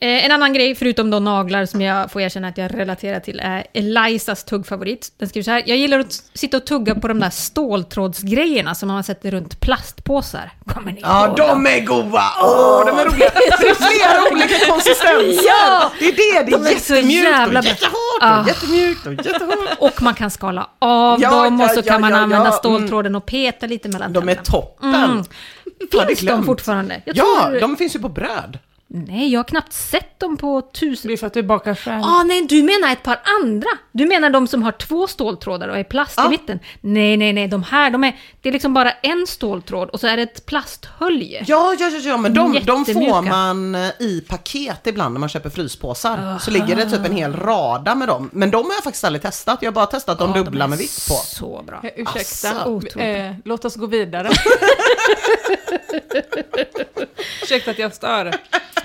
Eh, en annan grej, förutom då naglar, som jag får erkänna att jag relaterar till, är Elisas tuggfavorit. Den skriver så här. Jag gillar att sitta och tugga på de där ståltrådsgrejerna som man sätter runt plastpåsar. Kommer ni Ja, de är goda! Åh, de är roliga! Det är flera [LAUGHS] olika konsistenser! Ja! Det är det, det är De är så jättemjukt jävla och jättehårt Ah. och jättemjukt och jättehårt. [LAUGHS] Och man kan skala av Ja, dem och så ja, kan man ja, använda ja, ståltråden och peta lite mellan De är tänderna. toppen! Mm. Finns de fortfarande? Jag Ja, tror... de finns ju på bröd. Nej, jag har knappt sett dem på tusen... Det är för att du bakar själv. Ah, nej, du menar ett par andra? Du menar de som har två ståltrådar och är plast Ja. i mitten? Nej, nej, nej, de här, de är... Det är liksom bara en ståltråd och så är det ett plasthölje. Ja, ja, ja, ja men de, de får man eh, i paket ibland när man köper fryspåsar. Så ligger det typ en hel rada med dem. Men de har jag faktiskt aldrig testat. Jag har bara testat de Ja, dubbla är med vikt på. Så bra. Eh, Ursäkta, Alltså, eh, låt oss gå vidare. [LAUGHS] [LAUGHS] [LAUGHS] Ursäkta att jag stör.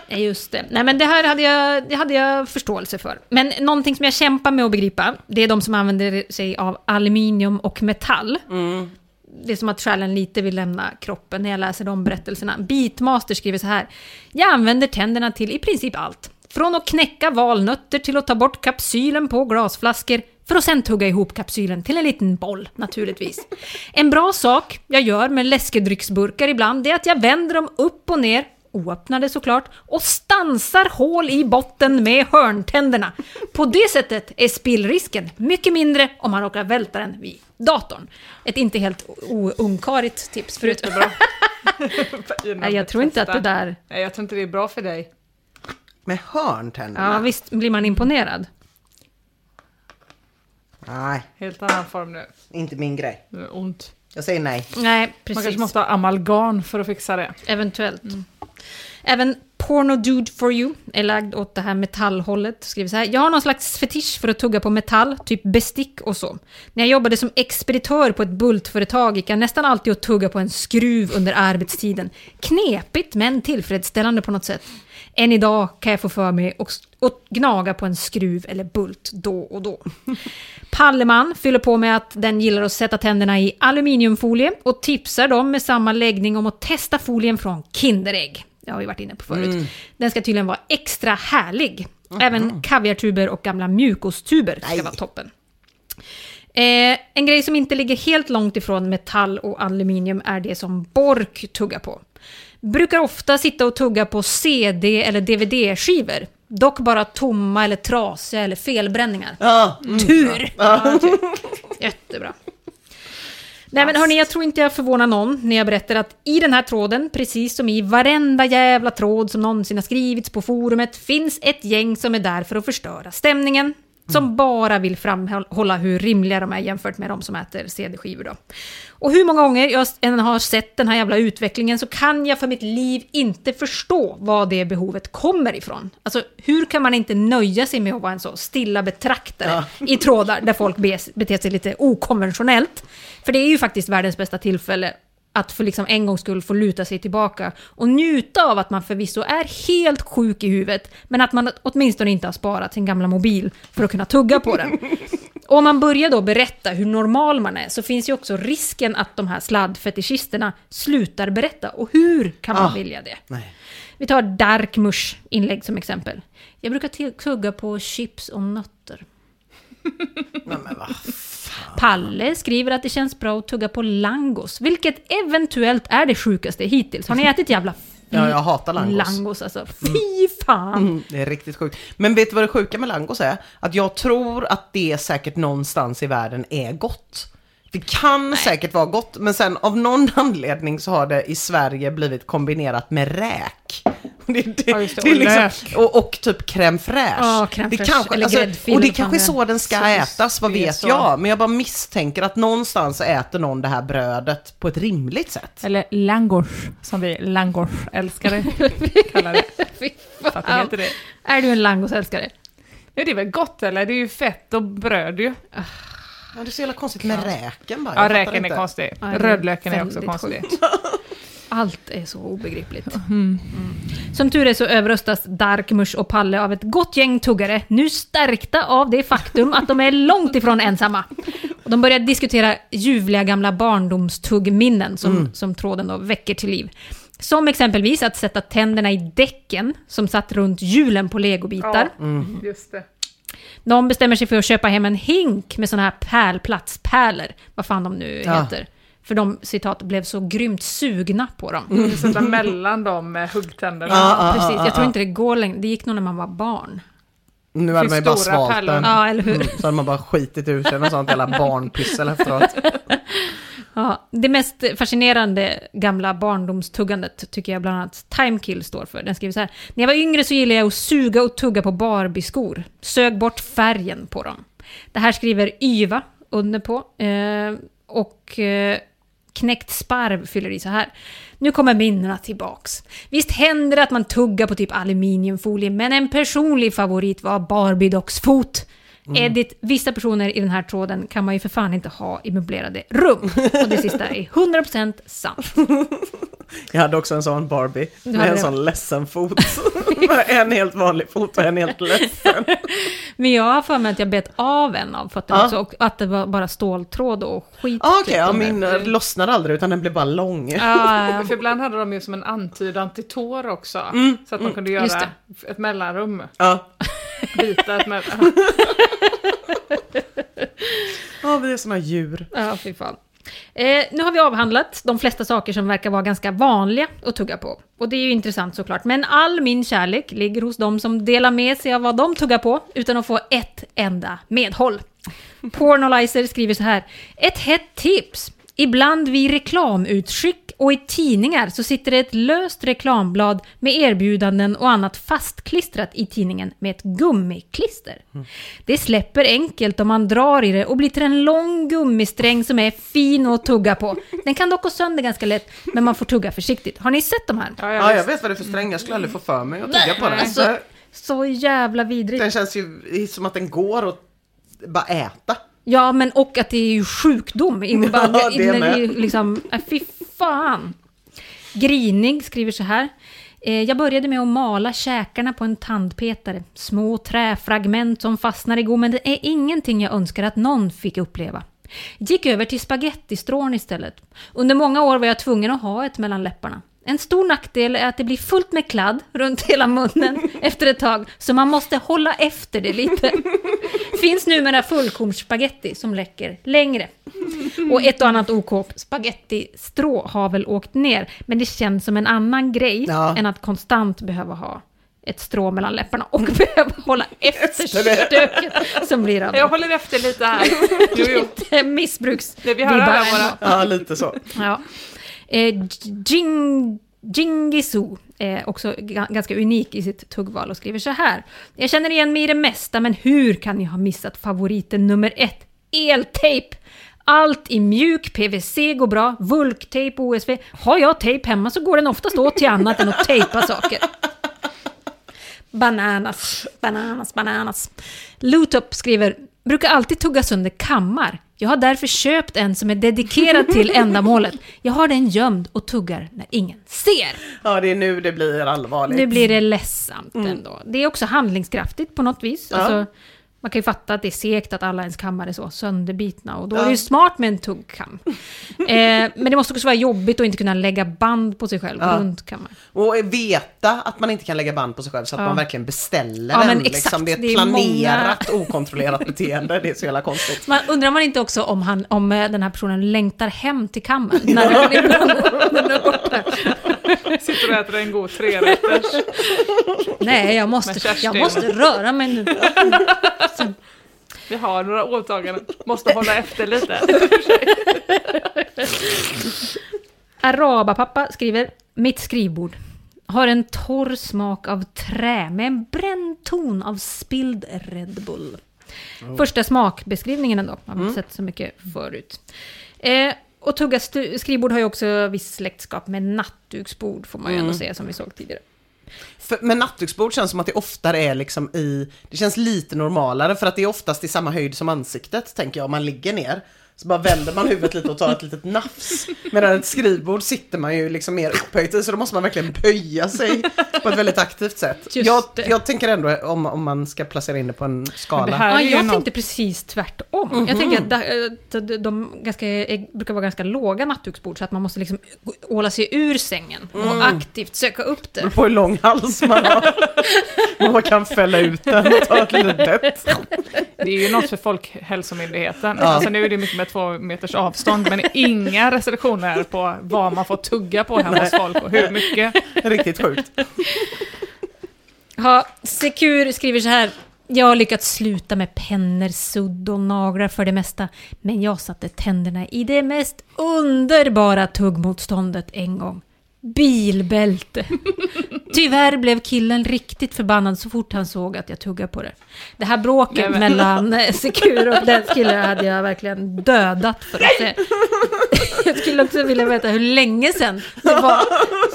Just det. Nej, men det här hade jag, det hade jag förståelse för. Men någonting som jag kämpar med att begripa, det är de som använder sig av aluminium och metall. Det är som att själen lite vill lämna kroppen när jag läser de berättelserna. Beatmaster skriver så här. Jag använder tänderna till i princip allt. Från att knäcka valnötter till att ta bort kapsylen på glasflaskor för att sen tugga ihop kapsylen till en liten boll, naturligtvis. En bra sak jag gör med läskedrycksburkar ibland, det är att jag vänder dem upp och ner, oöppnade såklart, och stansar hål i botten med hörntänderna. På det sättet är spillrisken mycket mindre om man råkar välta den vid datorn. Ett inte helt oungkarigt tips förut. [LAUGHS] Nej, jag tror inte att det där... Nej, jag tror inte det är bra för dig. Med hörntänderna? Ja, visst blir man imponerad. Nej, Helt annan form nu. inte min grej. Det är ont. Jag säger nej. Nej, Man precis. kanske måste ha amalgam för att fixa det. Eventuellt. Även Porno Dude for you är lagd åt det här metallhållet. Skriver så här. Jag har någon slags fetisch för att tugga på metall, typ bestick och så. När jag jobbade som expeditör på ett bultföretag gick jag nästan alltid och tugga på en skruv under arbetstiden. Knepigt men tillfredsställande på något sätt. Än idag kan jag få för mig att gnaga på en skruv eller bult då och då. [LAUGHS] Palleman fyller på med att den gillar att sätta tänderna i aluminiumfolie och tipsar dem med samma läggning om att testa folien från Kinderägg. Det har vi varit inne på förut. Den ska tydligen vara extra härlig. Även kaviartuber och gamla mjukostuber ska vara toppen. Eh, en grej som inte ligger helt långt ifrån metall och aluminium är det som Bork tuggar på. Brukar ofta sitta och tugga på CD eller DVD-skivor. Dock bara tomma eller trasiga eller felbränningar. Ja, mm. Tur! [LAUGHS] Jättebra. Nej men hörni, jag tror inte jag förvånar någon när jag berättar att i den här tråden, precis som i varenda jävla tråd som någonsin har skrivits på forumet, finns ett gäng som är där för att förstöra stämningen. Som bara vill framhålla hur rimliga de är jämfört med de som äter CD-skivor då. Och hur många gånger jag än har sett den här jävla utvecklingen så kan jag för mitt liv inte förstå var det behovet kommer ifrån. Alltså hur kan man inte nöja sig med att vara en så stilla betraktare i trådar där folk beter sig lite okonventionellt? För det är ju faktiskt världens bästa tillfälle att för liksom en gångs skull få luta sig tillbaka och njuta av att man förvisso är helt sjuk i huvudet, men att man åtminstone inte har sparat sin gamla mobil för att kunna tugga på den. Och [LAUGHS] om man börjar då berätta hur normal man är så finns ju också risken att de här sladdfetischisterna slutar berätta. Och hur kan man Ah. vilja det? Nej. Vi tar Darkmush inlägg som exempel. Jag brukar tugga på chips och nötter. Nej, men va? Palle skriver att det känns bra att tugga på langos, vilket eventuellt är det sjukaste hittills. Har ni ätit jävla Ja, jag hatar langos. langos alltså? Fy fan! Mm, det är riktigt sjukt. Men vet du vad det sjuka med langos är? Att jag tror att det säkert någonstans i världen är gott. Det kan säkert vara gott, men sen av någon [LAUGHS] anledning så har det i Sverige blivit kombinerat med räk. [LAUGHS] Det, det, Ja, det, det är och liksom, och, och typ crème fraîche. Ja, crème det kanske, eller alltså, Och det eller kanske är så den ska Så ätas, vad är vet så. jag. Men jag bara misstänker att någonstans äter någon det här brödet på ett rimligt sätt. Eller langos, som vi langos-älskare [LAUGHS] kallar det. Fy det fan. heter det. Är du en langosälskare? Ja, det är väl gott eller? Det är ju fett och bröd ju. Ja, det är så jävla konstigt med räken bara. Ja, räken är inte. konstig. Är Rödlöken är också konstig. Allt är så obegripligt. [LAUGHS] Mm. Som tur är så överröstas Darkmush och Palle av ett gott gäng tuggare, nu stärkta av det faktum att de är [LAUGHS] långt ifrån ensamma. Och de börjar diskutera ljuvliga gamla barndomstuggminnen som, som tråden då väcker till liv. Som exempelvis att sätta tänderna i däcken som satt runt hjulen på legobitar. Just det. De bestämmer sig för att köpa hem en hink med såna här pärlplatspärlor. Vad fan de nu Ja. heter. För de, citat, blev så grymt sugna på dem. Sätta mellan dem med huggtänderna. Ja, ja, Precis, ja, jag tror inte det går längre. Det gick nog när man var barn. Nu hade man ju bara stora svalt pärlor. den. Ja, eller hur? Mm, så hade man bara skitit ur sig något sånt jävla barnpyssel efteråt. [LAUGHS] Ja, det mest fascinerande gamla barndomstuggandet tycker jag bland annat Timekill står för. Den skriver så här. När jag var yngre så gillade jag att suga och tugga på Barbie-skor. Sög bort färgen på dem. Det här skriver Yva under på. Eh, och eh, Knäckt Sparv fyller i så här. Nu kommer minnena tillbaks. Visst händer det att man tuggar på typ aluminiumfolie, men en personlig favorit var Barbie-docksfot. Edit, vissa personer i den här tråden kan man ju för fan inte ha i möblerade rum. Och det sista är 100% sant. [LAUGHS] Jag hade också en sån Barbie med en det. sån ledsen fot. [LAUGHS] en helt vanlig fot och en helt ledsen. [LAUGHS] Men jag har för mig att jag bet av en av fötterna Ja. också och att det var bara ståltråd och skit. Ah, Okej, typ, ja, min eh, lossnade aldrig utan den blev bara lång. Ja, [LAUGHS] ja, För ibland hade de ju som en antydan till tår också. Så att man kunde just göra ett mellanrum. Ja, Byta ett mellanrum. ja vi är såna djur. Ja, fy fan. Eh, nu har vi avhandlat de flesta saker som verkar vara ganska vanliga att tugga på. Och det är ju intressant såklart. Men all min kärlek ligger hos de som delar med sig av vad de tuggar på utan att få ett enda medhåll. Pornolizer skriver så här. Ett hett tips. Ibland vid reklamutskick och i tidningar så sitter det ett löst reklamblad med erbjudanden och annat fastklistrat i tidningen med ett gummiklister. Det släpper enkelt om man drar i det och blir till en lång gummisträng som är fin att tugga på. Den kan dock gå sönder ganska lätt, men man får tugga försiktigt. Har ni sett de här? Ja, Ja, jag vet vad det är för sträng. Jag skulle aldrig få för mig att tugga på den. Alltså, så jävla vidrigt. Den känns ju som att den går att bara äta. Ja, men och att det är ju sjukdom. [LAUGHS] I, Ja, det i, med. liksom, äh, fy fan. Grinig skriver så här. Eh, Jag började med att mala käkarna på en tandpetare. Små träfragment som fastnar i gommen. Det är ingenting jag önskar att någon fick uppleva. Gick över till spagettistrån istället. Under många år var jag tvungen att ha ett mellan läpparna. En stor nackdel är att det blir fullt med kladd runt hela munnen [LAUGHS] efter ett tag, så man måste hålla efter det lite. [LAUGHS] Finns numera fullkornsspagetti som läcker längre. Och ett och annat OK spagettistrå har väl åkt ner, men det känns som en annan grej Ja. än att konstant behöva ha ett strå mellan läpparna och [LAUGHS] behöva hålla efter stöket som blir av Jag håller efter lite här. Jo, jo. Lite missbruks... Det vi hör vibbar alla våra- ändå. Ja, lite så. Ja. Eh, Jing, Jingisu är också ganska unik i sitt tuggval och skriver så här. Jag känner igen mig i det mesta, men hur kan ni ha missat favoriten nummer ett? Eltejp! Allt i mjuk PVC går bra, vulktejp och OSV. Har jag tejp hemma så går den oftast åt till annat än att tejpa saker. Bananas, bananas, bananas. Lootup skriver, brukar alltid tugga sönder kammar. Jag har därför köpt en som är dedikerad till [LAUGHS] ändamålet. Jag har den gömd och tuggar när ingen ser. Ja, det är nu det blir allvarligt. Nu blir det ledsamt ändå. Det är också handlingskraftigt på något vis. Mm. Ja. Alltså, man kan ju fatta att det är segt att alla ens kammare är så sönderbitna och då är det ju smart med en tuggkam. [LAUGHS] eh, men det måste också vara jobbigt att inte kunna lägga band på sig själv Ja. runt kammaren. Och veta att man inte kan lägga band på sig själv så att Ja. man verkligen beställer Ja, den. men liksom. exakt. Det är ett Det är planerat, okontrollerat beteende. Det är så jävla konstigt. Man undrar man inte också om, han, om eh, den här personen längtar hem till kammaren när den är borta. Sitter och äter en god trerätters. Nej, jag måste, jag måste röra mig nu. Så, [LAUGHS] Vi har några åtaganden. Måste hålla efter lite. Arabapappa skriver, mitt skrivbord har en torr smak av trä med en bränd ton av spilld Red Bull. Första smakbeskrivningen ändå, har man sett så mycket förut. Eh, och tugga skrivbord har ju också viss släktskap med nattduksbord, får man ju ändå säga, som vi såg tidigare. För, men nattduksbord känns som att det oftare är liksom i, det känns lite normalare för att det är oftast i samma höjd som ansiktet, tänker jag, om man ligger ner. Så bara vänder man huvudet lite och tar ett litet nafs. Medan ett skrivbord sitter man ju liksom mer upphöjt i, så då måste man verkligen böja sig på ett väldigt aktivt sätt. Jag, det. jag tänker ändå om, om man ska placera in det på en skala. det Ja, jag något- tänkte precis tvärtom. Jag tänker att da- de, de ganska, är, brukar vara ganska låga nattduksbord, så att man måste liksom åla sig ur sängen och aktivt söka upp det. beror på hur lång hals man har. Man kan fälla ut den och ta ett litet bett. [LAUGHS] Det är ju något för Folkhälsomyndigheten. Ja. Alltså nu är det mycket med två meters avstånd, men inga restriktioner på vad man får tugga på hemma hos folk och hur mycket. Riktigt sjukt. Ja, Secur skriver så här. Jag har lyckats sluta med pennor, sudd och naglar för det mesta. Men jag satte tänderna i det mest underbara tuggmotståndet en gång. Bilbälte. Tyvärr blev killen riktigt förbannad så fort han såg att jag tuggade på det. Det här bråket Nej, mellan eh, Secur och den killen hade jag verkligen dödat för att se. Jag skulle också vilja veta hur länge sedan det var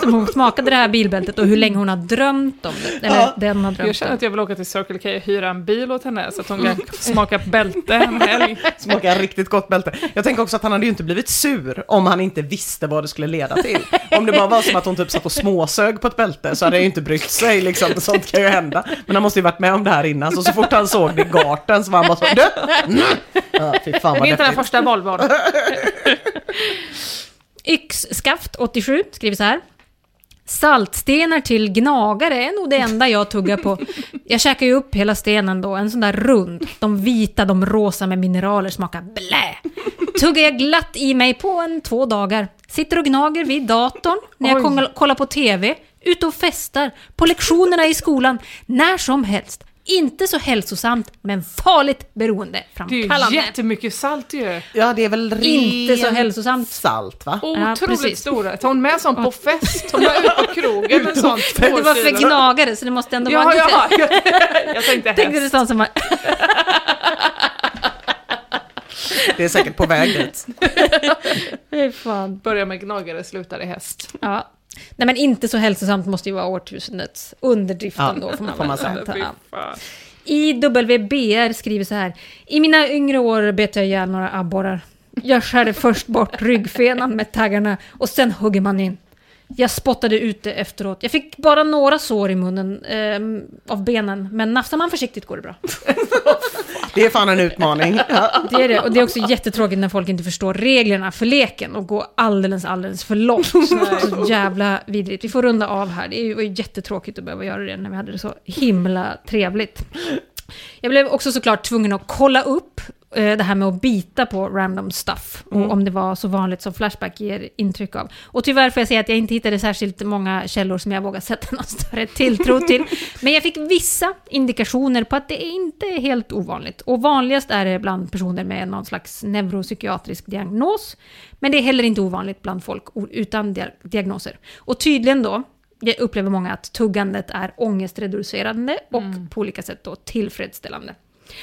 som hon smakade det här bilbältet och hur länge hon har drömt om det. Eller Ja. den har Jag drömt känner om att jag vill åka till Circle K och hyra en bil åt henne så att hon kan smaka bälte en helg. Smakar riktigt gott bälte. Jag tänker också att han hade ju inte blivit sur om han inte visste vad det skulle leda till. Om det bara var som att hon typ satt och småsög på ett bälte så hade jag ju inte brytt sig liksom. Sånt kan ju hända. Men han måste ju varit med om det här innan. Så så fort han såg det i garten så var han bara så du! Mm. Ja, fy fan Det vad är inte den första Volvon. Yxskaft 87 skriver så här. Saltstenar till gnagare är nog det enda jag tuggar på. Jag käkar ju upp hela stenen då, en sån där rund. De vita, de rosa med mineraler smakar blä. Tuggar jag glatt i mig på en två dagar. Sitter och gnager vid datorn när jag Oj. koll- kollar på TV. Ute och festar. På lektionerna i skolan. När som helst. Inte så hälsosamt, men farligt Det är ju beroendeframkallande. jättemycket salt ju. Ja, det är väl rent Inte så hälsosamt. salt va? Otroligt precis. stora. Tar hon med sån på fest? Tar hon med ut på krogen med sånt? Det var för gnagare, så det måste ändå Ja, vara ja, lite... jag, [LAUGHS] jag tänkte Tänkte det häst. sånt som man... [LAUGHS] Det är säkert på väg dit. [LAUGHS] Fan. Börjar med gnagare, slutar i häst. Ja. Nej men inte så hälsosamt måste ju vara årtusendets underdriften Ja, då, får man, får man säga. Ja. IWBR skriver så här. I mina yngre år bet jag ihjäl några abborrar. Jag skärde först bort ryggfenan med taggarna och sen hugger man in. Jag spottade ut det efteråt. Jag fick bara några sår i munnen ehm, av benen, men nafsar man försiktigt går det bra. [LAUGHS] [LAUGHS] Det är fan en utmaning. [LAUGHS] Ja. Det är det, och det är också jättetråkigt när folk inte förstår reglerna för leken och går alldeles, alldeles för långt. [LAUGHS] Så jävla vidrigt. Vi får runda av här. Det var ju jättetråkigt att behöva göra det när vi hade det så himla trevligt. Jag blev också såklart tvungen att kolla upp det här med att bita på random stuff. Och om det var så vanligt som Flashback ger intryck av. Och tyvärr får jag säga att jag inte hittade särskilt många källor som jag vågar sätta någon större tilltro till. [LAUGHS] Men jag fick vissa indikationer på att det inte är helt ovanligt. Och vanligast är det bland personer med någon slags neuropsykiatrisk diagnos. Men det är heller inte ovanligt bland folk utan dia- diagnoser. Och tydligen då, jag upplever många att tuggandet är ångestreducerande och på olika sätt då tillfredsställande.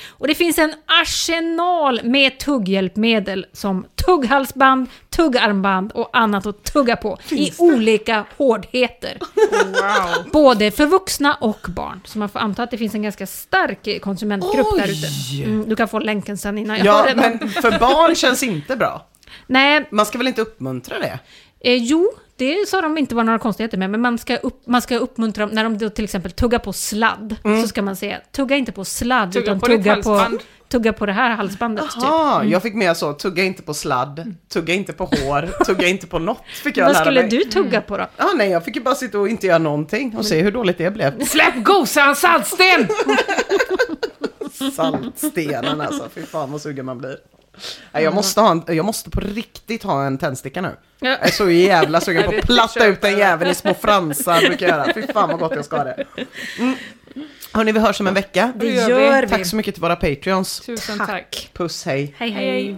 Och det finns en arsenal med tugghjälpmedel som tugghalsband, tuggarmband och annat att tugga på i olika hårdheter. Wow. Både för vuxna och barn. Så man får anta att det finns en ganska stark konsumentgrupp där ute. Mm, du kan få länken sen innan jag har Ja, redan... men för barn känns inte bra. Nej, Man ska väl inte uppmuntra det? Eh, jo, det sa de inte var några konstigheter med, men man ska, upp, man ska uppmuntra dem, när de då till exempel tuggar på sladd, så ska man säga tugga inte på sladd, Tugga utan på tugga på, tugga på det här halsbandet. Typ. Ja, jag fick med så, tugga inte på sladd, tugga inte på hår, [LAUGHS] tugga inte på något, fick jag Vad skulle mig. du tugga på då? Ja, nej, jag fick ju bara sitta och inte göra någonting och se hur dåligt det blev. Släpp gosan saltsten! [LAUGHS] Saltstenen alltså, fy fan vad sugen man blir. Jag, måste ha en, jag måste på riktigt ha en tändsticka nu. Ja. Jag är så jävla sugen på [LAUGHS] att platta ut den jäveln i små fransar brukar göra. Fy fan vad gott jag ska ha det. [LAUGHS] Mm. Hörni, vi hörs om en vecka. Det gör gör vi. Tack så mycket till våra Patreons. Tusen tack. Puss, hej. Hej, hej.